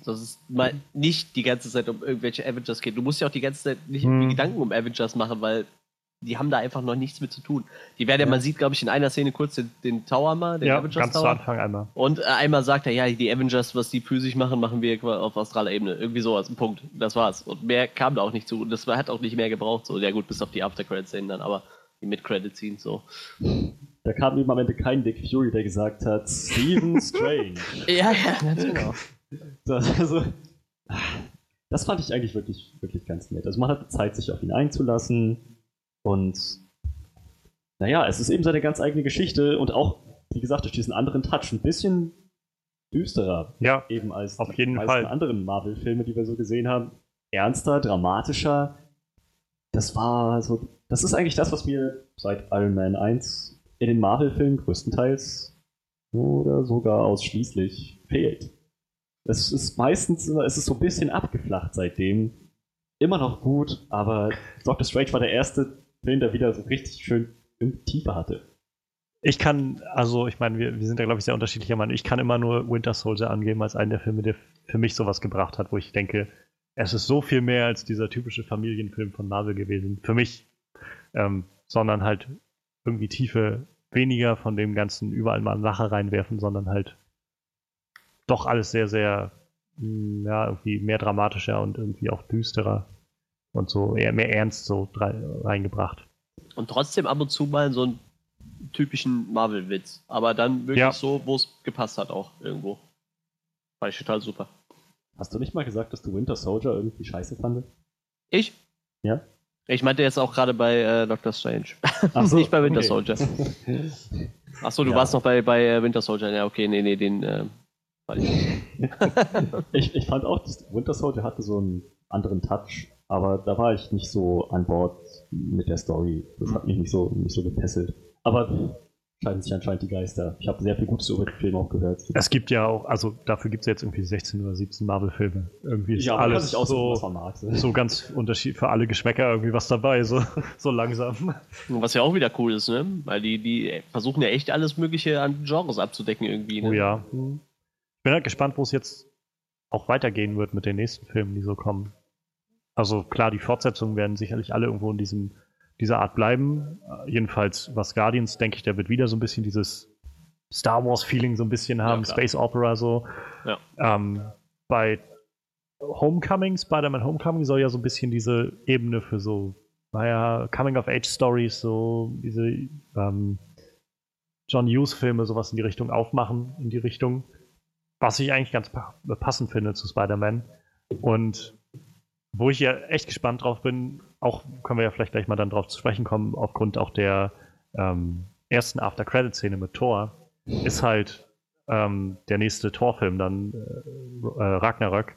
dass es mal nicht die ganze Zeit um irgendwelche Avengers geht. Du musst ja auch die ganze Zeit nicht hm. Gedanken um Avengers machen, weil die haben da einfach noch nichts mit zu tun. Die werden ja, man sieht, glaube ich, in einer Szene kurz den, den Tower mal, den ja, Avengers ganz Tower. zu Anfang einmal. Und äh, einmal sagt er, ja, die Avengers, was die physisch machen, machen wir auf australer Ebene. Irgendwie so als ein Punkt. Das war's. Und mehr kam da auch nicht zu. Und das hat auch nicht mehr gebraucht. So, ja gut, bis auf die After-Credit-Szenen dann, aber die Mid-Credit-Scenes so. Da kam eben am Ende kein Dick Fury, der gesagt hat, Stephen Strange. ja, ja, ganz genau. Das, also, das fand ich eigentlich wirklich, wirklich ganz nett. Also man hatte Zeit, sich auf ihn einzulassen und naja, es ist eben seine ganz eigene Geschichte und auch, wie gesagt, durch diesen anderen Touch ein bisschen düsterer. Ja, eben als auf jeden die meisten Fall. anderen Marvel-Filme, die wir so gesehen haben. Ernster, dramatischer. Das war so, das ist eigentlich das, was mir seit Iron Man 1 in den Marvel-Filmen größtenteils oder sogar ausschließlich fehlt. Es ist meistens, es ist so ein bisschen abgeflacht seitdem. Immer noch gut, aber Doctor Strange war der erste Film, der wieder so richtig schön Tiefe hatte. Ich kann, also ich meine, wir, wir sind da glaube ich sehr unterschiedlicher Meinung. Ich kann immer nur Winter Soldier angeben als einen der Filme, der für mich sowas gebracht hat, wo ich denke, es ist so viel mehr als dieser typische Familienfilm von Marvel gewesen. Für mich. Ähm, sondern halt irgendwie Tiefe, weniger von dem ganzen überall mal Lacher reinwerfen, sondern halt doch alles sehr, sehr, hm, ja, irgendwie mehr dramatischer und irgendwie auch düsterer und so eher mehr Ernst so reingebracht. Und trotzdem ab und zu mal so einen typischen Marvel-Witz. Aber dann wirklich ja. so, wo es gepasst hat auch irgendwo. War ich total super. Hast du nicht mal gesagt, dass du Winter Soldier irgendwie scheiße fandest? Ich? Ja. Ich meinte jetzt auch gerade bei äh, Doctor Strange. Ach so, nicht bei Winter okay. Soldier. Achso, du ja. warst noch bei, bei äh, Winter Soldier. Ja, okay, nee, nee, den. Äh, ich, ich fand auch, Winter Soldier hatte so einen anderen Touch aber da war ich nicht so an Bord mit der Story. Das hat mich nicht so, nicht so gepesselt. Aber scheiden sich anscheinend die Geister. Ich habe sehr viel Gutes über den Film auch gehört. Es gibt ja auch, also dafür gibt es jetzt irgendwie 16 oder 17 Marvel-Filme. Irgendwie ist ja, alles so, mag, so ganz unterschiedlich für alle Geschmäcker irgendwie was dabei, so, so langsam. Was ja auch wieder cool ist, ne? Weil die, die versuchen ja echt alles Mögliche an Genres abzudecken irgendwie. Ne? Oh ja. Ich bin halt gespannt, wo es jetzt auch weitergehen wird mit den nächsten Filmen, die so kommen. Also klar, die Fortsetzungen werden sicherlich alle irgendwo in diesem, dieser Art bleiben. Jedenfalls, was Guardians, denke ich, der wird wieder so ein bisschen dieses Star Wars-Feeling so ein bisschen haben, ja, Space Opera so. Ja. Ähm, bei Homecoming, Spider-Man Homecoming soll ja so ein bisschen diese Ebene für so, naja, Coming-of-Age-Stories, so diese ähm, John Hughes-Filme, sowas in die Richtung aufmachen, in die Richtung. Was ich eigentlich ganz passend finde zu Spider-Man. Und wo ich ja echt gespannt drauf bin, auch können wir ja vielleicht gleich mal dann drauf zu sprechen kommen, aufgrund auch der ähm, ersten After-Credit-Szene mit Thor, ist halt ähm, der nächste Thor-Film dann äh, äh, Ragnarök,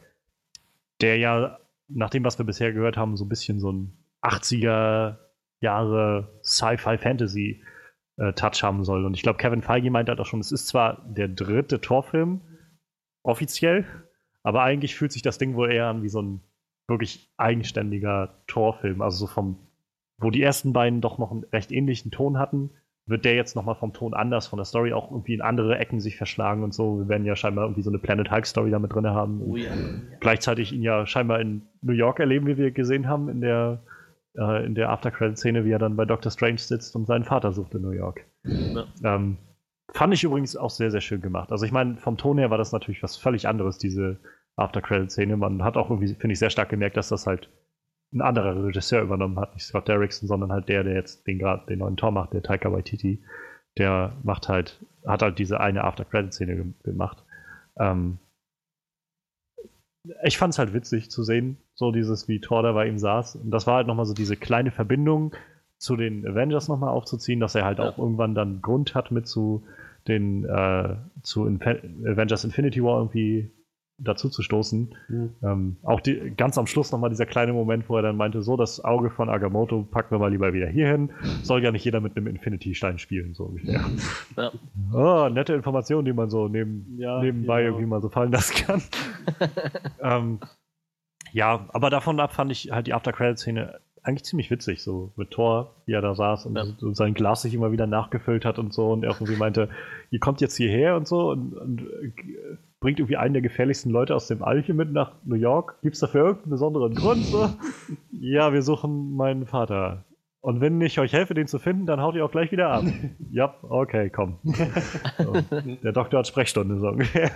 der ja, nach dem, was wir bisher gehört haben, so ein bisschen so ein 80er Jahre Sci-Fi-Fantasy äh, Touch haben soll. Und ich glaube, Kevin Feige meint halt auch schon, es ist zwar der dritte Thor-Film, offiziell, aber eigentlich fühlt sich das Ding wohl eher an wie so ein wirklich eigenständiger Torfilm. Also so vom, wo die ersten beiden doch noch einen recht ähnlichen Ton hatten, wird der jetzt nochmal vom Ton anders, von der Story auch irgendwie in andere Ecken sich verschlagen und so. Wir werden ja scheinbar irgendwie so eine Planet Hulk Story da mit drin haben. Oh ja. Gleichzeitig ihn ja scheinbar in New York erleben, wie wir gesehen haben, in der, äh, in der After-Credit-Szene, wie er dann bei Doctor Strange sitzt und seinen Vater sucht in New York. Ja. Ähm, fand ich übrigens auch sehr, sehr schön gemacht. Also ich meine, vom Ton her war das natürlich was völlig anderes, diese After-Credit-Szene. Man hat auch irgendwie, finde ich, sehr stark gemerkt, dass das halt ein anderer Regisseur übernommen hat, nicht Scott Derrickson, sondern halt der, der jetzt den gerade den neuen Tor macht, der Taika Waititi, der macht halt, hat halt diese eine After-Credit-Szene ge gemacht. Ähm, ich fand es halt witzig zu sehen, so dieses, wie Thor da bei ihm saß. Und das war halt nochmal so diese kleine Verbindung zu den Avengers nochmal aufzuziehen, dass er halt ja. auch irgendwann dann Grund hat, mit zu den äh, zu Inf Avengers Infinity War irgendwie dazu zu stoßen. Mhm. Ähm, auch die, ganz am Schluss nochmal dieser kleine Moment, wo er dann meinte, so, das Auge von Agamotto packen wir mal lieber wieder hier hin. Soll ja nicht jeder mit einem Infinity-Stein spielen, so ungefähr. Ja. Oh, nette Information, die man so neben, ja, nebenbei genau. irgendwie mal so fallen lassen kann. ähm, ja, aber davon ab fand ich halt die After-Credit-Szene eigentlich ziemlich witzig, so mit Thor, wie er da saß und, ja. und, sein Glas sich immer wieder nachgefüllt hat und so und er irgendwie meinte, ihr kommt jetzt hierher und so und, und bringt irgendwie einen der gefährlichsten Leute aus dem All hier mit nach New York. Gibt es dafür irgendeinen besonderen Grund? So? ja, wir suchen meinen Vater. Und wenn ich euch helfe, den zu finden, dann haut ihr auch gleich wieder ab. ja, okay, komm. so, der Doktor hat Sprechstunde so ungefähr.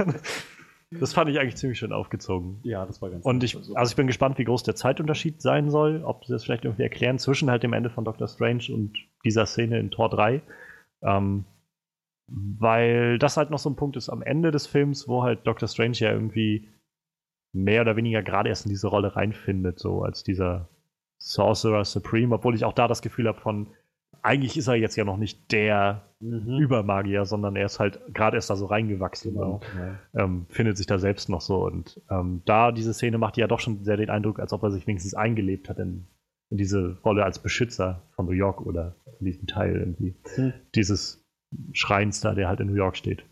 Das fand ich eigentlich ziemlich schön aufgezogen. Ja, das war ganz Und ich, also ich bin gespannt, wie groß der Zeitunterschied sein soll, ob sie das vielleicht irgendwie erklären zwischen halt dem Ende von Doctor Strange und dieser Szene in Tor 3. Ähm, weil das halt noch so ein Punkt ist am Ende des Films, wo halt Doctor Strange ja irgendwie mehr oder weniger gerade erst in diese Rolle reinfindet, so als dieser Sorcerer Supreme, obwohl ich auch da das Gefühl habe von, eigentlich ist er jetzt ja noch nicht der mhm. Übermagier, sondern er ist halt gerade erst da so reingewachsen genau, und ja. ähm, findet sich da selbst noch so. Und ähm, da diese Szene macht ja doch schon sehr den Eindruck, als ob er sich wenigstens eingelebt hat in, in diese Rolle als Beschützer von New York oder in diesem Teil irgendwie. Mhm. Dieses Schreins da, der halt in New York steht.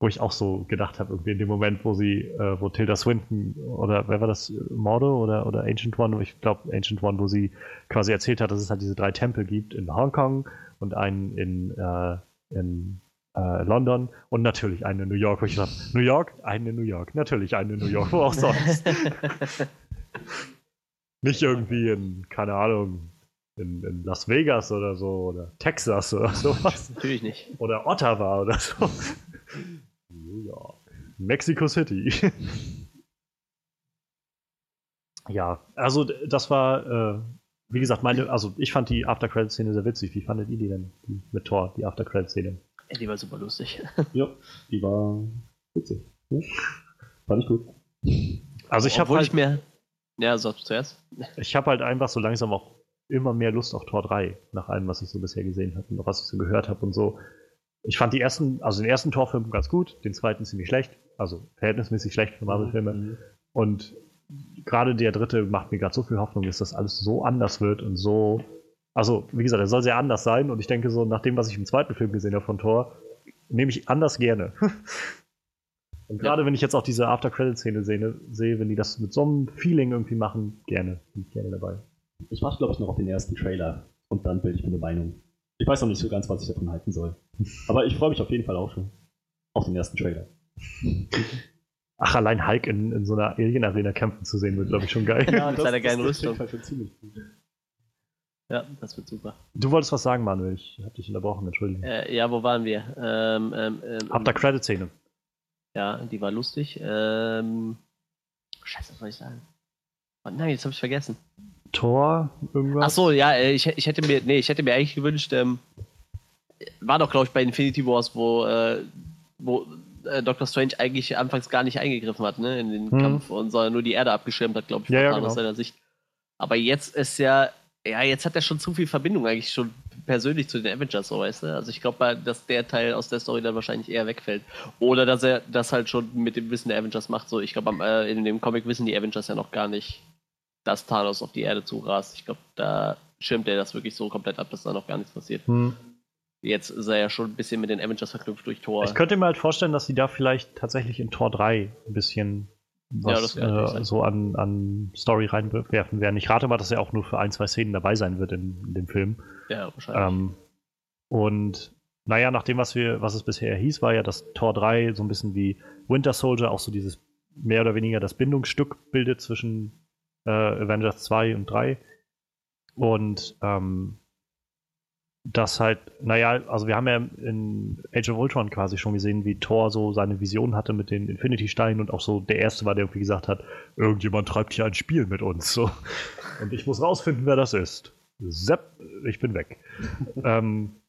Wo ich auch so gedacht habe, irgendwie in dem Moment, wo sie, äh, wo Tilda Swinton oder wer war das, Mordo oder, oder Ancient One, ich glaube Ancient One, wo sie quasi erzählt hat, dass es halt diese drei Tempel gibt in Hongkong und einen in, äh, in äh, London und natürlich einen in New York, wo ich dachte, New York, einen in New York, natürlich einen in New York, wo auch sonst. Nicht irgendwie in, keine Ahnung, in, in, Las Vegas oder so oder Texas oder sowas. Natürlich nicht. Oder Ottawa oder so. New York. Mexico City. ja, also das war, äh, wie gesagt, meine, also ich fand die After-Credit-Szene sehr witzig. Wie fandet ihr die denn die, mit Thor, die After-Credit-Szene? Ja, die war super lustig. ja, die war witzig. Ja. Fand ich gut. Also ich habe halt, ich mir, ja, sagst du zuerst. Ich habe halt einfach so langsam auch immer mehr Lust auf Tor 3, nach allem, was ich so bisher gesehen habe und was ich so gehört habe und so. Ich fand die ersten, also den ersten Torfilm ganz gut, den zweiten ziemlich schlecht, also verhältnismäßig schlecht für Marvel-Filme. Mhm. Und gerade der dritte macht mir gerade so viel Hoffnung, dass das alles so anders wird und so. Also, wie gesagt, er soll sehr anders sein und ich denke so, nach dem, was ich im zweiten Film gesehen habe von Thor, nehme ich anders gerne. und gerade ja. wenn ich jetzt auch diese After-Credit-Szene sehe, wenn die das mit so einem Feeling irgendwie machen, gerne. Bin ich gerne dabei. Ich warte, glaube ich, noch auf den ersten Trailer und dann bilde ich mir eine Meinung. Ich weiß noch nicht so ganz, was ich davon halten soll. Aber ich freue mich auf jeden Fall auch schon auf den ersten Trailer. Ach, allein Hulk in, in so einer Alien-Arena kämpfen zu sehen, wird, glaube ich, schon geil. Ja, mit seiner geilen Rüstung. Schon ziemlich gut. Ja, das wird super. Du wolltest was sagen, Manuel. Ich habe dich unterbrochen, entschuldigung. Äh, ja, wo waren wir? Ähm, ähm, ähm, Ab der Credit-Szene. Ja, die war lustig. Ähm, Scheiße, was soll ich sagen? Oh, nein, jetzt habe ich vergessen. Tor irgendwas? Ach so, ja, äh, ich, ich hätte mir, nee, ich hätte mir eigentlich gewünscht, ähm, war doch, glaube ich, bei Infinity Wars, wo, äh, wo äh, Doctor Strange eigentlich anfangs gar nicht eingegriffen hat, ne, in den hm. Kampf und sondern nur die Erde abgeschirmt hat, glaube ich, ja, ja, genau. aus seiner Sicht. Aber jetzt ist ja, ja, jetzt hat er schon zu viel Verbindung eigentlich schon persönlich zu den Avengers, so weißt du. Also ich glaube, dass der Teil aus der Story dann wahrscheinlich eher wegfällt. Oder dass er das halt schon mit dem Wissen der Avengers macht. So, ich glaube, äh, in dem Comic wissen die Avengers ja noch gar nicht, dass Thanos auf die Erde zurast. Ich glaube, da schirmt er das wirklich so komplett ab, dass da noch gar nichts passiert. Hm. Jetzt ist er ja schon ein bisschen mit den Avengers verknüpft durch Tor. Ich könnte mir halt vorstellen, dass sie da vielleicht tatsächlich in Tor 3 ein bisschen was ja, äh, so an, an Story reinwerfen werden. Ich rate mal, dass er auch nur für ein, zwei Szenen dabei sein wird in, in dem Film. Ja, wahrscheinlich. Ähm, und naja, nach dem, was wir, was es bisher hieß, war ja, dass Tor 3 so ein bisschen wie Winter Soldier auch so dieses mehr oder weniger das Bindungsstück bildet zwischen äh, Avengers 2 und 3. Und ähm, das halt, naja, also wir haben ja in Age of Ultron quasi schon gesehen, wie Thor so seine Vision hatte mit den Infinity-Steinen und auch so der Erste war, der irgendwie gesagt hat, irgendjemand treibt hier ein Spiel mit uns. So. Und ich muss rausfinden, wer das ist. Sepp, ich bin weg. ähm,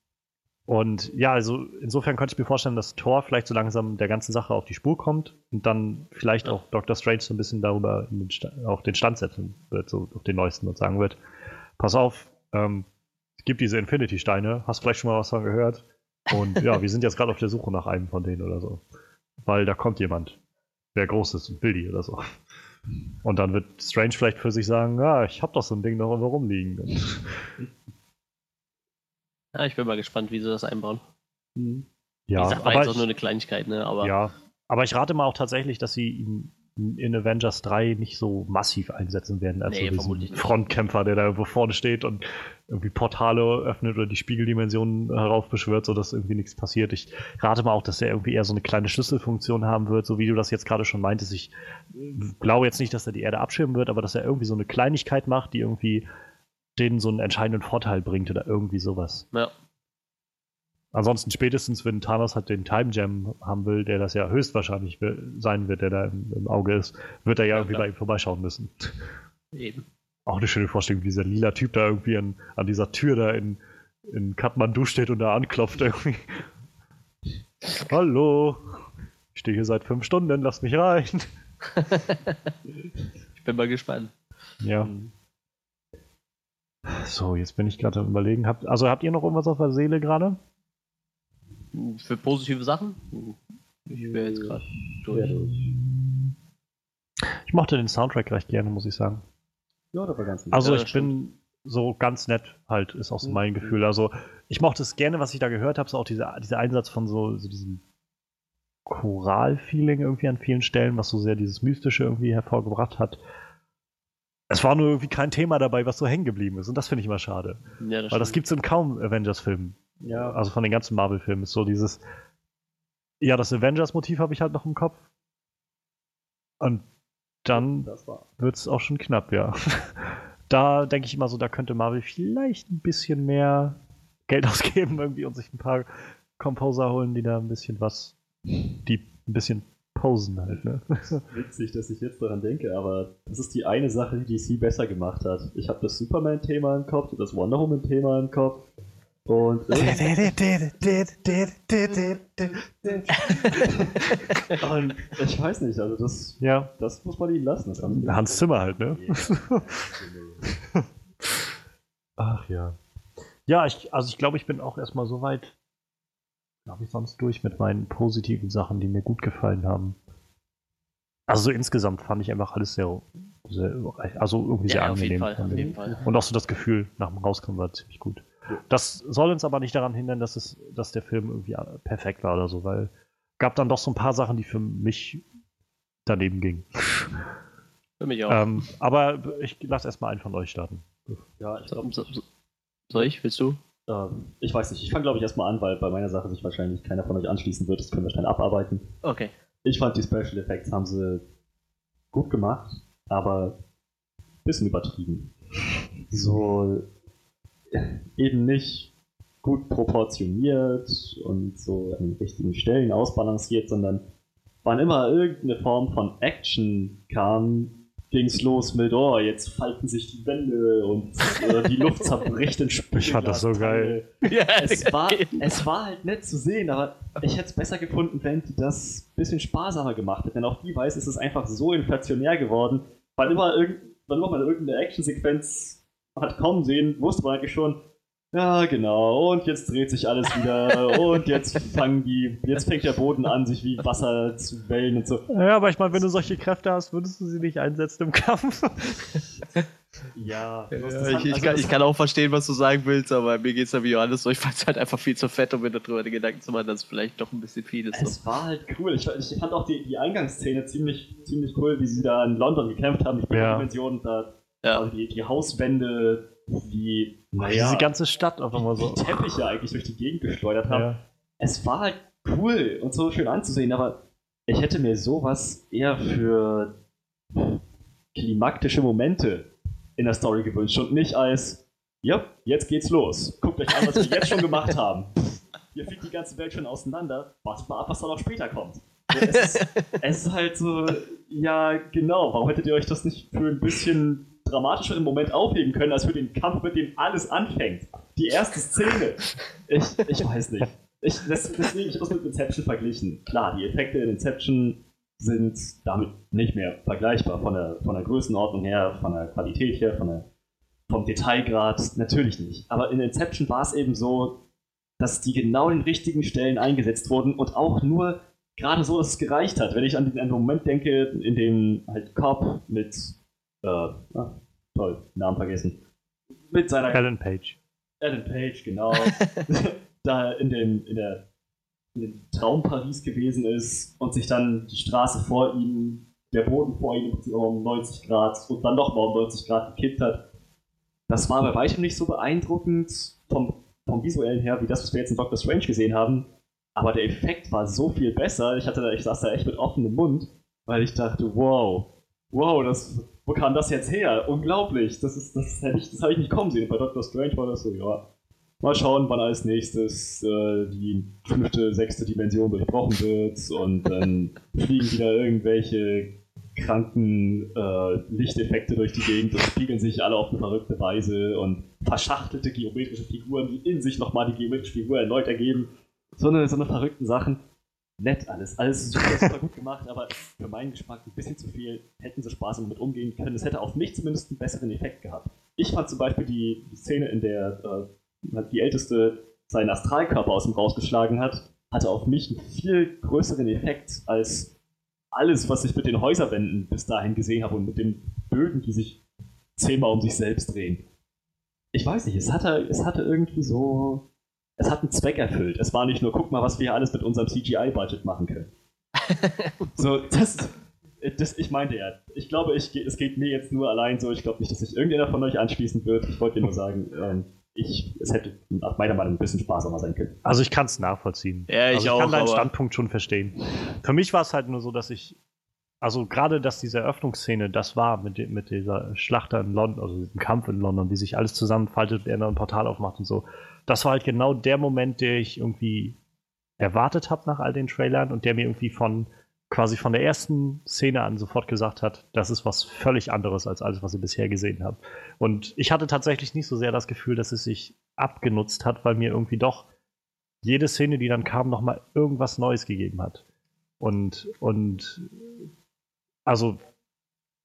und ja, also insofern könnte ich mir vorstellen, dass Thor vielleicht so langsam der ganzen Sache auf die Spur kommt und dann vielleicht auch Doctor Strange so ein bisschen darüber den auf den Stand setzen wird, so auf den neuesten und sagen wird, pass auf, ähm, es gibt diese Infinity-Steine, hast vielleicht schon mal was davon gehört? Und ja, wir sind jetzt gerade auf der Suche nach einem von denen oder so. Weil da kommt jemand, der groß ist und will die oder so. Und dann wird Strange vielleicht für sich sagen, ja, ich hab doch so ein Ding noch irgendwo rumliegen. Ja, ich bin mal gespannt, wie sie das einbauen. Mhm. Ja, wie aber jetzt auch ich, nur eine Kleinigkeit, ne? Aber ja, aber ich rate mal auch tatsächlich, dass sie ihn in Avengers 3 nicht so massiv einsetzen werden als Nee, so diesen nicht. Frontkämpfer, der da irgendwo vorne steht und irgendwie Portale öffnet oder die Spiegeldimensionen heraufbeschwört, sodass irgendwie nichts passiert. Ich rate mal auch, dass er irgendwie eher so eine kleine Schlüsselfunktion haben wird, so wie du das jetzt gerade schon meintest. Ich glaube jetzt nicht, dass er die Erde abschirmen wird, aber dass er irgendwie so eine Kleinigkeit macht, die irgendwie denen so einen entscheidenden Vorteil bringt oder irgendwie sowas. ja. Ansonsten spätestens, wenn Thanos halt den Time Gem haben will, der das ja höchstwahrscheinlich sein wird, der da im, im Auge ist, wird er ja, Ja, irgendwie klar. bei ihm vorbeischauen müssen. eben. Auch eine schöne Vorstellung, wie dieser lila Typ da irgendwie an, an dieser Tür da in, in Kathmandu steht und da anklopft irgendwie. Hallo, ich stehe hier seit fünf Stunden, lass mich rein. Ich bin mal gespannt. Ja. So, jetzt bin ich gerade am überlegen. Habt, also habt ihr noch irgendwas auf der Seele gerade? Für positive Sachen? Ich wäre jetzt gerade durch. Ich mochte den Soundtrack recht gerne, muss ich sagen. Ja, das war ganz nett. Also Ja, ich bin so ganz nett halt, ist auch so mein Mhm. Gefühl. Also ich mochte es gerne, was ich da gehört habe, so auch dieser, dieser Einsatz von so, so diesem Choral-Feeling irgendwie an vielen Stellen, was so sehr dieses Mystische irgendwie hervorgebracht hat. Es war nur irgendwie kein Thema dabei, was so hängen geblieben ist. Und das finde ich immer schade. Ja, das Weil das gibt es in kaum Avengers-Filmen. ja, Also von den ganzen Marvel-Filmen ist so dieses. Ja, das Avengers-Motiv habe ich halt noch im Kopf. Und dann wird es auch schon knapp, ja. Da denke ich immer so, da könnte Marvel vielleicht ein bisschen mehr Geld ausgeben irgendwie und sich ein paar Composer holen, die da ein bisschen was, die ein bisschen posen halt, ne? Witzig, dass ich jetzt daran denke, aber das ist die eine Sache, die DC besser gemacht hat. Ich habe das Superman-Thema im Kopf, das Wonder Woman-Thema im Kopf. Und, und ich weiß nicht, also das, ja, das muss man ihnen lassen. Hans Zimmer halt, ne? Ja. Ach ja. Ja, ich, also ich glaube, ich bin auch erstmal so weit, glaube ich, sonst durch mit meinen positiven Sachen, die mir gut gefallen haben. Also so insgesamt fand ich einfach alles sehr, sehr also irgendwie sehr Ja, auf angenehm. jeden Fall. Fall. Und auch so das Gefühl nach dem Rauskommen war ziemlich gut. Das soll uns aber nicht daran hindern, dass, es, dass der Film irgendwie perfekt war oder so, weil gab dann doch so ein paar Sachen, die für mich daneben gingen. Für mich auch. Ähm, aber ich lasse erstmal einen von euch starten. Ja, ich So, glaube, so, so, soll ich? Willst du? Ähm, ich weiß nicht. Ich fange, glaube ich, erstmal an, weil bei meiner Sache sich wahrscheinlich keiner von euch anschließen wird. Das können wir schnell abarbeiten. Okay. Ich fand die Special Effects haben sie gut gemacht, aber ein bisschen übertrieben. So eben nicht gut proportioniert und so an den richtigen Stellen ausbalanciert, sondern wann immer irgendeine Form von Action kam, ging's los mit, oh, jetzt falten sich die Wände und äh, die Luft zerbricht in Ich fand das so geil. Ja, es war, es war halt nett zu sehen, aber ich hätte es besser gefunden, wenn die das ein bisschen sparsamer gemacht hätten. Denn auch die weiß, es ist einfach so inflationär geworden. Weil immer, irgend, wann immer man irgendeine Actionsequenz hat kommen sehen, wusste man eigentlich schon, ja genau, und jetzt dreht sich alles wieder und jetzt fangen die, jetzt fängt der Boden an, sich wie Wasser zu wellen und so. Ja, aber ich meine, wenn du solche Kräfte hast, würdest du sie nicht einsetzen im Kampf? Ja, Ja, ich, ich, also kann, ich kann auch verstehen, was du sagen willst, aber mir geht's da wie Johannes so. Ich fand's halt einfach viel zu fett, um mir darüber die Gedanken zu machen, dass es vielleicht doch ein bisschen viel ist. Es war halt cool. Ich, ich fand auch die, die Eingangsszene ziemlich, ziemlich cool, wie sie da in London gekämpft haben, die Ja. Dimensionen, da Ja. also die, die Hauswände, die, Diese ganze Stadt einfach mal so. die Teppiche eigentlich durch die Gegend geschleudert haben. Ja. Es war halt cool und so schön anzusehen, aber ich hätte mir sowas eher für klimaktische Momente in der Story gewünscht und nicht als, ja, jetzt geht's los. Guckt euch an, was wir jetzt schon gemacht haben. Hier fliegt die ganze Welt schon auseinander. Wartet mal ab, was da noch später kommt. Es ist, es ist halt so, ja, genau. Warum hättet ihr euch das nicht für ein bisschen dramatischeren Moment aufheben können, als für den Kampf, mit dem alles anfängt? Die erste Szene. Ich, ich weiß nicht. Ich, das, deswegen, ich habe das mit Inception verglichen. Klar, die Effekte in Inception sind damit nicht mehr vergleichbar von der, von der Größenordnung her, von der Qualität her, von der, vom Detailgrad, natürlich nicht. Aber in Inception war es eben so, dass die genau in den richtigen Stellen eingesetzt wurden und auch nur gerade so, dass es gereicht hat. Wenn ich an den, Moment denke, in dem halt Cobb mit, äh, ah, toll, Namen vergessen, mit seiner... Alan Page. Alan Page, genau. da in dem, in der in dem Traum Paris gewesen ist und sich dann die Straße vor ihm, der Boden vor ihm um 90 Grad und dann nochmal um 90 Grad gekippt hat. Das war bei weitem nicht so beeindruckend vom, vom visuellen her, wie das, was wir jetzt in Doctor Strange gesehen haben. Aber der Effekt war so viel besser. Ich, hatte, ich saß da echt mit offenem Mund, weil ich dachte, wow, wow, das, wo kam das jetzt her? Unglaublich. Das, ist, das, das habe ich nicht kommen sehen. Bei Doctor Strange war das so, ja, Mal schauen, wann als nächstes äh, die fünfte, sechste Dimension durchbrochen wird und dann fliegen wieder irgendwelche kranken äh, Lichteffekte durch die Gegend und spiegeln sich alle auf eine verrückte Weise und verschachtelte geometrische Figuren, die in sich nochmal die geometrische Figur erneut ergeben. So eine, so eine verrückten Sachen. Nett alles, alles super, super gut gemacht, aber für meinen Geschmack ein bisschen zu viel. Hätten sie Spaß damit umgehen können. Es hätte auf mich zumindest einen besseren Effekt gehabt. Ich fand zum Beispiel die, die Szene, in der äh, die Älteste seinen Astralkörper aus ihm rausgeschlagen hat, hatte auf mich einen viel größeren Effekt als alles, was ich mit den Häuserwänden bis dahin gesehen habe und mit den Böden, die sich zehnmal um sich selbst drehen. Ich weiß nicht, es hatte, es hatte irgendwie so. Es hat einen Zweck erfüllt. Es war nicht nur, guck mal, was wir alles mit unserem CGI-Budget machen können. so, das, das, ich meinte ja, ich glaube, ich, es geht mir jetzt nur allein so. Ich glaube nicht, dass sich irgendjemand von euch anschließen wird. Ich wollte dir nur sagen, ähm, ich, es hätte nach meiner Meinung ein bisschen sparsamer sein können. Also ich kann es nachvollziehen. Ja, ich also ich auch, kann deinen Standpunkt schon verstehen. Für mich war es halt nur so, dass ich, also gerade, dass diese Eröffnungsszene das war mit, mit dieser Schlachter in London, also diesem Kampf in London, wie sich alles zusammenfaltet, der ein Portal aufmacht und so. Das war halt genau der Moment, der ich irgendwie erwartet habe nach all den Trailern und der mir irgendwie von quasi von der ersten Szene an sofort gesagt hat, das ist was völlig anderes als alles, was ich bisher gesehen habe. Und ich hatte tatsächlich nicht so sehr das Gefühl, dass es sich abgenutzt hat, weil mir irgendwie doch jede Szene, die dann kam, nochmal irgendwas Neues gegeben hat. Und, und also,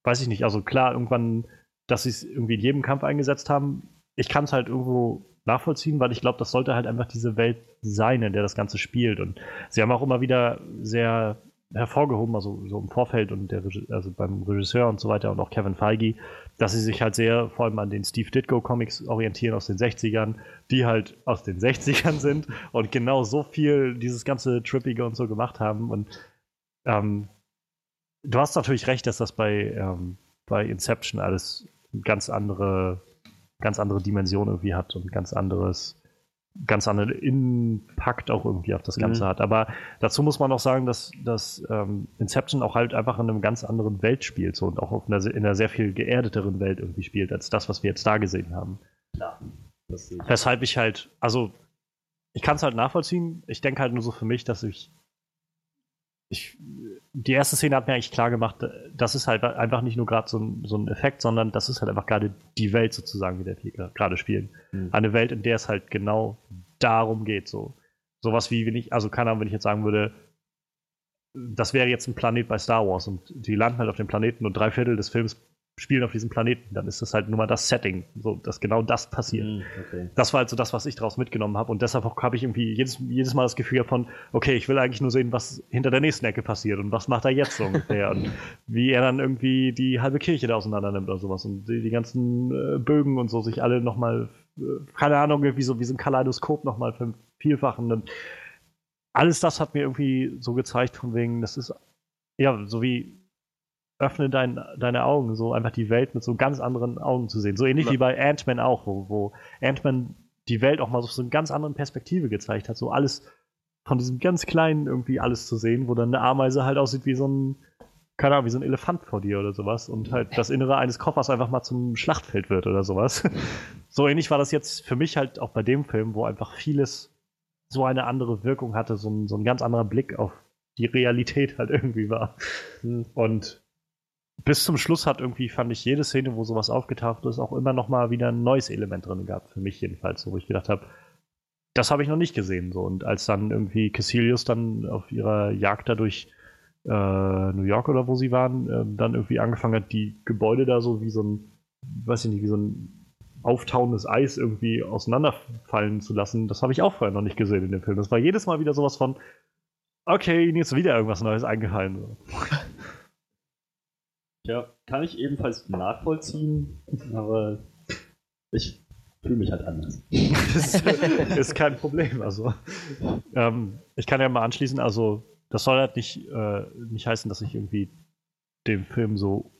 weiß ich nicht, also klar, irgendwann, dass sie es irgendwie in jedem Kampf eingesetzt haben, ich kann es halt irgendwo nachvollziehen, weil ich glaube, das sollte halt einfach diese Welt sein, in der das Ganze spielt. Und sie haben auch immer wieder sehr hervorgehoben, also so im Vorfeld und der, also beim Regisseur und so weiter und auch Kevin Feige, dass sie sich halt sehr vor allem an den Steve Ditko Comics orientieren aus den 60ern, die halt aus den 60ern sind und genau so viel dieses ganze Trippige und so gemacht haben. Und ähm, du hast natürlich recht, dass das bei, ähm, bei Inception alles ganz andere, ganz andere Dimension irgendwie hat und ganz anderes ganz anderen Impact auch irgendwie auf das Ganze mhm. hat. Aber dazu muss man auch sagen, dass, dass ähm, Inception auch halt einfach in einem ganz anderen Welt spielt so, und auch einer, in einer sehr viel geerdeteren Welt irgendwie spielt, als das, was wir jetzt da gesehen haben. Ja. Weshalb ich halt, also ich kann es halt nachvollziehen. Ich denke halt nur so für mich, dass ich ich, die erste Szene hat mir eigentlich klar gemacht, das ist halt einfach nicht nur gerade so, ein, so ein Effekt, sondern das ist halt einfach gerade die Welt sozusagen, wie der wir gerade spielen. Mhm. Eine Welt, in der es halt genau darum geht. So sowas wie, wenn ich, also keine Ahnung, wenn ich jetzt sagen würde, das wäre jetzt ein Planet bei Star Wars und die landen halt auf dem Planeten und drei Viertel des Films spielen auf diesem Planeten, dann ist das halt nur mal das Setting, so dass genau das passiert. Mm, okay. Das war halt so das, was ich daraus mitgenommen habe und deshalb habe ich irgendwie jedes, jedes Mal das Gefühl von, okay, ich will eigentlich nur sehen, was hinter der nächsten Ecke passiert und was macht er jetzt so ungefähr und wie er dann irgendwie die halbe Kirche da auseinander nimmt oder sowas und die, die ganzen äh, Bögen und so sich alle nochmal, äh, keine Ahnung, irgendwie so wie so ein Kaleidoskop nochmal vielfachen und alles das hat mir irgendwie so gezeigt von wegen, das ist ja so wie öffne dein, deine Augen, so einfach die Welt mit so ganz anderen Augen zu sehen. So ähnlich ja. wie bei Ant-Man auch, wo, wo Ant-Man die Welt auch mal so, so eine ganz andere Perspektive gezeigt hat. So alles von diesem ganz kleinen irgendwie alles zu sehen, wo dann eine Ameise halt aussieht wie so ein, keine Ahnung, wie so ein Elefant vor dir oder sowas und halt das Innere eines Koffers einfach mal zum Schlachtfeld wird oder sowas. so ähnlich war das jetzt für mich halt auch bei dem Film, wo einfach vieles so eine andere Wirkung hatte, so ein, so ein ganz anderer Blick auf die Realität halt irgendwie war. Und bis zum Schluss hat irgendwie, fand ich, jede Szene, wo sowas aufgetaucht ist, auch immer noch mal wieder ein neues Element drin gehabt. Für mich jedenfalls, wo ich gedacht habe, das habe ich noch nicht gesehen. So. Und als dann irgendwie Cassilius dann auf ihrer Jagd da durch äh, New York oder wo sie waren, äh, dann irgendwie angefangen hat, die Gebäude da so wie so ein, weiß ich nicht, wie so ein auftauendes Eis irgendwie auseinanderfallen zu lassen, das habe ich auch vorher noch nicht gesehen in dem Film. Das war jedes Mal wieder sowas von, okay, ihnen ist wieder irgendwas Neues eingefallen. Ja, kann ich ebenfalls nachvollziehen, aber ich fühle mich halt anders. das ist kein Problem. Also, ähm, ich kann ja mal anschließen, also, das soll halt nicht, äh, nicht heißen, dass ich irgendwie den Film so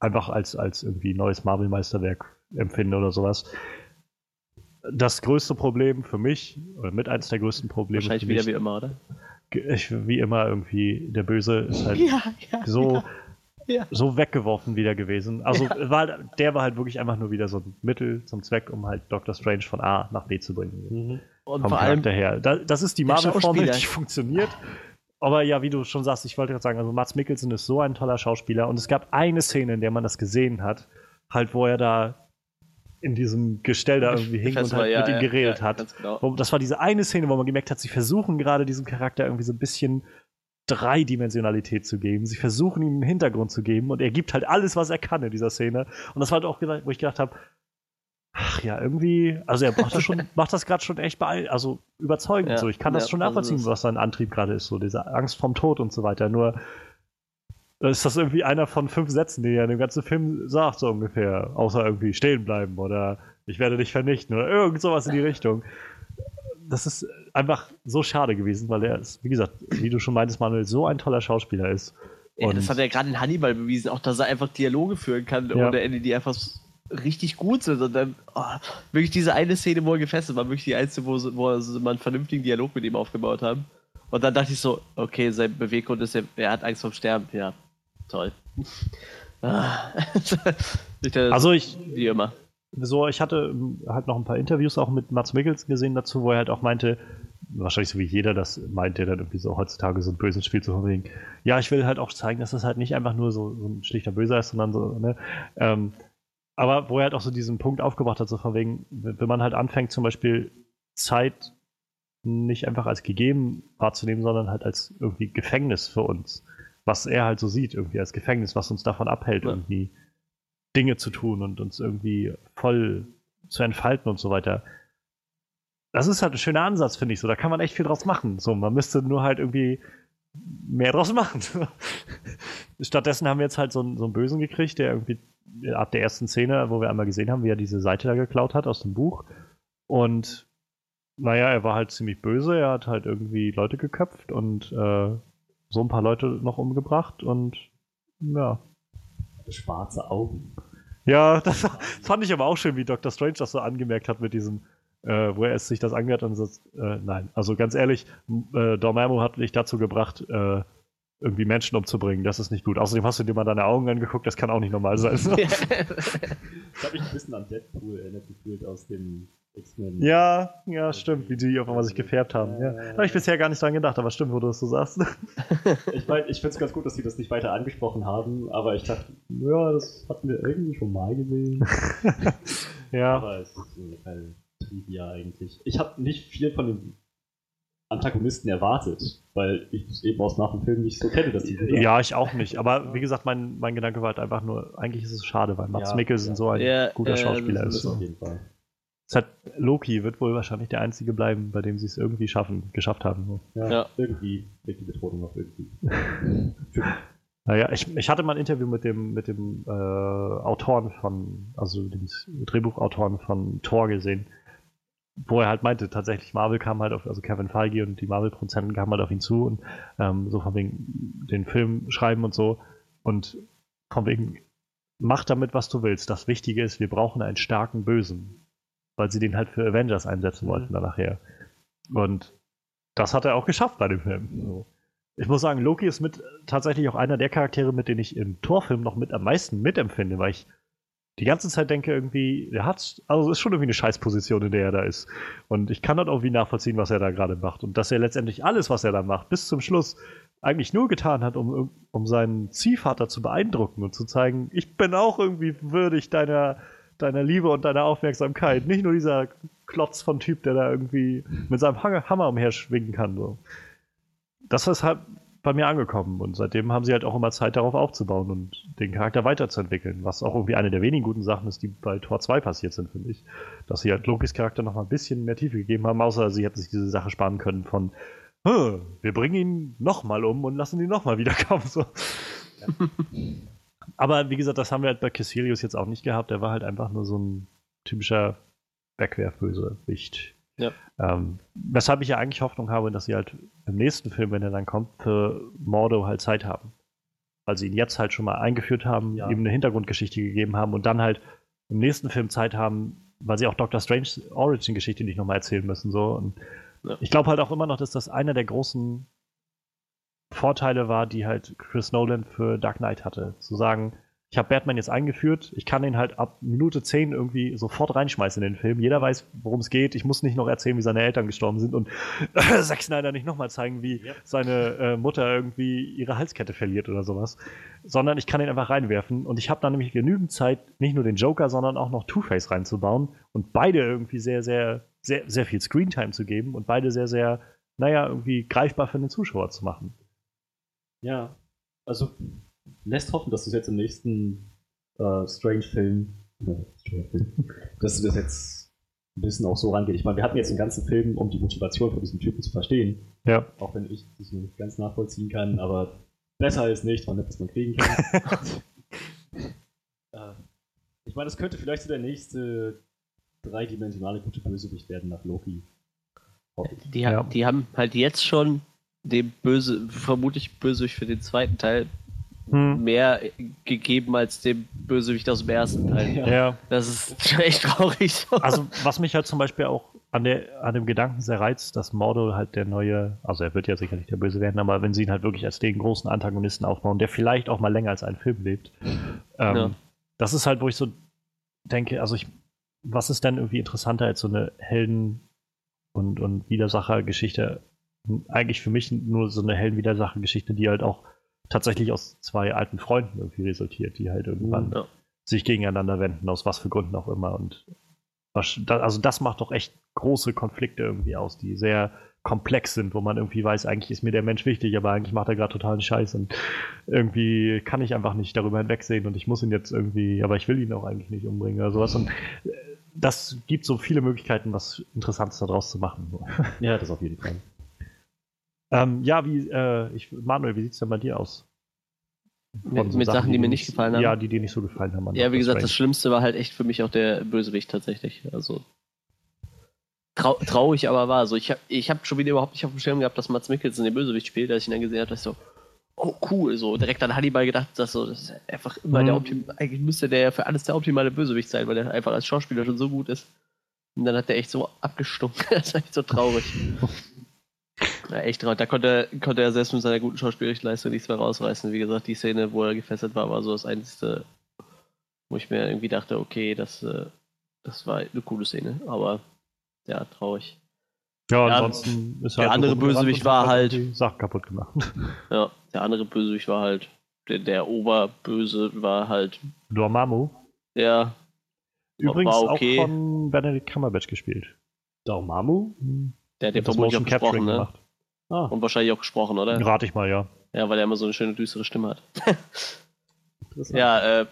einfach als, als irgendwie neues Marvel-Meisterwerk empfinde oder sowas. Das größte Problem für mich, oder mit eins der größten Probleme. Wahrscheinlich wieder wie immer, oder? Ich, wie immer irgendwie, der Böse ist halt ja, ja, so, ja. So weggeworfen wieder gewesen. Also war, der war halt wirklich einfach nur wieder so ein Mittel zum Zweck, um halt Doctor Strange von A nach B zu bringen. Mhm. Und vor allem her. das ist die Marvel-Formel, die funktioniert. Aber ja, wie du schon sagst, ich wollte gerade sagen, also Mats Mikkelsen ist so ein toller Schauspieler und es gab eine Szene, in der man das gesehen hat, halt, wo er da in diesem Gestell da irgendwie hing und halt ja, mit ihm geredet ja, hat. Genau. Das war diese eine Szene, wo man gemerkt hat, sie versuchen gerade diesem Charakter irgendwie so ein bisschen Dreidimensionalität zu geben. Sie versuchen ihm einen Hintergrund zu geben und er gibt halt alles, was er kann in dieser Szene. Und das war halt auch, wo ich gedacht habe, Ach ja, irgendwie, also er macht das schon, macht das gerade schon echt bei, also überzeugend ja, so. Ich kann das schon also nachvollziehen, also was sein Antrieb gerade ist, so diese Angst vom Tod und so weiter. Nur ist das irgendwie einer von fünf Sätzen, die er in dem ganzen Film sagt, so ungefähr. Außer irgendwie stehen bleiben oder ich werde dich vernichten oder irgend sowas in die Richtung. Das ist einfach so schade gewesen, weil er ist, wie gesagt, wie du schon meintest, Manuel, so ein toller Schauspieler ist. Ja, das hat er gerade in Hannibal bewiesen, auch dass er einfach Dialoge führen kann ja. ohne Ende, die einfach richtig gut sind. Und dann oh, wirklich diese eine Szene, wo er gefesselt war, wirklich die einzige, wo, wo sie mal einen vernünftigen Dialog mit ihm aufgebaut haben. Und dann dachte ich so, okay, sein Beweggrund ist, er, er hat Angst vom Sterben. Ja, toll. Ah. also ich, wie immer. So, ich hatte halt noch ein paar Interviews auch mit Mats Mikkelsen gesehen dazu, wo er halt auch meinte, wahrscheinlich so wie jeder das meint, der dann irgendwie so heutzutage so ein böses Spiel zu verbringen. Ja, ich will halt auch zeigen, dass das halt nicht einfach nur so, so ein schlichter Böser ist, sondern so, ne, ähm, aber wo er halt auch so diesen Punkt aufgebracht hat, so von wegen, wenn man halt anfängt, zum Beispiel Zeit nicht einfach als gegeben wahrzunehmen, sondern halt als irgendwie Gefängnis für uns. Was er halt so sieht, irgendwie als Gefängnis, was uns davon abhält, ja. irgendwie Dinge zu tun und uns irgendwie voll zu entfalten und so weiter. Das ist halt ein schöner Ansatz, finde ich. So, da kann man echt viel draus machen. So, man müsste nur halt irgendwie mehr draus machen. Stattdessen haben wir jetzt halt so einen, so einen Bösen gekriegt, der irgendwie ab der ersten Szene, wo wir einmal gesehen haben, wie er diese Seite da geklaut hat aus dem Buch. Und naja, er war halt ziemlich böse, er hat halt irgendwie Leute geköpft und äh, so ein paar Leute noch umgebracht und ja. Schwarze Augen. Ja, das, das, fand ich aber auch schön, wie Dr. Strange das so angemerkt hat mit diesem, äh, wo er es sich das angehört und so, äh, nein, also ganz ehrlich, äh, Dormammu hat dich dazu gebracht, äh, irgendwie Menschen umzubringen. Das ist nicht gut. Außerdem hast du dir mal deine Augen angeguckt, das kann auch nicht normal sein. das habe ich ein bisschen an Deadpool erinnert gefühlt aus dem. Ja, ja, stimmt, wie die auf einmal sich gefärbt haben. Ja. Da habe ich bisher gar nicht dran gedacht, aber stimmt, wo du das so sagst. ich meine, ich finde es ganz gut, dass sie das nicht weiter angesprochen haben, aber ich dachte, ja, das hatten wir irgendwie schon mal gesehen. ja. Aber es ist eine Trivia eigentlich. Ich habe nicht viel von dem Antagonisten erwartet, weil ich es eben aus nach dem Film nicht so kenne, dass die. Ja, ich auch nicht. Aber wie gesagt, mein, mein Gedanke war halt einfach nur, eigentlich ist es schade, weil Mats ja, Mikkelsen ja. so ein ja, guter Schauspieler ist. Auf jeden Fall. Es hat, Loki wird wohl wahrscheinlich der einzige bleiben, bei dem sie es irgendwie schaffen, geschafft haben. Ja, ja. irgendwie wird die Bedrohung auch irgendwie. naja, ich, ich hatte mal ein Interview mit dem, mit dem äh, Autoren von, also dem Drehbuchautoren von Thor gesehen wo er halt meinte, tatsächlich Marvel kam halt auf, also Kevin Feige und die Marvel-Produzenten kamen halt auf ihn zu und ähm, so von wegen den Film schreiben und so und von wegen mach damit, was du willst. Das Wichtige ist, wir brauchen einen starken Bösen, weil sie den halt für Avengers einsetzen wollten mhm. dann nachher. Und das hat er auch geschafft bei dem Film. So. Ich muss sagen, Loki ist mit tatsächlich auch einer der Charaktere, mit denen ich im Torfilm noch mit am meisten mitempfinde, weil ich die ganze Zeit denke irgendwie, er hat, also es ist schon irgendwie eine Scheißposition, in der er da ist. Und ich kann dort irgendwie nachvollziehen, was er da gerade macht. Und dass er letztendlich alles, was er da macht, bis zum Schluss eigentlich nur getan hat, um, um seinen Ziehvater zu beeindrucken und zu zeigen, ich bin auch irgendwie würdig deiner, deiner Liebe und deiner Aufmerksamkeit. Nicht nur dieser Klotz von Typ, der da irgendwie mit seinem Hammer umher schwingen kann. So. Das ist halt, bei mir angekommen und seitdem haben sie halt auch immer Zeit darauf aufzubauen und den Charakter weiterzuentwickeln, was auch irgendwie eine der wenigen guten Sachen ist, die bei Tor 2 passiert sind, finde ich. Dass sie halt Lokis Charakter noch mal ein bisschen mehr Tiefe gegeben haben, außer sie hätten sich diese Sache sparen können von wir bringen ihn nochmal um und lassen ihn nochmal wiederkommen. So. Ja. Aber wie gesagt, das haben wir halt bei Cassilius jetzt auch nicht gehabt. Der war halt einfach nur so ein typischer Wegwerfbösewicht. Ja. Ähm, weshalb ich ja eigentlich Hoffnung habe, dass sie halt im nächsten Film, wenn er dann kommt, für Mordo halt Zeit haben. Weil sie ihn jetzt halt schon mal eingeführt haben, ja. ihm eine Hintergrundgeschichte gegeben haben und dann halt im nächsten Film Zeit haben, weil sie auch Doctor Strange Origin-Geschichte nicht nochmal erzählen müssen. So. Und ja. Ich glaube halt auch immer noch, dass das einer der großen Vorteile war, die halt Chris Nolan für Dark Knight hatte. Zu sagen, ich habe Batman jetzt eingeführt, ich kann ihn halt ab Minute 10 irgendwie sofort reinschmeißen in den Film. Jeder weiß, worum es geht. Ich muss nicht noch erzählen, wie seine Eltern gestorben sind und Zack Snyder nicht nochmal zeigen, wie ja. seine äh, Mutter irgendwie ihre Halskette verliert oder sowas. Sondern ich kann ihn einfach reinwerfen und ich habe dann nämlich genügend Zeit, nicht nur den Joker, sondern auch noch Two-Face reinzubauen und beide irgendwie sehr, sehr, sehr, sehr viel Screentime zu geben und beide sehr, sehr, naja, irgendwie greifbar für den Zuschauer zu machen. Ja, also lässt hoffen, dass du es jetzt im nächsten äh, Strange-Film, äh, dass du das jetzt ein bisschen auch so rangeht. Ich meine, wir hatten jetzt den ganzen Film, um die Motivation von diesem Typen zu verstehen. Ja. Auch wenn ich das nicht ganz nachvollziehen kann, aber besser ist nicht, man was man kriegen kann. äh, ich meine, das könnte vielleicht so der nächste dreidimensionale gute Bösewicht werden nach Loki. Die, ja. die haben halt jetzt schon dem Böse, vermutlich Bösewicht für den zweiten Teil hm. mehr gegeben als dem Bösewicht aus dem ersten Teil. Ja. Das ist echt traurig. Also, was mich halt zum Beispiel auch an, der, an dem Gedanken sehr reizt, dass Mordo halt der neue, also er wird ja sicherlich der Böse werden, aber wenn sie ihn halt wirklich als den großen Antagonisten aufbauen, der vielleicht auch mal länger als einen Film lebt, ähm, ja. das ist halt, wo ich so denke, also ich, was ist denn irgendwie interessanter als so eine Helden- und, und Widersacher-Geschichte? Eigentlich für mich nur so eine Helden-Widersacher-Geschichte, die halt auch tatsächlich aus zwei alten Freunden irgendwie resultiert, die halt irgendwann ja. sich gegeneinander wenden, aus was für Gründen auch immer. Und also das macht doch echt große Konflikte irgendwie aus, die sehr komplex sind, wo man irgendwie weiß, eigentlich ist mir der Mensch wichtig, aber eigentlich macht er gerade totalen Scheiß und irgendwie kann ich einfach nicht darüber hinwegsehen und ich muss ihn jetzt irgendwie, aber ich will ihn auch eigentlich nicht umbringen oder sowas. Und äh, das gibt so viele Möglichkeiten, was Interessantes daraus zu machen. Ja, das auf jeden Fall. Ähm, ja, wie, äh, ich, Manuel, wie sieht es denn bei dir aus? Mit, so mit, Sachen, die, die mir nicht gefallen haben? Ja, die dir nicht so gefallen haben. Ja, wie gesagt, Strange. das Schlimmste war halt echt für mich auch der Bösewicht tatsächlich. Also trau traurig aber war. Also ich habe ich hab schon wieder überhaupt nicht auf dem Schirm gehabt, dass Mats Mikkelsen den Bösewicht spielt, als ich ihn dann gesehen habe, dass ich so, oh cool, so direkt an Hannibal gedacht, dass so, das ist einfach immer mhm. der Optim eigentlich müsste der ja für alles der optimale Bösewicht sein, weil der einfach als Schauspieler schon so gut ist. Und dann hat der echt so abgestunken. das ist echt so traurig. Ja, echt traurig. Da konnte, konnte er selbst mit seiner guten schauspielerischen Leistung nichts mehr rausreißen. Wie gesagt, die Szene, wo er gefesselt war, war so das Einzige, wo ich mir irgendwie dachte, okay, das, äh, das war eine coole Szene. Aber ja, traurig. Ja, ja ansonsten ist halt. Der andere Bösewicht war halt. Die Sache kaputt gemacht. Ja, der andere Bösewicht war halt. Der, der Oberböse war halt. Dormammu. Ja. Übrigens okay. auch von Benedict Cumberbatch gespielt. Dormammu? Der hat den vermutlich auch gesprochen, ne? Gemacht. Ah. Und wahrscheinlich auch gesprochen, oder? Rate ich mal, ja. Ja, weil er immer so eine schöne düstere Stimme hat. ja, äh,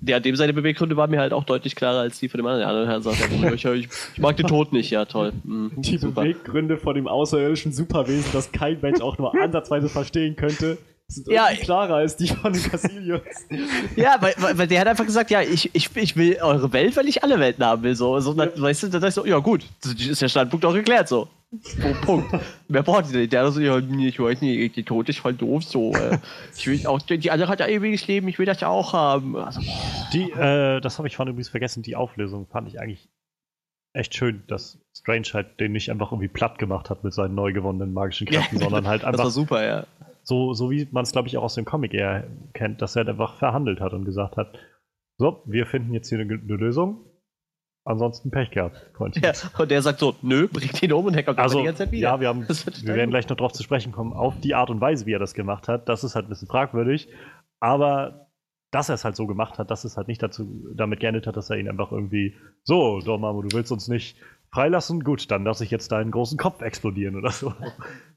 ja, dem seine Beweggründe waren mir halt auch deutlich klarer als die von dem anderen. Der andere Herr sagt, ich, ich, ich, mag den Tod nicht, ja toll. Mhm, die super. Beweggründe von dem außerirdischen Superwesen, das kein Mensch auch nur ansatzweise verstehen könnte, sind ja, klarer als die von den Cassilius. ja, weil, weil der hat einfach gesagt, ja, ich, ich, ich will eure Welt, weil ich alle Welten haben will. So, so ja. weißt du, dann ist so, ja gut, ist der Standpunkt auch geklärt so. Punkt. Wer braucht die? Der so, ja, ich weiß nicht, die Tod ist voll doof so. Äh. Ich will auch, die andere hat ja ewiges Leben, ich will das ja auch haben. Also, die, äh, das habe ich vorhin übrigens vergessen, die Auflösung fand ich eigentlich echt schön, dass Strange halt den nicht einfach irgendwie platt gemacht hat mit seinen neu gewonnenen magischen Kräften, ja, sondern halt einfach. Das war super, ja. So, so wie man es, glaube ich, auch aus dem Comic eher kennt, dass er halt einfach verhandelt hat und gesagt hat: So, wir finden jetzt hier eine, eine Lösung Ansonsten Pech gehabt, Freundchen. Ja, und der sagt so, nö, bringt ihn um und Hacker kommt also, die ganze Zeit wieder. Ja, wir, haben, wir werden gleich noch drauf zu sprechen kommen, auf die Art und Weise, wie er das gemacht hat. Das ist halt ein bisschen fragwürdig. Aber dass er es halt so gemacht hat, dass es halt nicht dazu damit geendet hat, dass er ihn einfach irgendwie so, Dormammu, du willst uns nicht freilassen, gut, dann lasse ich jetzt deinen großen Kopf explodieren oder so.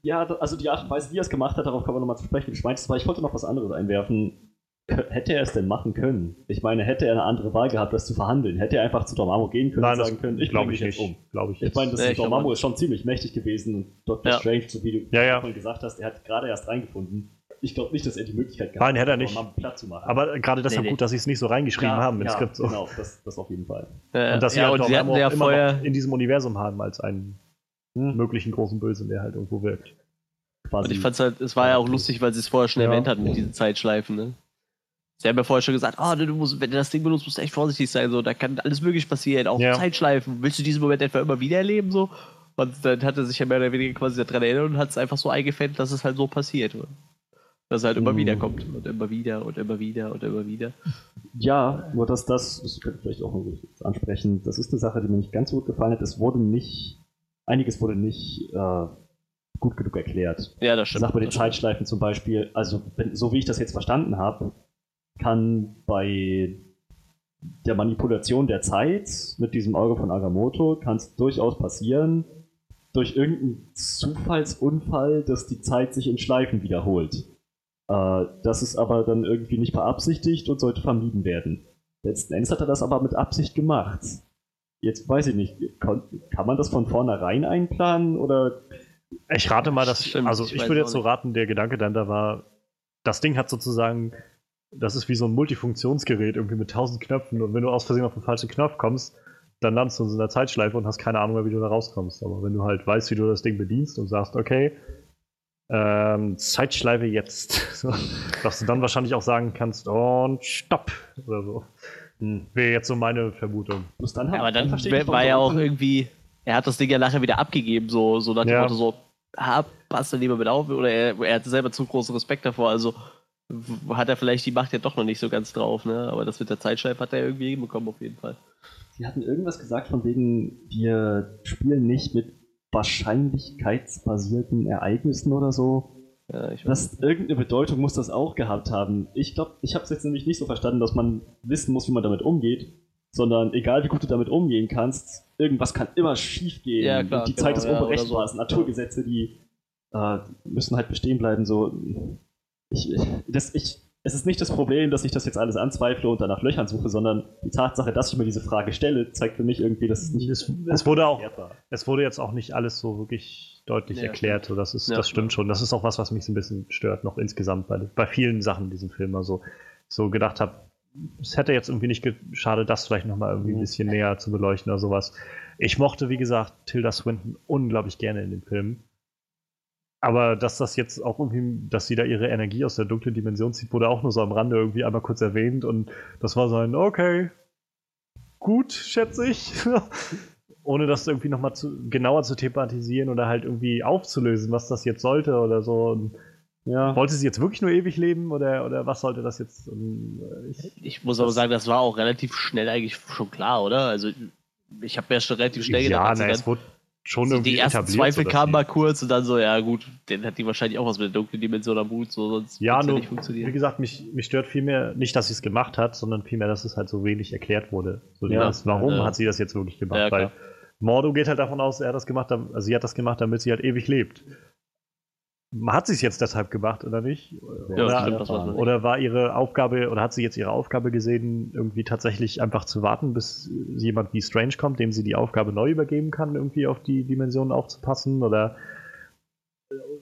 Ja, also die Art und Weise, wie er es gemacht hat, darauf kann man nochmal zu sprechen. Ich meinte, ich wollte noch was anderes einwerfen. Hätte er es denn machen können? Ich meine, hätte er eine andere Wahl gehabt, das zu verhandeln? Hätte er einfach zu Dormammu gehen können Nein, und sagen können, ich glaube ich nicht. Um. Glaub ich, ich meine, das nee, Dormammu ist schon ziemlich mächtig gewesen und Dr. Ja. Strange, so wie du ja, ja. gesagt hast, er hat gerade erst reingefunden ich glaube nicht, dass er die Möglichkeit gehabt hat, Nein, hätte er nicht. Platt zu machen. Aber gerade deshalb nee, gut, dass sie es nicht so reingeschrieben ja, haben ins ja, Skript. So. Genau, das, das auf jeden Fall. Äh, und dass sie ja, halt auch immer ja noch in diesem Universum haben als einen hm. möglichen großen Bösen, der halt irgendwo wirkt. Quasi. Und ich fand's halt, es war ja auch lustig, weil sie es vorher schon erwähnt hatten mit diesen Zeitschleifen, ne? Sie haben ja vorher schon gesagt, oh, du musst, wenn du das Ding benutzt, musst du echt vorsichtig sein, so, da kann alles möglich passieren, auch Zeitschleifen. Willst du diesen Moment etwa immer wieder erleben, so? Und dann hat er sich ja mehr oder weniger quasi daran erinnert und hat es einfach so eingefängt, dass es halt so passiert. Dass er halt immer wieder kommt und immer wieder und immer wieder und immer wieder. Ja, nur dass das, das könnte ich vielleicht auch noch ansprechen, das ist eine Sache, die mir nicht ganz so gut gefallen hat. Es wurde nicht, einiges wurde nicht äh, gut genug erklärt. Ja, das stimmt. Sag bei den Zeitschleifen zum Beispiel, also wenn, so wie ich das jetzt verstanden habe, kann bei der Manipulation der Zeit mit diesem Auge von Agamotto kann es durchaus passieren, durch irgendeinen Zufallsunfall, dass die Zeit sich in Schleifen wiederholt. Äh, das ist aber dann irgendwie nicht beabsichtigt und sollte vermieden werden. Letzten Endes hat er das aber mit Absicht gemacht. Jetzt weiß ich nicht, kann, man das von vornherein einplanen oder? Ich rate mal, dass, Stimmt, also ich, ich würde jetzt so raten, der Gedanke dann da war, das Ding hat sozusagen, das ist wie so ein Multifunktionsgerät irgendwie mit tausend Knöpfen und wenn du aus Versehen auf den falschen Knopf kommst, dann landest du in so einer Zeitschleife und hast keine Ahnung mehr, wie du da rauskommst. Aber wenn du halt weißt, wie du das Ding bedienst und sagst, okay, ähm, Zeitschleife jetzt. dass du dann wahrscheinlich auch sagen kannst, und stopp oder so. Hm. Wäre jetzt so meine Vermutung. Dann ja, aber dann, dann war ja auch irgendwie, er hat das Ding ja nachher wieder abgegeben, so, so nach dem ja. Motto so, ah, passt er lieber mit auf, oder er, er hatte selber zu großen Respekt davor, also hat er vielleicht die Macht ja doch noch nicht so ganz drauf, ne? Aber das mit der Zeitschleife hat er irgendwie hinbekommen auf jeden Fall. Sie hatten irgendwas gesagt von wegen, wir spielen nicht mit wahrscheinlichkeitsbasierten Ereignissen oder so. Ja, das, irgendeine Bedeutung muss das auch gehabt haben. Ich glaube, ich habe es jetzt nämlich nicht so verstanden, dass man wissen muss, wie man damit umgeht, sondern egal wie gut du damit umgehen kannst, irgendwas kann immer schief gehen. Ja, klar, die Zeit genau, ist unberechenbar. So. Naturgesetze, die äh, müssen halt bestehen bleiben. So, ich, das, ich, es ist nicht das Problem, dass ich das jetzt alles anzweifle und danach Löchern suche, sondern die Tatsache, dass ich mir diese Frage stelle, zeigt für mich irgendwie, dass es nicht es, es wurde auch Es wurde jetzt auch nicht alles so wirklich deutlich ja, erklärt. So, das, ist, ja, das stimmt ja. schon. Das ist auch was, was mich so ein bisschen stört, noch insgesamt bei, bei vielen Sachen in diesem Film. Also so gedacht habe, es hätte jetzt irgendwie nicht geschadet, das vielleicht nochmal irgendwie ein mhm. bisschen näher zu beleuchten oder sowas. Ich mochte, wie gesagt, Tilda Swinton unglaublich gerne in dem Film. Aber dass das jetzt auch irgendwie, dass sie da ihre Energie aus der dunklen Dimension zieht, wurde auch nur so am Rande irgendwie einmal kurz erwähnt und das war so ein, okay, gut, schätze ich. Ohne das irgendwie nochmal zu, genauer zu thematisieren oder halt irgendwie aufzulösen, was das jetzt sollte oder so. Und, ja. Wollte sie jetzt wirklich nur ewig leben oder, oder was sollte das jetzt? Ich, ich muss aber sagen, das war auch relativ schnell eigentlich schon klar, oder? Also ich habe mir schon relativ schnell gedacht, ja, na, es wurde schon irgendwie Die ersten Zweifel so kamen mal kurz und dann so, ja gut, den hat die wahrscheinlich auch was mit der dunklen Dimension am Hut, so sonst ja, nur, ja nicht funktionieren. Wie gesagt, mich, mich stört vielmehr nicht, dass sie es gemacht hat, sondern vielmehr, dass es halt so wenig erklärt wurde. So ja, das, warum ja. hat sie das jetzt wirklich gemacht? Ja, Weil Mordo geht halt davon aus, er hat das gemacht, also sie hat das gemacht, damit sie halt ewig lebt. Hat sie es jetzt deshalb gemacht oder nicht? Ja, oder, stimmt, das oder war ihre Aufgabe, oder hat sie jetzt ihre Aufgabe gesehen, irgendwie tatsächlich einfach zu warten, bis jemand wie Strange kommt, dem sie die Aufgabe neu übergeben kann, irgendwie auf die Dimensionen aufzupassen? Oder,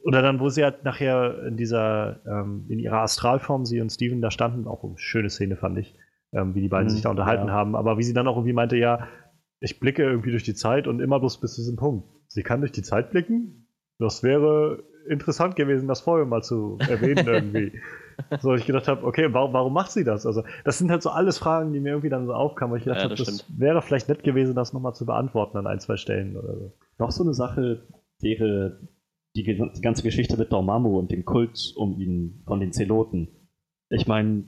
oder dann, wo sie halt nachher in dieser, ähm, in ihrer Astralform, sie und Steven da standen, auch eine schöne Szene fand ich, ähm, wie die beiden mhm, sich da unterhalten ja. haben, aber wie sie dann auch irgendwie meinte, ja, ich blicke irgendwie durch die Zeit und immer bloß bis zu diesem Punkt. Sie kann durch die Zeit blicken? Das wäre interessant gewesen, das vorher mal zu erwähnen irgendwie. so, ich gedacht habe, okay, warum, warum macht sie das? Also, das sind halt so alles Fragen, die mir irgendwie dann so aufkamen, weil ich gedacht ja, habe, das, das wäre vielleicht nett gewesen, das nochmal zu beantworten an ein, zwei Stellen oder so. Noch so eine Sache wäre die, die ganze Geschichte mit Dormammu und dem Kult um ihn von den Zeloten. Ich meine,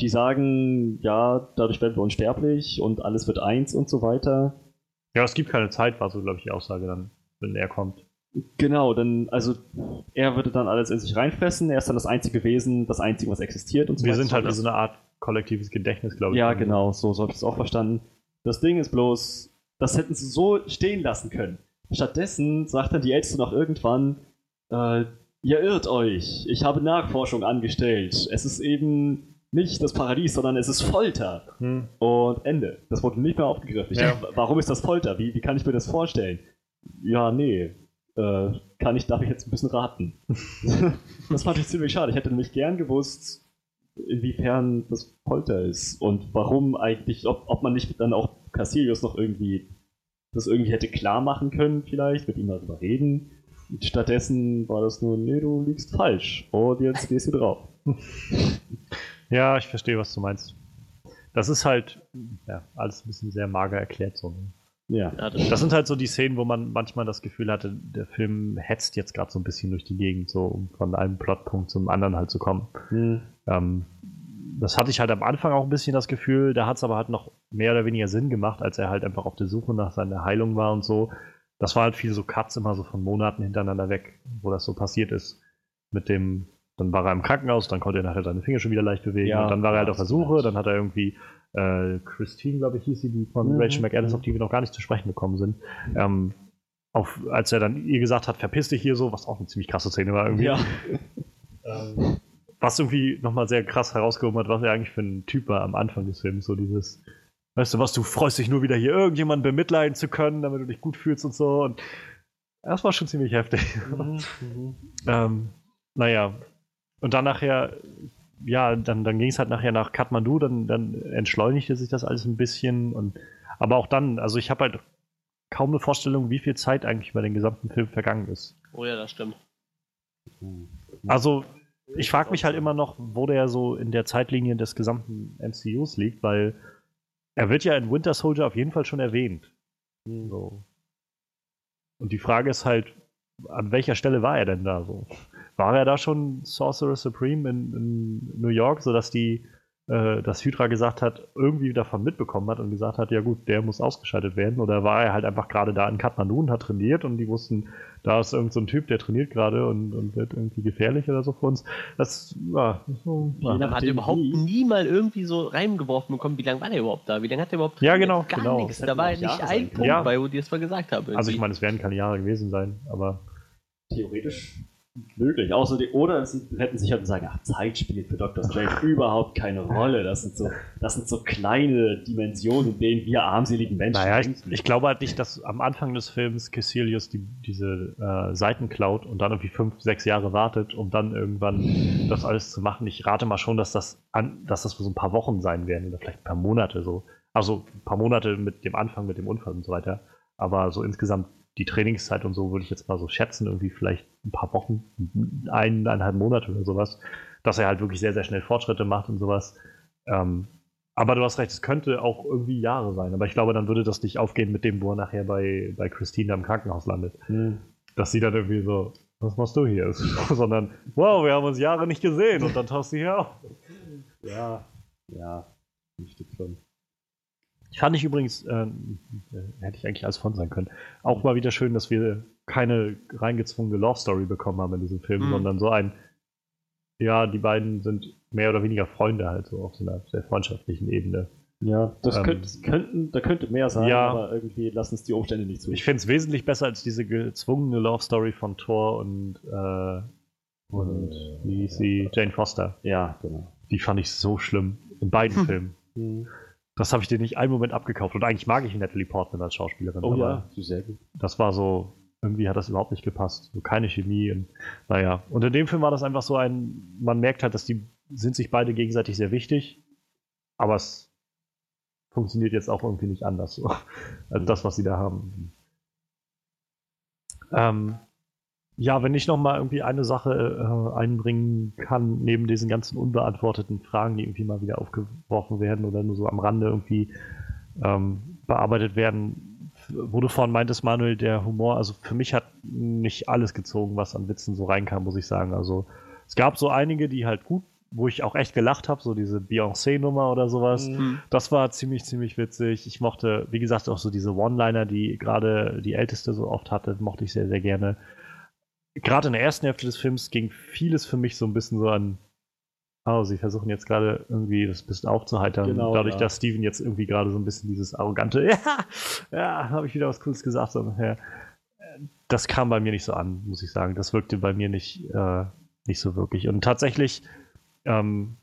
die sagen, ja, dadurch werden wir unsterblich und alles wird eins und so weiter. Ja, es gibt keine Zeit, war so, glaube ich, die Aussage dann, wenn er kommt. Genau, dann, also er würde dann alles in sich reinfressen, er ist dann das einzige Wesen, das einzige, was existiert und so Wir sind halt so eine Art kollektives Gedächtnis, glaube ich. Ja, genau, so, so habe ich es auch verstanden. Das Ding ist bloß, Das hätten sie so stehen lassen können. Stattdessen sagt dann die Älteste noch irgendwann, äh, ihr irrt euch, ich habe Nachforschung angestellt. Es ist eben nicht das Paradies, sondern es ist Folter. Hm. Und Ende. Das wurde nicht mehr aufgegriffen. Ja. Dachte, warum ist das Folter? Wie, wie kann ich mir das vorstellen? Ja, nee. Äh, kann ich, darf ich jetzt ein bisschen raten? das fand ich ziemlich schade. Ich hätte nämlich gern gewusst, inwiefern das Folter ist und warum eigentlich, ob, ob man nicht dann auch Cassilius noch irgendwie das irgendwie hätte klar machen können, vielleicht, mit ihm darüber reden. Stattdessen war das nur, nee, du liegst falsch. Und jetzt gehst du drauf. ja, ich verstehe, was du meinst. Das ist halt, ja, alles ein bisschen sehr mager erklärt so. Ne? Ja. das, das, sind halt so die Szenen, wo man manchmal das Gefühl hatte, der Film hetzt jetzt gerade so ein bisschen durch die Gegend, so um von einem Plotpunkt zum anderen halt zu kommen. Mhm. Ähm, das hatte ich halt am Anfang auch ein bisschen das Gefühl, da hat es aber halt noch mehr oder weniger Sinn gemacht, als er halt einfach auf der Suche nach seiner Heilung war und so. Das war halt viel so Cuts immer so von Monaten hintereinander weg, wo das so passiert ist. Mit dem, dann war er im Krankenhaus, dann konnte er nachher seine Finger schon wieder leicht bewegen ja, und dann war er halt auf der Suche, dann hat er irgendwie äh, Christine, glaube ich, hieß sie, die von mhm. Rachel McAdams, auf die wir noch gar nicht zu sprechen gekommen sind. Ähm, auf, als er dann ihr gesagt hat, verpiss dich hier so, was auch eine ziemlich krasse Szene war irgendwie. Ja. ähm, was irgendwie nochmal sehr krass herausgehoben hat, was er eigentlich für ein Typ war am Anfang des Films. So dieses, weißt du was, du freust dich nur wieder hier irgendjemanden bemitleiden zu können, damit du dich gut fühlst und so. Und das war schon ziemlich heftig. Mhm, mhm. ähm, naja, und dann nachher, ja, dann, dann ging es halt nachher nach Kathmandu, dann, dann entschleunigte sich das alles ein bisschen. Und, aber auch dann, also ich habe halt kaum eine Vorstellung, wie viel Zeit eigentlich über den gesamten Film vergangen ist. Oh ja, das stimmt. Also ich frage mich halt immer noch, wo der so in der Zeitlinie des gesamten MCUs liegt, weil er wird ja in Winter Soldier auf jeden Fall schon erwähnt. Hm. So. Und die Frage ist halt, an welcher Stelle war er denn da so? War er da schon Sorcerer Supreme in, in New York, sodass die äh, dass Hydra gesagt hat, irgendwie davon mitbekommen hat und gesagt hat, ja gut, der muss ausgeschaltet werden. Oder war er halt einfach gerade da in Kathmandu und hat trainiert und die wussten, da ist irgend so ein Typ, der trainiert gerade und, und wird irgendwie gefährlich oder so für uns. Das ja, so, ja. hat er überhaupt nie mal irgendwie so reingeworfen bekommen, wie lange war der überhaupt da? Wie lange hat der überhaupt trainiert? Ja, genau. Gar genau. nichts. Da war nicht Jahre ein sein. Punkt ja. bei, wo die es mal gesagt haben. Irgendwie. Also ich meine, es werden keine Jahre gewesen sein, aber theoretisch möglich. Die, oder sie hätten sich halt sagen, ach, Zeit spielt für Dr. Strange überhaupt keine Rolle. Das sind so, das sind so kleine Dimensionen, in denen wir armseligen Menschen. Naja, ich, ich, glaube halt nicht, dass am Anfang des Films Cassilius die, diese äh, Seiten klaut und dann irgendwie fünf, sechs Jahre wartet, um dann irgendwann das alles zu machen. Ich rate mal schon, dass das, an, dass das so ein paar Wochen sein werden oder vielleicht ein paar Monate so. Also ein paar Monate mit dem Anfang, mit dem Unfall und so weiter. Aber so insgesamt die Trainingszeit und so würde ich jetzt mal so schätzen, irgendwie vielleicht ein paar Wochen, eineinhalb Monate oder sowas, dass er halt wirklich sehr, sehr schnell Fortschritte macht und sowas. Ähm, aber du hast recht, es könnte auch irgendwie Jahre sein. Aber ich glaube, dann würde das nicht aufgehen mit dem, wo er nachher bei, bei Christine im Krankenhaus landet. Mhm. Dass sie dann irgendwie so, was machst du hier? Sondern, wow, wir haben uns Jahre nicht gesehen und dann tauchst du hier auf. Ja, ja, stimmt schon. Fand ich übrigens, äh, hätte ich eigentlich alles von sein können. Auch mal wieder schön, dass wir keine reingezwungene Love Story bekommen haben in diesem Film, mhm. sondern so ein, ja, die beiden sind mehr oder weniger Freunde halt so auf so einer sehr freundschaftlichen Ebene. Ja, das ähm, könnte, könnten, da könnte mehr sein, ja, aber irgendwie lassen es die Umstände nicht zu. Ich finde es wesentlich besser als diese gezwungene Love Story von Thor und, äh, und äh, wie hieß sie? Jane Foster. Ja, genau. Die fand ich so schlimm in beiden hm. Filmen. Mhm. Das habe ich dir nicht einen Moment abgekauft. Und eigentlich mag ich Natalie Portman als Schauspielerin. Oh ja, sehr gut. Das war so, irgendwie hat das überhaupt nicht gepasst. So keine Chemie. Und, naja. Und in dem Film war das einfach so ein, man merkt halt, dass die sind sich beide gegenseitig sehr wichtig. Aber es funktioniert jetzt auch irgendwie nicht anders, so, als das, was sie da haben. Ähm, ja, wenn ich noch mal irgendwie eine Sache äh, einbringen kann, neben diesen ganzen unbeantworteten Fragen, die irgendwie mal wieder aufgeworfen werden oder nur so am Rande irgendwie ähm, bearbeitet werden, wo du vorhin meintest, Manuel, der Humor, also für mich hat nicht alles gezogen, was an Witzen so reinkam, muss ich sagen. Also es gab so einige, die halt gut, wo ich auch echt gelacht habe, so diese Beyoncé-Nummer oder sowas. Mhm. Das war ziemlich, ziemlich witzig. Ich mochte, wie gesagt, auch so diese One-Liner, die gerade die Älteste so oft hatte, mochte ich sehr, sehr gerne gerade in der ersten Hälfte des Films ging vieles für mich so ein bisschen so an Oh, sie versuchen jetzt gerade irgendwie das bisschen aufzuheitern. Genau, dadurch, ja. dass Steven jetzt irgendwie gerade so ein bisschen dieses arrogante, ja, ja, habe ich wieder was Cooles gesagt. So, ja. Das kam bei mir nicht so an, muss ich sagen. Das wirkte bei mir nicht, äh, nicht so wirklich. Und tatsächlich ähm,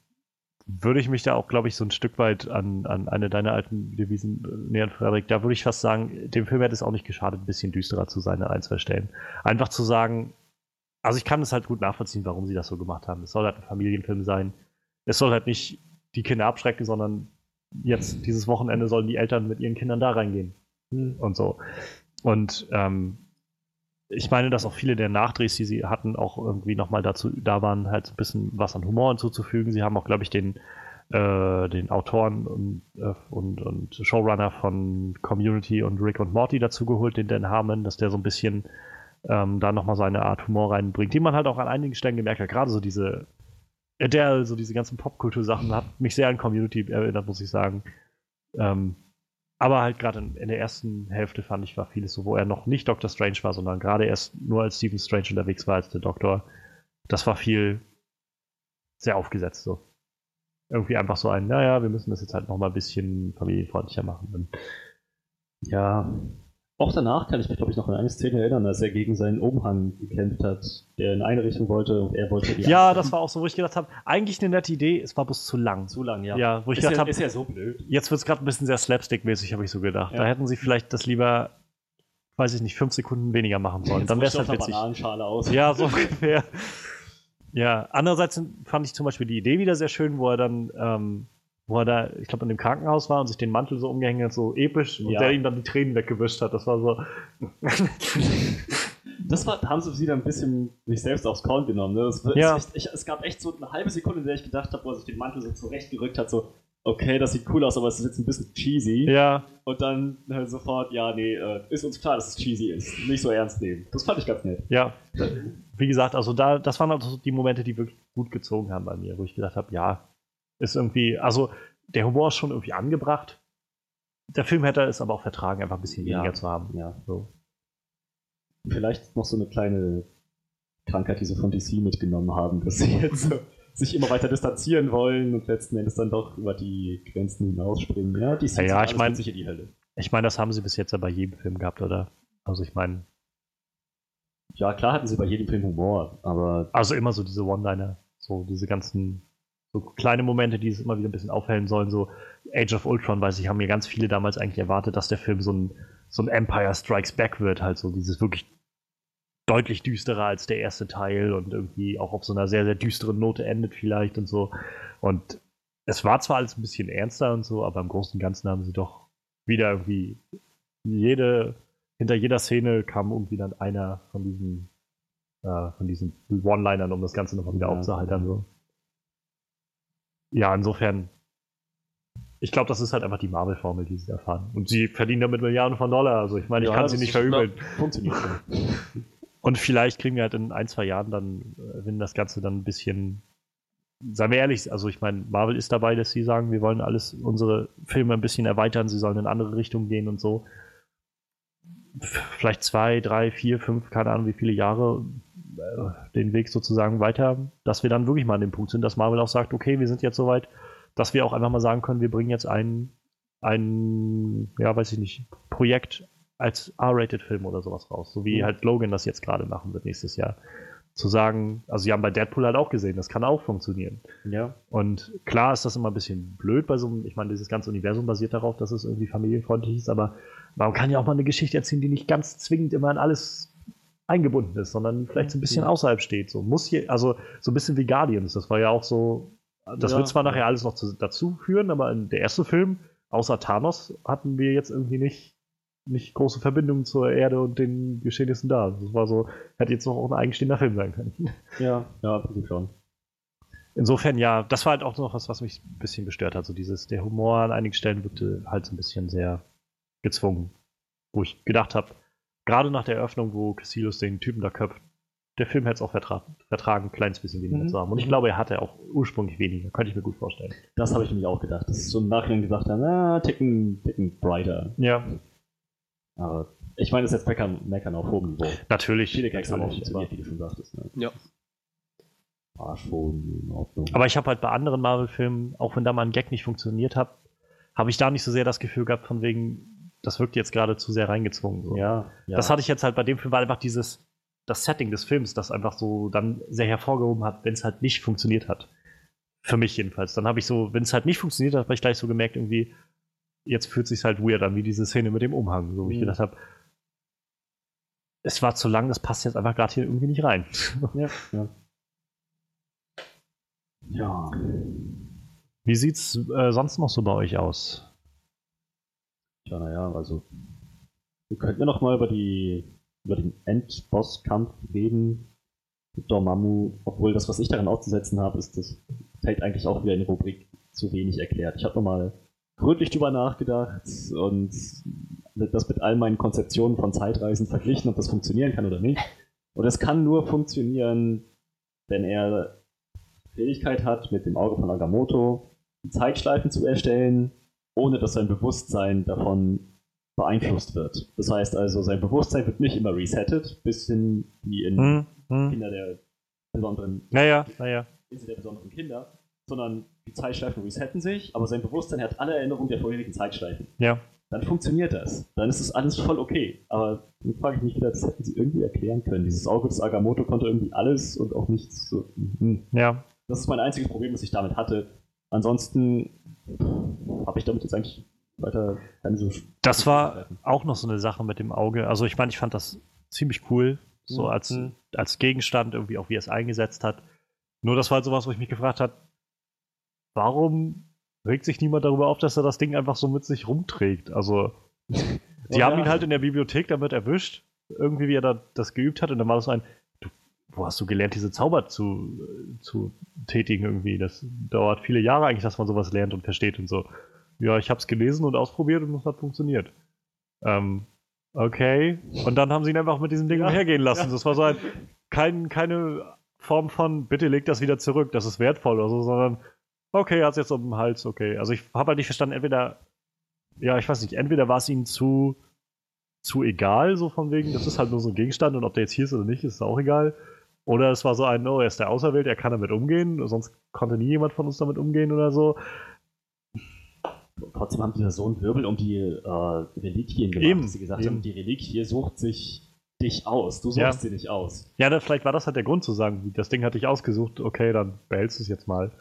würde ich mich da auch, glaube ich, so ein Stück weit an, an eine deiner alten Devisen äh, nähern, Frederik. Da würde ich fast sagen, dem Film hätte es auch nicht geschadet, ein bisschen düsterer zu sein an ein, zwei Stellen. Einfach zu sagen, also ich kann es halt gut nachvollziehen, warum sie das so gemacht haben. Es soll halt ein Familienfilm sein. Es soll halt nicht die Kinder abschrecken, sondern jetzt dieses Wochenende sollen die Eltern mit ihren Kindern da reingehen. Mhm. Und so. Und ähm, ich meine, dass auch viele der Nachdrehs, die sie hatten, auch irgendwie nochmal dazu da waren, halt so ein bisschen was an Humor hinzuzufügen. Sie haben auch, glaube ich, den, äh, den Autoren und, äh, und, und Showrunner von Community und Rick und Morty dazu geholt, den Dan Harmon, dass der so ein bisschen ähm, da nochmal seine Art Humor reinbringt, die man halt auch an einigen Stellen gemerkt hat. Gerade so diese, der, so diese ganzen Popkultur-Sachen hat mich sehr an Community erinnert, muss ich sagen. Ähm, aber halt gerade in, in, der ersten Hälfte fand ich, war vieles so, wo er noch nicht Doctor Strange war, sondern gerade erst nur als Stephen Strange unterwegs war als der Doktor. Das war viel sehr aufgesetzt so. Irgendwie einfach so ein, naja, wir müssen das jetzt halt nochmal ein bisschen familienfreundlicher machen. Und ja, auch danach kann ich mich, glaube ich, noch an eine Szene erinnern, als er gegen seinen Umhang gekämpft hat, der in eine Richtung wollte und er wollte die Ja, andere. das war auch so, wo ich gedacht habe, eigentlich eine nette Idee, es war bloß zu lang. Zu lang, ja. Ja, wo ich ist gedacht ja, habe, ist ja so blöd. Jetzt wird es gerade ein bisschen sehr slapstick-mäßig, habe ich so gedacht. Ja. Da hätten sie vielleicht das lieber, weiß ich nicht, fünf Sekunden weniger machen sollen. Jetzt Dann wäre es halt witzig. Bananenschale aus. Ja, so ungefähr. Ja, andererseits fand ich zum Beispiel die Idee wieder sehr schön, wo er dann ähm, wo er da, ich glaube, in dem Krankenhaus war und sich den Mantel so umgehängt hat, so episch, und der ihm dann die Tränen weggewischt hat. Das war so. das war, haben sie wieder ein bisschen sich selbst aufs Korn genommen. Ne? Das, ja. echt, ich, es gab echt so eine halbe Sekunde, in der ich gedacht habe, wo er sich den Mantel so zurechtgerückt hat, so, okay, das sieht cool aus, aber es ist jetzt ein bisschen cheesy. Ja. Und dann halt sofort, ja, nee, äh, ist uns klar, dass es cheesy ist. Nicht so ernst nehmen. Das fand ich ganz nett. Ja. Wie gesagt, also da, das waren also die Momente, die wirklich gut gezogen haben bei mir, wo ich gedacht habe, ja, ist irgendwie, also der Humor ist schon irgendwie angebracht. Der Film hätte es aber auch vertragen, einfach ein bisschen weniger ja. zu haben. Ja, so. Vielleicht noch so eine kleine Krankheit, die sie von DC mitgenommen haben, dass sie jetzt so sich immer weiter distanzieren wollen und letzten Endes dann doch über die Grenzen hinausspringen. Ja, DC ja, ja ich meine, die Hölle. Ich meine, das haben sie bis jetzt ja bei jedem Film gehabt, oder? Also ich meine. Ja, klar hatten sie bei jedem Film Humor, aber. Also immer so diese One-Liner, so diese ganzen so kleine Momente, die es immer wieder ein bisschen aufhellen sollen. So Age of Ultron, weiß ich, haben mir ganz viele damals eigentlich erwartet, dass der Film so ein, so ein Empire Strikes Back wird. Halt so dieses wirklich deutlich düsterer als der erste Teil und irgendwie auch auf so einer sehr, sehr düsteren Note endet vielleicht und so. Und es war zwar alles ein bisschen ernster und so, aber im Großen und Ganzen haben sie doch wieder irgendwie jede, hinter jeder Szene kam irgendwie dann einer von diesen, äh, von diesen One-Linern, um das Ganze nochmal wieder ja. aufzuhalten. So ja, insofern, ich glaube, das ist halt einfach die Marvel-Formel, die sie erfahren. Und sie verdienen damit Milliarden von Dollar. Also ich meine, ich ja, kann sie nicht verübeln. Funktioniert. Und vielleicht kriegen wir halt in ein, zwei Jahren dann, äh, wenn das Ganze dann ein bisschen, seien wir ehrlich, also ich meine, Marvel ist dabei, dass sie sagen, wir wollen alles, unsere Filme ein bisschen erweitern, sie sollen in andere Richtungen gehen und so. Vielleicht zwei, drei, vier, fünf, keine Ahnung, wie viele Jahre den Weg sozusagen weiter, dass wir dann wirklich mal an dem Punkt sind, dass Marvel auch sagt, okay, wir sind jetzt soweit, dass wir auch einfach mal sagen können, wir bringen jetzt ein, ein, ja, weiß ich nicht, Projekt als R-Rated-Film oder sowas raus, so wie mhm. halt Logan das jetzt gerade machen wird nächstes Jahr. Zu sagen, also sie haben bei Deadpool halt auch gesehen, das kann auch funktionieren. Ja. Und klar ist das immer ein bisschen blöd bei so einem, ich meine, dieses ganze Universum basiert darauf, dass es irgendwie familienfreundlich ist, aber man kann ja auch mal eine Geschichte erzählen, die nicht ganz zwingend immer in alles eingebunden ist, sondern vielleicht so ein bisschen ja. außerhalb steht. So muss hier, also so ein bisschen wie Guardians. Das war ja auch so. Das ja. wird zwar nachher alles noch zu, dazu führen, aber in der erste Film, außer Thanos, hatten wir jetzt irgendwie nicht, nicht große Verbindungen zur Erde und den Geschehnissen da. Das war so, hätte jetzt noch auch ein eigenstehender Film sein können. Ja, ja, schon. Insofern ja, das war halt auch noch was, was mich ein bisschen gestört hat. So dieses, der Humor an einigen Stellen wirkte halt so ein bisschen sehr gezwungen. Wo ich gedacht habe, Gerade nach der Eröffnung, wo Cassius den Typen da köpft, der Film hätte es auch vertragen, vertragen, ein kleines bisschen weniger mhm. zu haben. Und ich glaube, er hatte auch ursprünglich weniger. Könnte ich mir gut vorstellen. Das habe ich nämlich auch gedacht. Das ist so im Nachhinein gesagt na, ticken, ticken brighter. Ja. Aber ich meine, das ist jetzt meckern, meckern auf hohem Niveau. Natürlich. Viele Gags haben auch funktioniert, wie du schon sagtest. Ne? Ja. Arschboden in Ordnung. Aber ich habe halt bei anderen Marvel-Filmen, auch wenn da mal ein Gag nicht funktioniert hat, habe ich da nicht so sehr das Gefühl gehabt, von wegen, das wirkt jetzt gerade zu sehr reingezwungen. So. Ja, ja, Das hatte ich jetzt halt bei dem Film, weil einfach dieses, das Setting des Films, das einfach so dann sehr hervorgehoben hat, wenn es halt nicht funktioniert hat. Für mich jedenfalls. Dann habe ich so, wenn es halt nicht funktioniert hat, habe ich gleich so gemerkt, irgendwie, jetzt fühlt sich halt weird an, wie diese Szene mit dem Umhang, so wie mhm. ich gedacht habe, es war zu lang, das passt jetzt einfach gerade hier irgendwie nicht rein. Ja, ja. Ja. Wie sieht's äh, sonst noch so bei euch aus? Ja, naja, also wir könnten ja noch mal über die über den Endbosskampf reden mit Dormammu, obwohl das, was ich daran auszusetzen habe, ist, das fällt eigentlich auch wieder in die Rubrik zu wenig erklärt. Ich habe noch mal gründlich drüber nachgedacht und das mit all meinen Konzeptionen von Zeitreisen verglichen, ob das funktionieren kann oder nicht. Und es kann nur funktionieren, wenn er Fähigkeit hat, mit dem Auge von Agamotto Zeitschleifen zu erstellen, ohne dass sein Bewusstsein davon beeinflusst wird. Das heißt also, sein Bewusstsein wird nicht immer resettet, bis hin wie in hm, hm. Kinder der besonderen, naja, naja. der besonderen Kinder, sondern die Zeitschleifen resetten sich, aber sein Bewusstsein hat alle Erinnerungen der vorherigen Zeitschleifen. Ja. Dann funktioniert das. Dann ist es alles voll okay. Aber dann frage ich mich wieder, das hätten sie irgendwie erklären können. Dieses Auge des Agamotto konnte irgendwie alles und auch nichts. So, hm. Ja. Das ist mein einziges Problem, das ich damit hatte. Ansonsten habe ich damit jetzt eigentlich weiter keine so. Das war auch noch so eine Sache mit dem Auge. Also ich meine, ich fand das ziemlich cool, so mhm. als, als Gegenstand, irgendwie auch wie er es eingesetzt hat. Nur das war halt sowas, wo ich mich gefragt habe, warum regt sich niemand darüber auf, dass er das Ding einfach so mit sich rumträgt? Also, sie oh, haben ja. ihn halt in der Bibliothek damit erwischt, irgendwie wie er da das geübt hat, und dann war das so ein, wo hast du gelernt, diese Zauber zu, zu tätigen irgendwie? Das dauert viele Jahre eigentlich, dass man sowas lernt und versteht und so. Ja, ich habe es gelesen und ausprobiert und es hat funktioniert. Ähm, okay. Und dann haben sie ihn einfach mit diesem Ding ja, umhergehen lassen. Ja. Das war so ein, kein, keine Form von, bitte leg das wieder zurück, das ist wertvoll oder so, sondern, okay, er hat es jetzt um den Hals, okay. Also ich habe halt nicht verstanden, entweder, ja, ich weiß nicht, entweder war es ihnen zu, zu egal, so von wegen, das ist halt nur so ein Gegenstand und ob der jetzt hier ist oder nicht, ist auch egal. Oder es war so ein, oh, er ist der Auserwählte, er kann damit umgehen, sonst konnte nie jemand von uns damit umgehen oder so. Trotzdem haben sie da so einen Wirbel um die äh, Reliquien gemacht, eben, dass sie gesagt eben. haben, die Reliquie sucht sich dich aus, du suchst ja. sie nicht aus. Ja, da, vielleicht war das halt der Grund zu sagen, das Ding hat dich ausgesucht, okay, dann behältst du es jetzt mal.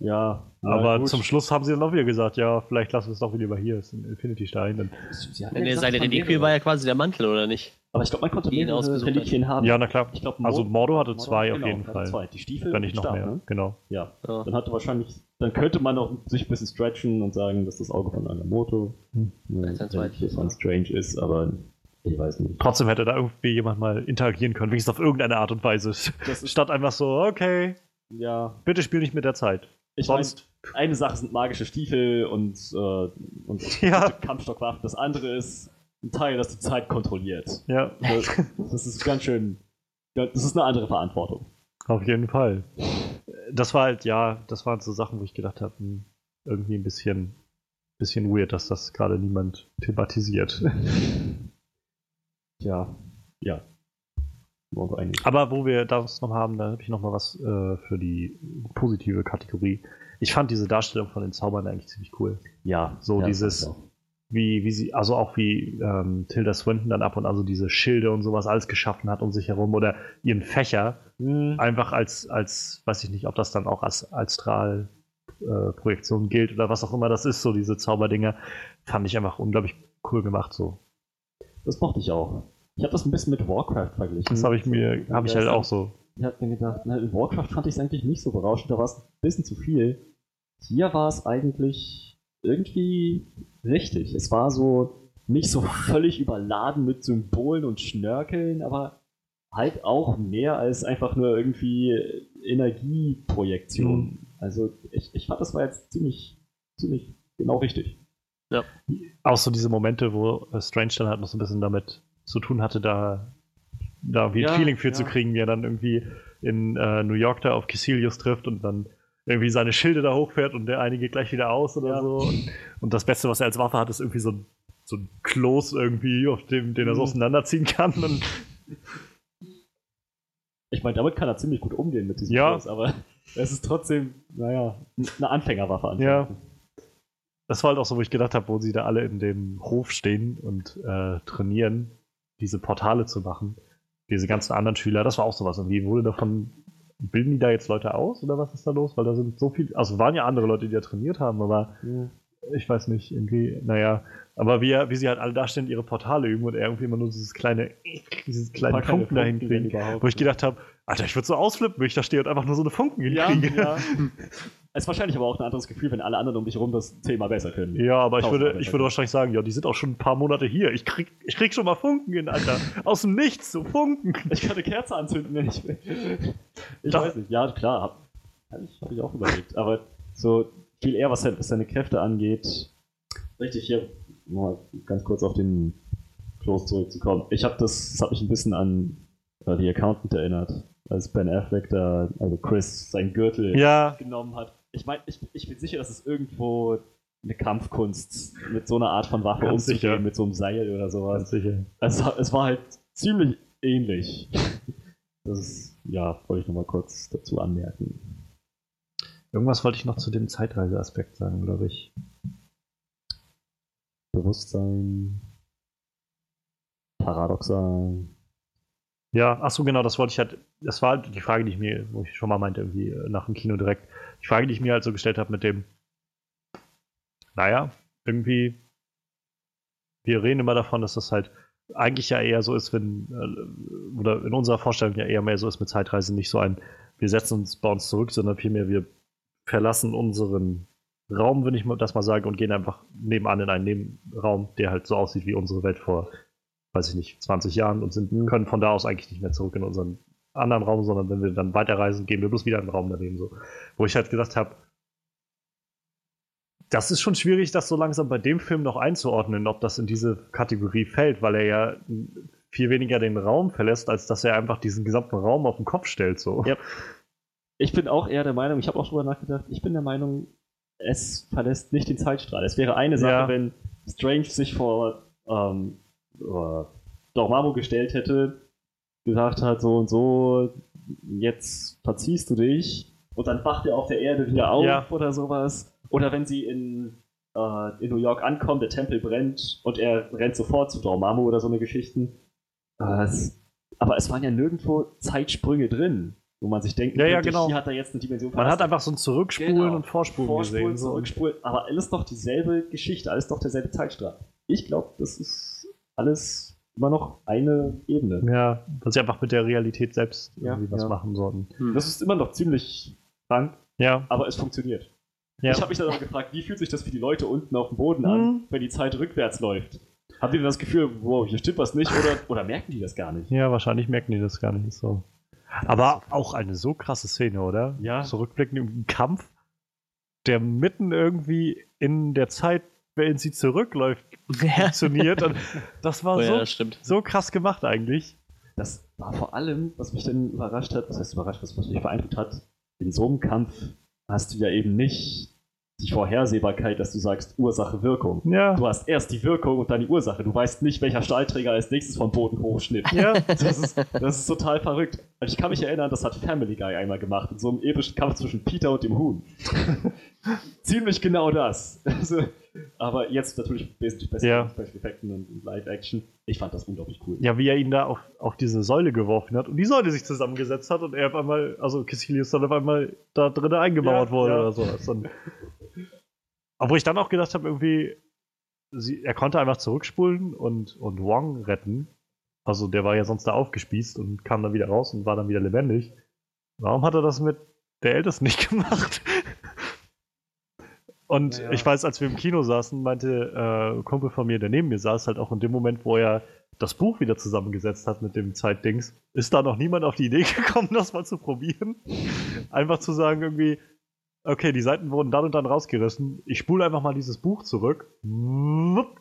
Ja, aber gut. zum Schluss haben sie dann auch wieder gesagt, ja, vielleicht lassen wir es doch wieder hier, ist ein Infinity-Stein. Seine Reliquie war ja quasi der Mantel, oder nicht? Aber ich glaube, man konnte mehrere Reliquien haben. Ja, na klar. Ich glaub, also Mordo hatte Mordo, zwei genau, auf jeden Fall. Zwei. Die Stiefel Wenn nicht noch Stab, mehr, ne? genau. Ja. ja. Dann hatte wahrscheinlich, dann könnte man auch sich ein bisschen stretchen und sagen, dass das Auge von Agamotto hm. ja, von Strange ist, aber ich weiß nicht. Trotzdem hätte da irgendwie jemand mal interagieren können, wenigstens auf irgendeine Art und Weise. Statt einfach so, okay, ja. bitte spiel nicht mit der Zeit. Ich Sonst. Mein, eine Sache sind magische Stiefel und, äh, und ja. Kampfstockwaffen. Das andere ist ein Teil, das die Zeit kontrolliert. Ja. Das, das ist ganz schön. Das ist eine andere Verantwortung. Auf jeden Fall. Das war halt, ja, das waren so Sachen, wo ich gedacht habe, hm, irgendwie ein bisschen, bisschen weird, dass das gerade niemand thematisiert. ja, ja. Aber wo wir das noch haben, da habe ich noch mal was äh, für die positive Kategorie. Ich fand diese Darstellung von den Zaubern eigentlich ziemlich cool. Ja, so ja, dieses, wie, wie sie, also auch wie ähm, Tilda Swinton dann ab und an so diese Schilde und sowas alles geschaffen hat um sich herum oder ihren Fächer mhm. einfach als, als, weiß ich nicht, ob das dann auch als Astralprojektion äh, gilt oder was auch immer das ist, so diese Zauberdinger, fand ich einfach unglaublich cool gemacht so. Das mochte ich auch. Ich habe das ein bisschen mit Warcraft verglichen. Das habe ich mir, habe ich halt auch so. Ich habe mir gedacht, na, in Warcraft fand ich es eigentlich nicht so berauschend, da war es ein bisschen zu viel. Hier war es eigentlich irgendwie richtig. Es war so nicht so völlig überladen mit Symbolen und Schnörkeln, aber halt auch mehr als einfach nur irgendwie Energieprojektion. Mhm. Also ich, ich fand, das war jetzt ziemlich, ziemlich genau richtig. Ja. Auch so diese Momente, wo Strange dann halt noch so ein bisschen damit zu tun hatte, da, da wie ja, ein Feeling für ja. zu kriegen, wie er dann irgendwie in äh, New York da auf Caecilius trifft und dann irgendwie seine Schilde da hochfährt und der eine geht gleich wieder aus oder ja. so. Und, das Beste, was er als Waffe hat, ist irgendwie so ein, so ein Kloß irgendwie, auf dem, den er so mhm. auseinanderziehen kann. Und Ich meine, damit kann er ziemlich gut umgehen mit diesem ja. Kurs, aber es ist trotzdem, naja, eine Anfängerwaffe anscheinend. Ja. Das war halt auch so, wo ich gedacht habe, wo sie da alle in dem Hof stehen und äh, trainieren, diese Portale zu machen. Diese ganzen anderen Schüler, das war auch sowas. Und wie wurde davon, bilden die da jetzt Leute aus oder was ist da los? Weil da sind so viele, also waren ja andere Leute, die da trainiert haben, aber ja. ich weiß nicht, irgendwie, naja, aber wie, wie sie halt alle da stehen, ihre Portale üben und irgendwie immer nur dieses kleine, dieses kleine Funken dahin kriegen, wo ich gedacht habe, Alter, ich würde so ausflippen, wenn ich da stehe und einfach nur so eine Funken hinkriege. Ja, ja. Es ist wahrscheinlich aber auch ein anderes Gefühl, wenn alle anderen um dich herum das Thema besser können. Ja, aber ich würde, ich würde wahrscheinlich sagen, ja, die sind auch schon ein paar Monate hier. Ich krieg, ich krieg schon mal Funken hin, Alter. Aus dem Nichts, so Funken. Ich kann eine Kerze anzünden, wenn ich will. Ich Doch. weiß nicht. Ja, klar, hab, hab, ich, hab ich auch überlegt. Aber so viel eher, was, was seine Kräfte angeht. Richtig, hier mal ganz kurz auf den Close zurückzukommen. Ich habe das, das hat mich ein bisschen an äh, die Accountant erinnert, als Ben Affleck da, also Chris, seinen Gürtel ja. genommen hat. Ich meine, ich, ich bin sicher, dass es irgendwo eine Kampfkunst mit so einer Art von Waffe Ganz umzugehen, sicher. mit so einem Seil oder sowas. Ganz sicher. Es, es war halt ziemlich ähnlich. Das ist, ja, wollte ich nochmal kurz dazu anmerken. Irgendwas wollte ich noch zu dem Zeitreiseaspekt sagen, glaube ich. Bewusstsein, Paradoxal. Ja, ach so, genau, das wollte ich halt, das war halt die Frage, die ich mir, wo ich schon mal meinte, irgendwie äh, nach dem Kino direkt, die Frage, die ich mir halt so gestellt habe mit dem, naja, irgendwie, wir reden immer davon, dass das halt eigentlich ja eher so ist, wenn, äh, oder in unserer Vorstellung ja eher mehr so ist mit Zeitreisen, nicht so ein, wir setzen uns bei uns zurück, sondern vielmehr wir verlassen unseren Raum, wenn ich das mal sage, und gehen einfach nebenan in einen Nebenraum, der halt so aussieht wie unsere Welt vor, weiß ich nicht, 20 Jahren und sind, können von da aus eigentlich nicht mehr zurück in unseren anderen Raum, sondern wenn wir dann weiterreisen, gehen wir bloß wieder in den Raum daneben. So. Wo ich halt gedacht habe, das ist schon schwierig, das so langsam bei dem Film noch einzuordnen, ob das in diese Kategorie fällt, weil er ja viel weniger den Raum verlässt, als dass er einfach diesen gesamten Raum auf den Kopf stellt. So. Ja. Ich bin auch eher der Meinung, ich habe auch drüber nachgedacht, ich bin der Meinung, es verlässt nicht den Zeitstrahl. Es wäre eine Sache, ja. wenn Strange sich vor ähm, uh, Dormammu gestellt hätte, gesagt hat, so und so, jetzt verziehst du dich und dann wacht er auf der Erde wieder auf ja. oder sowas. Oder wenn sie in, äh, in New York ankommen, der Tempel brennt und er rennt sofort zu Dormammu oder so eine Geschichten. Äh, aber es waren ja nirgendwo Zeitsprünge drin wo man sich denkt, ja, ja, genau. hier hat er jetzt eine Dimension Man hat einfach so ein Zurückspulen genau. und Vorspulen, Vorspulen gesehen. Zurückspulen, so. aber alles doch dieselbe Geschichte, alles doch derselbe Zeitstrahl. Ich glaube, das ist alles immer noch eine Ebene. Ja, dass sie einfach mit der Realität selbst irgendwie ja, was ja. machen sollten. Hm. Das ist immer noch ziemlich krank, ja. aber es funktioniert. Ja. Ich habe mich dann aber gefragt, wie fühlt sich das für die Leute unten auf dem Boden hm. an, wenn die Zeit rückwärts läuft? Haben die das Gefühl, wow, hier stimmt was nicht, oder, oder merken die das gar nicht? Ja, wahrscheinlich merken die das gar nicht so. Aber auch eine so krasse Szene, oder? Ja. Zurückblickend im Kampf, der mitten irgendwie in der Zeit, wenn sie zurückläuft, funktioniert. Und das war oh, so, ja, so krass gemacht eigentlich. Das war vor allem, was mich dann überrascht hat, was heißt überrascht, was mich beeindruckt hat, in so einem Kampf hast du ja eben nicht die Vorhersehbarkeit, dass du sagst Ursache-Wirkung. Ja. Du hast erst die Wirkung und dann die Ursache. Du weißt nicht, welcher Stahlträger als nächstes vom Boden hochschnippt. Ja. Das ist, das ist total verrückt. Also ich kann mich erinnern, das hat Family Guy einmal gemacht, in so einem epischen Kampf zwischen Peter und dem Huhn. Ziemlich genau das. Also, aber jetzt natürlich wesentlich besser ja. Special Effekten und Live-Action. Ich fand das unglaublich cool. Ja, wie er ihn da auf, auf diese Säule geworfen hat und die Säule sich zusammengesetzt hat und er auf einmal, also Cassilius dann auf einmal da drinnen eingebaut ja, wurde ja. oder sowas. Und obwohl ich dann auch gedacht habe, irgendwie, sie, er konnte einfach zurückspulen und, und Wong retten. Also der war ja sonst da aufgespießt und kam dann wieder raus und war dann wieder lebendig. Warum hat er das mit der Ältesten nicht gemacht? und ja. ich weiß, als wir im Kino saßen, meinte äh, ein Kumpel von mir, der neben mir saß, halt auch in dem Moment, wo er das Buch wieder zusammengesetzt hat mit dem Zeitdings, ist da noch niemand auf die Idee gekommen, das mal zu probieren. Einfach zu sagen, irgendwie, okay, die Seiten wurden dann und dann rausgerissen. Ich spule einfach mal dieses Buch zurück.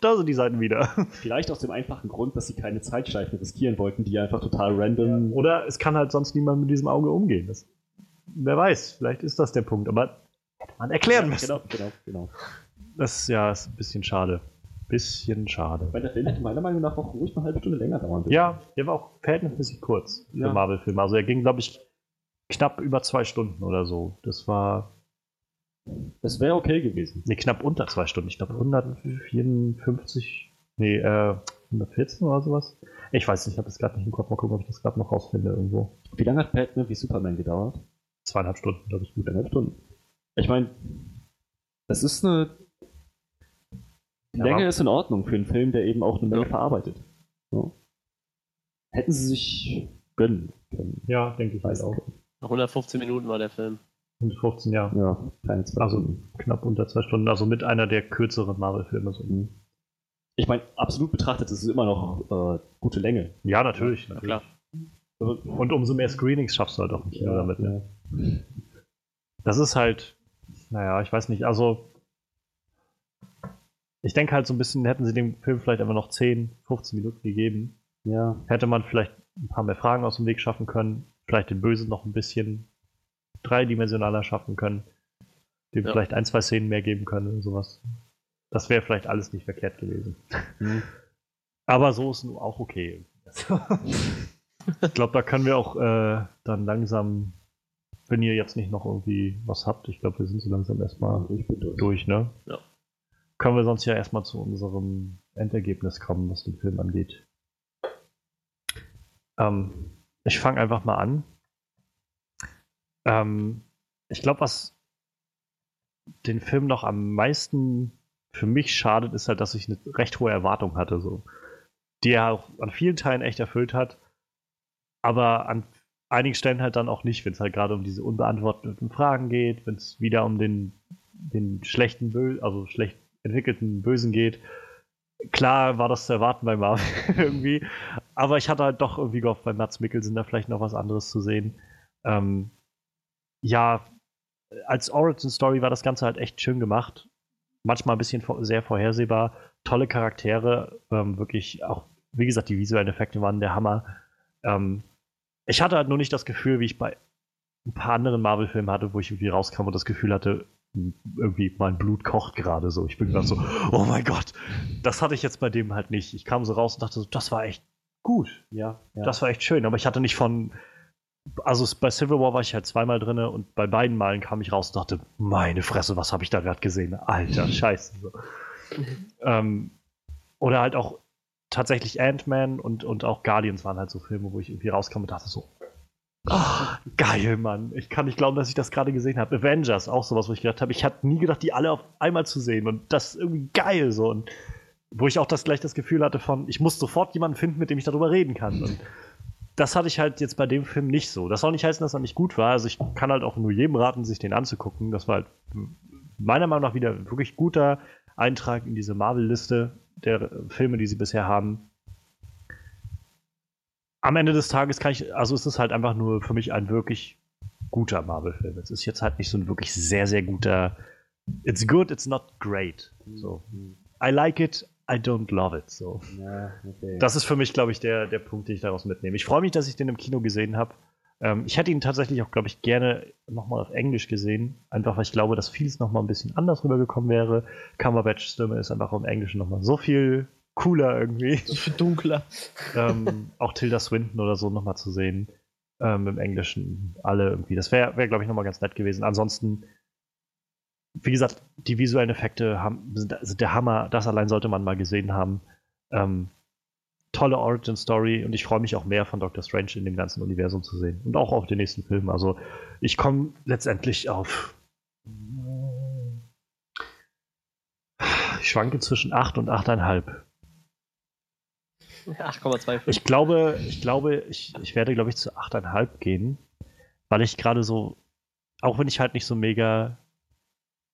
Da sind die Seiten wieder. Vielleicht aus dem einfachen Grund, dass sie keine Zeitschleifen riskieren wollten, die einfach total random. Ja. Oder es kann halt sonst niemand mit diesem Auge umgehen. Das, wer weiß, vielleicht ist das der Punkt. Aber man erklären ja, müssen. Genau, genau, genau. Das ja, ist ein bisschen schade. bisschen schade. Weil der Film hätte meiner Meinung nach auch ruhig eine halbe Stunde länger dauern dürfen. Ja, der war auch verhältnismäßig kurz ja. Marvel-Filme. Also er ging, glaube ich, knapp über zwei Stunden oder so. Das war. Das wäre okay gewesen. Nee, knapp unter zwei Stunden. Ich glaube 154, nee, äh, 114 oder sowas. Ich weiß nicht, ich habe das gerade nicht im Kopf. Mal gucken, ob ich das gerade noch rausfinde irgendwo. Wie lange hat Batman wie Superman gedauert? Zweieinhalb Stunden, glaube ich. Gut, eineinhalb Stunden. Ich meine, das ist eine. Die Länge ist in Ordnung für einen Film, der eben auch eine Menge ja. verarbeitet. Ja. Hätten sie sich gönnen können. Ja, denke ich halt auch. 115 Minuten war der Film. 115, ja. Ja, keine zwei Also Stunden. knapp unter zwei Stunden. Also mit einer der kürzeren Marvel-Filme. So. Mhm. Ich meine, absolut betrachtet ist es immer noch äh, gute Länge. Ja, natürlich. Ja, natürlich. Klar. Und umso mehr Screenings schaffst du halt auch im Kino ja, damit. Ne? Das ist halt, naja, ich weiß nicht, also ich denke halt so ein bisschen, hätten sie dem Film vielleicht einfach noch 10, 15 Minuten gegeben. Ja. Hätte man vielleicht ein paar mehr Fragen aus dem Weg schaffen können, vielleicht den Bösen noch ein bisschen dreidimensionaler schaffen können, dem ja. vielleicht ein, zwei Szenen mehr geben können und sowas. Das wäre vielleicht alles nicht verkehrt gewesen. Mhm. Aber so ist auch okay. ich glaube, da können wir auch äh, dann langsam, wenn ihr jetzt nicht noch irgendwie was habt, ich glaube, wir sind so langsam erstmal durch, durch, ne? Ja. Können wir sonst ja erstmal zu unserem Endergebnis kommen, was den Film angeht. Ähm, ich fange einfach mal an. Ähm, ich glaube, was den Film noch am meisten für mich schadet, ist halt, dass ich eine recht hohe Erwartung hatte, so. Die er auch an vielen Teilen echt erfüllt hat, aber an einigen Stellen halt dann auch nicht, wenn es halt gerade um diese unbeantworteten Fragen geht, wenn es wieder um den, den schlechten, Bö also schlecht entwickelten Bösen geht. Klar war das zu erwarten bei Marvel irgendwie, aber ich hatte halt doch irgendwie gehofft, bei Mats Mikkelsen da vielleicht noch was anderes zu sehen. Ähm, ja, als Origin Story war das Ganze halt echt schön gemacht manchmal ein bisschen sehr vorhersehbar. Tolle Charaktere, ähm, wirklich auch, wie gesagt, die visuellen Effekte waren der Hammer. Ähm, ich hatte halt nur nicht das Gefühl, wie ich bei ein paar anderen Marvel-Filmen hatte, wo ich irgendwie rauskam und das Gefühl hatte, irgendwie mein Blut kocht gerade so. Ich bin gerade so, oh mein Gott, das hatte ich jetzt bei dem halt nicht. Ich kam so raus und dachte so, das war echt gut. Ja, ja. das war echt schön. Aber ich hatte nicht von, also bei Civil War war ich halt zweimal drin und bei beiden Malen kam ich raus und dachte, meine Fresse, was habe ich da gerade gesehen? Alter, scheiße. ähm, oder halt auch tatsächlich Ant-Man und, und auch Guardians waren halt so Filme, wo ich irgendwie rauskam und dachte so, oh, geil, Mann. Ich kann nicht glauben, dass ich das gerade gesehen habe. Avengers, auch sowas, wo ich gedacht habe, ich hatte nie gedacht, die alle auf einmal zu sehen und das ist irgendwie geil so. Und wo ich auch das gleich das Gefühl hatte von, ich muss sofort jemanden finden, mit dem ich darüber reden kann. Und das hatte ich halt jetzt bei dem Film nicht so. Das soll nicht heißen, dass er nicht gut war. Also ich kann halt auch nur jedem raten, sich den anzugucken. Das war halt meiner Meinung nach wieder ein wirklich guter Eintrag in diese Marvel-Liste der Filme, die sie bisher haben. Am Ende des Tages kann ich, also ist es halt einfach nur für mich ein wirklich guter Marvel-Film. Es ist jetzt halt nicht so ein wirklich sehr, sehr guter. It's good, it's not great. So. Mhm. I like it, I don't love it. So. Ja, okay. Das ist für mich, glaube ich, der, der Punkt, den ich daraus mitnehme. Ich freue mich, dass ich den im Kino gesehen habe. Ähm, ich hätte ihn tatsächlich auch, glaube ich, gerne nochmal auf Englisch gesehen. Einfach, weil ich glaube, dass vieles nochmal ein bisschen anders rübergekommen wäre. Cumberbatch Stimme ist einfach im Englischen nochmal so viel cooler irgendwie. So viel dunkler. ähm, auch Tilda Swinton oder so nochmal zu sehen. Ähm, Im Englischen alle irgendwie. Das wäre, wär, glaube ich, nochmal ganz nett gewesen. Ansonsten wie gesagt, die visuellen Effekte haben, sind, sind, der Hammer. Das allein sollte man mal gesehen haben. Ähm, tolle Origin Story und ich freue mich auch mehr von Doctor Strange in dem ganzen Universum zu sehen und auch auf den nächsten Film. Also ich komme letztendlich auf. Ich schwanke zwischen 8 und 8,5. 8,25. Ich glaube, ich glaube, ich, ich werde, glaube ich, zu 8,5 gehen, weil ich gerade so, auch wenn ich halt nicht so mega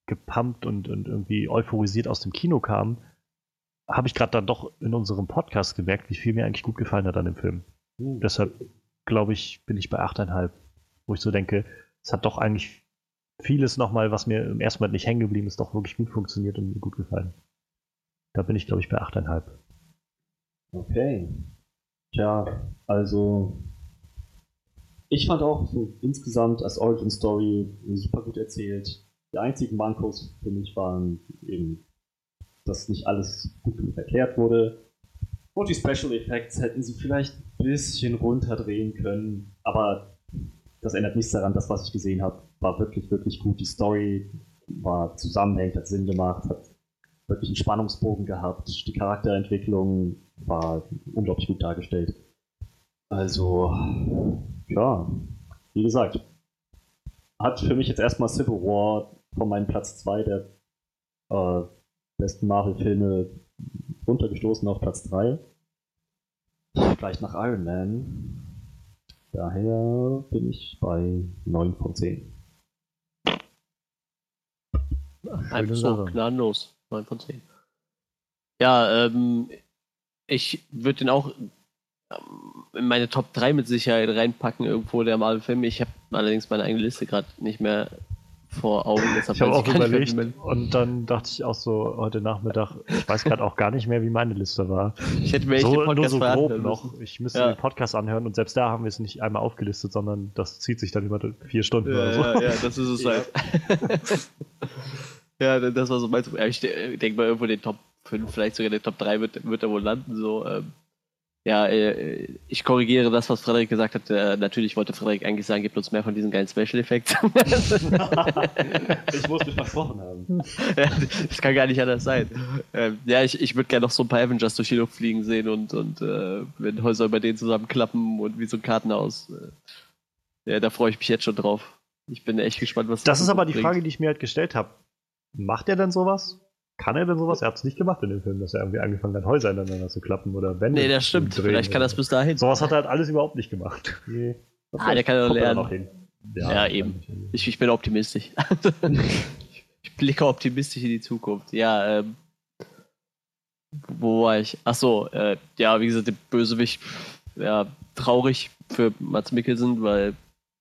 gepumpt und, und irgendwie euphorisiert aus dem Kino kam, habe ich gerade dann doch in unserem Podcast gemerkt, wie viel mir eigentlich gut gefallen hat an dem Film. Mhm. Deshalb glaube ich, bin ich bei 8,5, wo ich so denke, es hat doch eigentlich vieles nochmal, was mir im ersten Moment nicht hängen geblieben ist, doch wirklich gut funktioniert und mir gut gefallen. Da bin ich, glaube ich, bei 8,5. Okay. Tja, also ich fand auch so insgesamt als Origin Story super gut erzählt. Die einzigen Mankos für mich waren eben dass nicht alles gut genug erklärt wurde. Und die Special Effects hätten sie vielleicht ein bisschen runterdrehen können, aber das ändert nichts daran, das, was ich gesehen habe, war wirklich, wirklich gut. Die Story war zusammenhängend, hat Sinn gemacht, hat wirklich einen Spannungsbogen gehabt. Die Charakterentwicklung war unglaublich gut dargestellt. Also, ja, wie gesagt, hat für mich jetzt erstmal Civil War von meinem Platz 2 der äh, besten Marvel-Filme runtergestoßen auf Platz 3. Vielleicht nach Iron Man. Daher bin ich bei 9 von 10. Einfach so gnadenlos. 9 von 10. Ja, ähm, ich würde den auch ähm, in meine Top 3 mit Sicherheit reinpacken, irgendwo der Marvel-Film. Ich habe allerdings meine eigene Liste gerade nicht mehr vor Augen. ich habe auch überlegt und dann dachte ich auch so heute Nachmittag, ich weiß gerade auch gar nicht mehr, wie meine Liste war. Ich hätte mir echt so, nur so grob noch. Ich müsste ja. den Podcast anhören und selbst da haben wir es nicht einmal aufgelistet, sondern das zieht sich dann über vier Stunden ja, oder so. Ja, ja, das ist es halt. ja, das war so mein Ich denke mal, irgendwo den Top 5, vielleicht sogar den Top 3 wird, wird er wohl landen. So, ähm, ja, äh, ich korrigiere das, was Frederik gesagt hat. Äh, natürlich wollte Frederik eigentlich sagen, gibt uns mehr von diesen geilen Special Effects. ich muss mich versprochen haben. Ja, das kann gar nicht anders sein. Ähm, ja, ich, ich würde gerne noch so ein paar Avengers durch die Luft fliegen sehen und, und äh, wenn Häuser bei denen zusammenklappen und wie so ein Kartenhaus. Äh, ja, da freue ich mich jetzt schon drauf. Ich bin echt gespannt, was das Das ist aber die Frage, die ich mir halt gestellt habe. Macht er denn sowas? Kann er denn sowas? Er hat es nicht gemacht in dem Film, dass er irgendwie angefangen hat, Häuser ineinander zu klappen oder Wände. Nee, das stimmt. Vielleicht kann das bis dahin. Sowas hat er halt alles überhaupt nicht gemacht. Nee. Ah, der kann ja lernen. Ja, ja eben. Ich, ich, bin optimistisch. ich blicke optimistisch in die Zukunft. Ja, ähm. Wo war ich? Achso, äh, ja, wie gesagt, der Bösewicht, ja, traurig für Mats Mikkelsen, weil,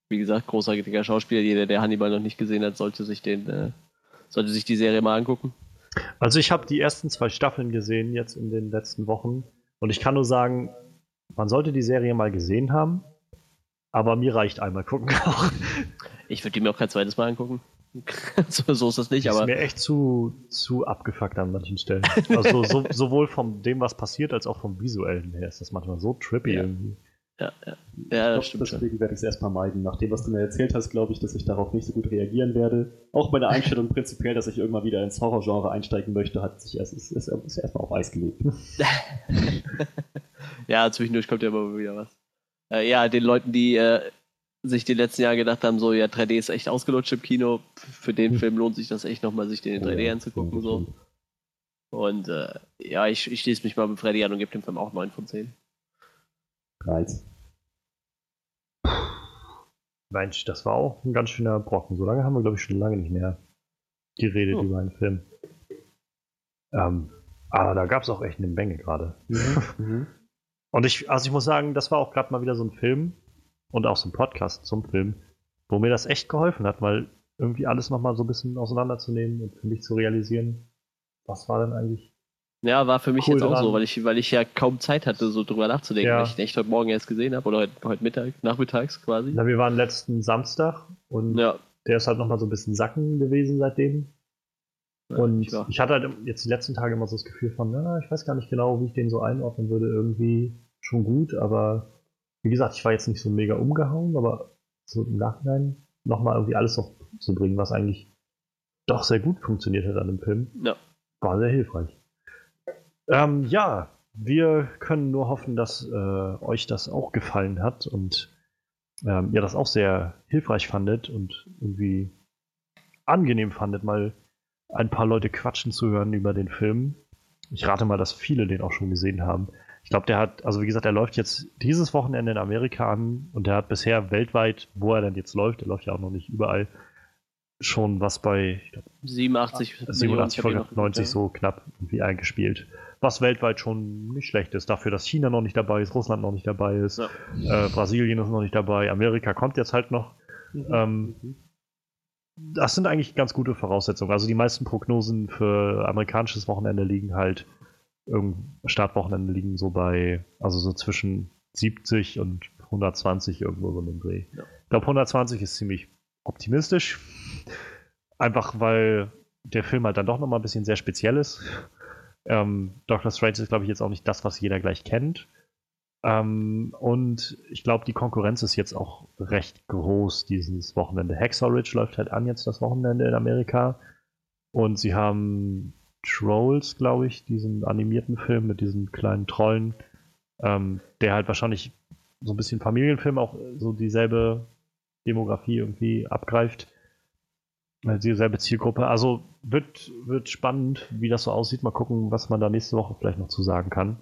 wie gesagt, großartiger Schauspieler. Jeder, der Hannibal noch nicht gesehen hat, sollte sich den, äh, sollte sich die Serie mal angucken. Also ich habe die ersten zwei Staffeln gesehen jetzt in den letzten Wochen und ich kann nur sagen, man sollte die Serie mal gesehen haben, aber mir reicht einmal gucken auch. Ich würde die mir auch kein zweites Mal angucken. so, so, ist das nicht, das aber. Ist mir echt zu, zu abgefuckt an manchen Stellen. Also so, sowohl von dem, was passiert, als auch vom visuellen her ist das manchmal so trippy ja. irgendwie. Ja, ja. ja das stimmt. Deswegen werde ich es erstmal meiden. Nach dem, was du mir erzählt hast, glaube ich, dass ich darauf nicht so gut reagieren werde. Auch meine Einstellung prinzipiell, dass ich irgendwann wieder ins Horrorgenre einsteigen möchte, hat sich erst, ist, ist, ist erstmal auf Eis gelegt. ja, zwischendurch kommt ja immer wieder was. Äh, ja, den Leuten, die äh, sich die letzten Jahre gedacht haben, so, ja, 3D ist echt ausgelutscht im Kino, für den hm. Film lohnt sich das echt nochmal, sich den in 3D ja, anzugucken. So. Und äh, ja, ich, ich schließe mich mal mit Freddy an und gebe dem Film auch 9 von 10. Reiz. Mensch, das war auch ein ganz schöner Brocken. So lange haben wir, glaube ich, schon lange nicht mehr geredet oh. über einen Film. Ähm, aber da gab es auch echt eine Menge gerade. Mhm. mhm. Und ich, also ich muss sagen, das war auch gerade mal wieder so ein Film und auch so ein Podcast zum Film, wo mir das echt geholfen hat, weil irgendwie alles nochmal so ein bisschen auseinanderzunehmen und für mich zu realisieren, was war denn eigentlich ja, war für mich cool jetzt auch dran. so, weil ich, weil ich ja kaum Zeit hatte, so drüber nachzudenken, ja. weil ich den echt heute Morgen erst gesehen habe oder heute, heute Mittag, nachmittags quasi. Na, wir waren letzten Samstag und ja. der ist halt nochmal so ein bisschen sacken gewesen seitdem. Ja, und ich hatte halt jetzt die letzten Tage immer so das Gefühl von, na, ich weiß gar nicht genau, wie ich den so einordnen würde. Irgendwie schon gut, aber wie gesagt, ich war jetzt nicht so mega umgehauen, aber so im Nachhinein nochmal irgendwie alles noch zu bringen, was eigentlich doch sehr gut funktioniert hat an dem Film, ja. war sehr hilfreich. Ähm, ja, wir können nur hoffen, dass äh, euch das auch gefallen hat und ähm, ihr das auch sehr hilfreich fandet und irgendwie angenehm fandet, mal ein paar Leute quatschen zu hören über den Film. Ich rate mal, dass viele den auch schon gesehen haben. Ich glaube, der hat, also wie gesagt, er läuft jetzt dieses Wochenende in Amerika an und der hat bisher weltweit, wo er denn jetzt läuft, der läuft ja auch noch nicht überall, schon was bei glaub, 87, 87 90 so knapp irgendwie eingespielt was weltweit schon nicht schlecht ist. Dafür, dass China noch nicht dabei ist, Russland noch nicht dabei ist, ja. äh, Brasilien ist noch nicht dabei, Amerika kommt jetzt halt noch. Mhm. Ähm, das sind eigentlich ganz gute Voraussetzungen. Also die meisten Prognosen für amerikanisches Wochenende liegen halt, Startwochenende liegen so bei, also so zwischen 70 und 120 irgendwo so im Dreh. Ja. Ich glaube, 120 ist ziemlich optimistisch. Einfach weil der Film halt dann doch nochmal ein bisschen sehr speziell ist. Ähm, Doctor Strange ist, glaube ich, jetzt auch nicht das, was jeder gleich kennt. Ähm, und ich glaube, die Konkurrenz ist jetzt auch recht groß dieses Wochenende. Ridge läuft halt an jetzt das Wochenende in Amerika. Und sie haben Trolls, glaube ich, diesen animierten Film mit diesen kleinen Trollen, ähm, der halt wahrscheinlich so ein bisschen Familienfilm auch so dieselbe Demografie irgendwie abgreift. Dieselbe Zielgruppe. Also wird, wird spannend, wie das so aussieht. Mal gucken, was man da nächste Woche vielleicht noch zu sagen kann.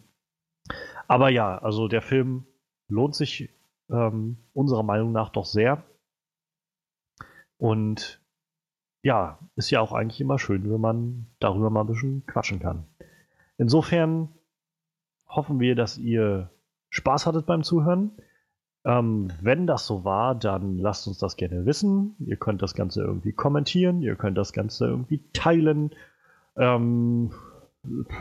Aber ja, also der Film lohnt sich ähm, unserer Meinung nach doch sehr. Und ja, ist ja auch eigentlich immer schön, wenn man darüber mal ein bisschen quatschen kann. Insofern hoffen wir, dass ihr Spaß hattet beim Zuhören. Ähm, wenn das so war, dann lasst uns das gerne wissen. Ihr könnt das Ganze irgendwie kommentieren, ihr könnt das Ganze irgendwie teilen, ähm,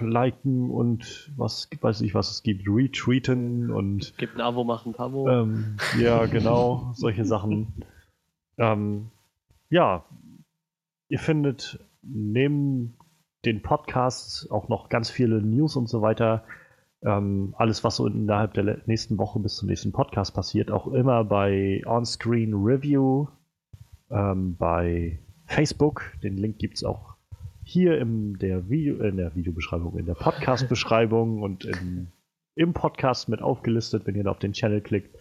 liken und was weiß ich, was es gibt, retweeten und. Gibt ein Abo, machen ein Abo. Ähm, ja, genau, solche Sachen. Ähm, ja, ihr findet neben den Podcasts auch noch ganz viele News und so weiter ähm, alles, was so innerhalb der nächsten Woche bis zum nächsten Podcast passiert, auch immer bei Onscreen Review, ähm, bei Facebook. Den Link gibt es auch hier in der, Video, in der Videobeschreibung, in der Podcast-Beschreibung und in, im Podcast mit aufgelistet, wenn ihr da auf den Channel klickt.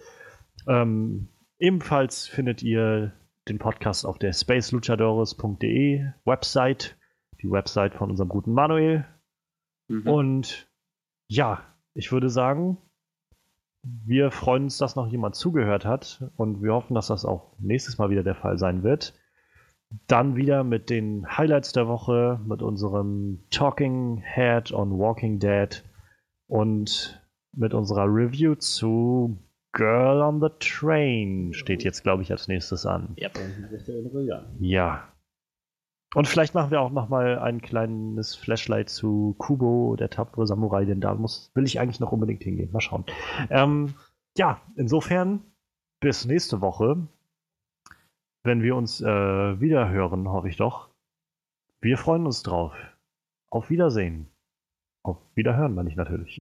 Ähm, ebenfalls findet ihr den Podcast auf der spaceluchadores.de Website, die Website von unserem guten Manuel. Mhm. Und ja, ich würde sagen, wir freuen uns, dass noch jemand zugehört hat und wir hoffen, dass das auch nächstes Mal wieder der Fall sein wird. Dann wieder mit den Highlights der Woche, mit unserem Talking Head on Walking Dead und mit unserer Review zu Girl on the Train steht jetzt, glaube ich, als nächstes an. Yep. Ja. Und vielleicht machen wir auch noch mal ein kleines Flashlight zu Kubo, der tapfere Samurai, denn da muss, will ich eigentlich noch unbedingt hingehen. Mal schauen. Ähm, ja, insofern bis nächste Woche, wenn wir uns äh, wieder hören, hoffe ich doch. Wir freuen uns drauf. Auf Wiedersehen. Auf Wiederhören, meine ich natürlich.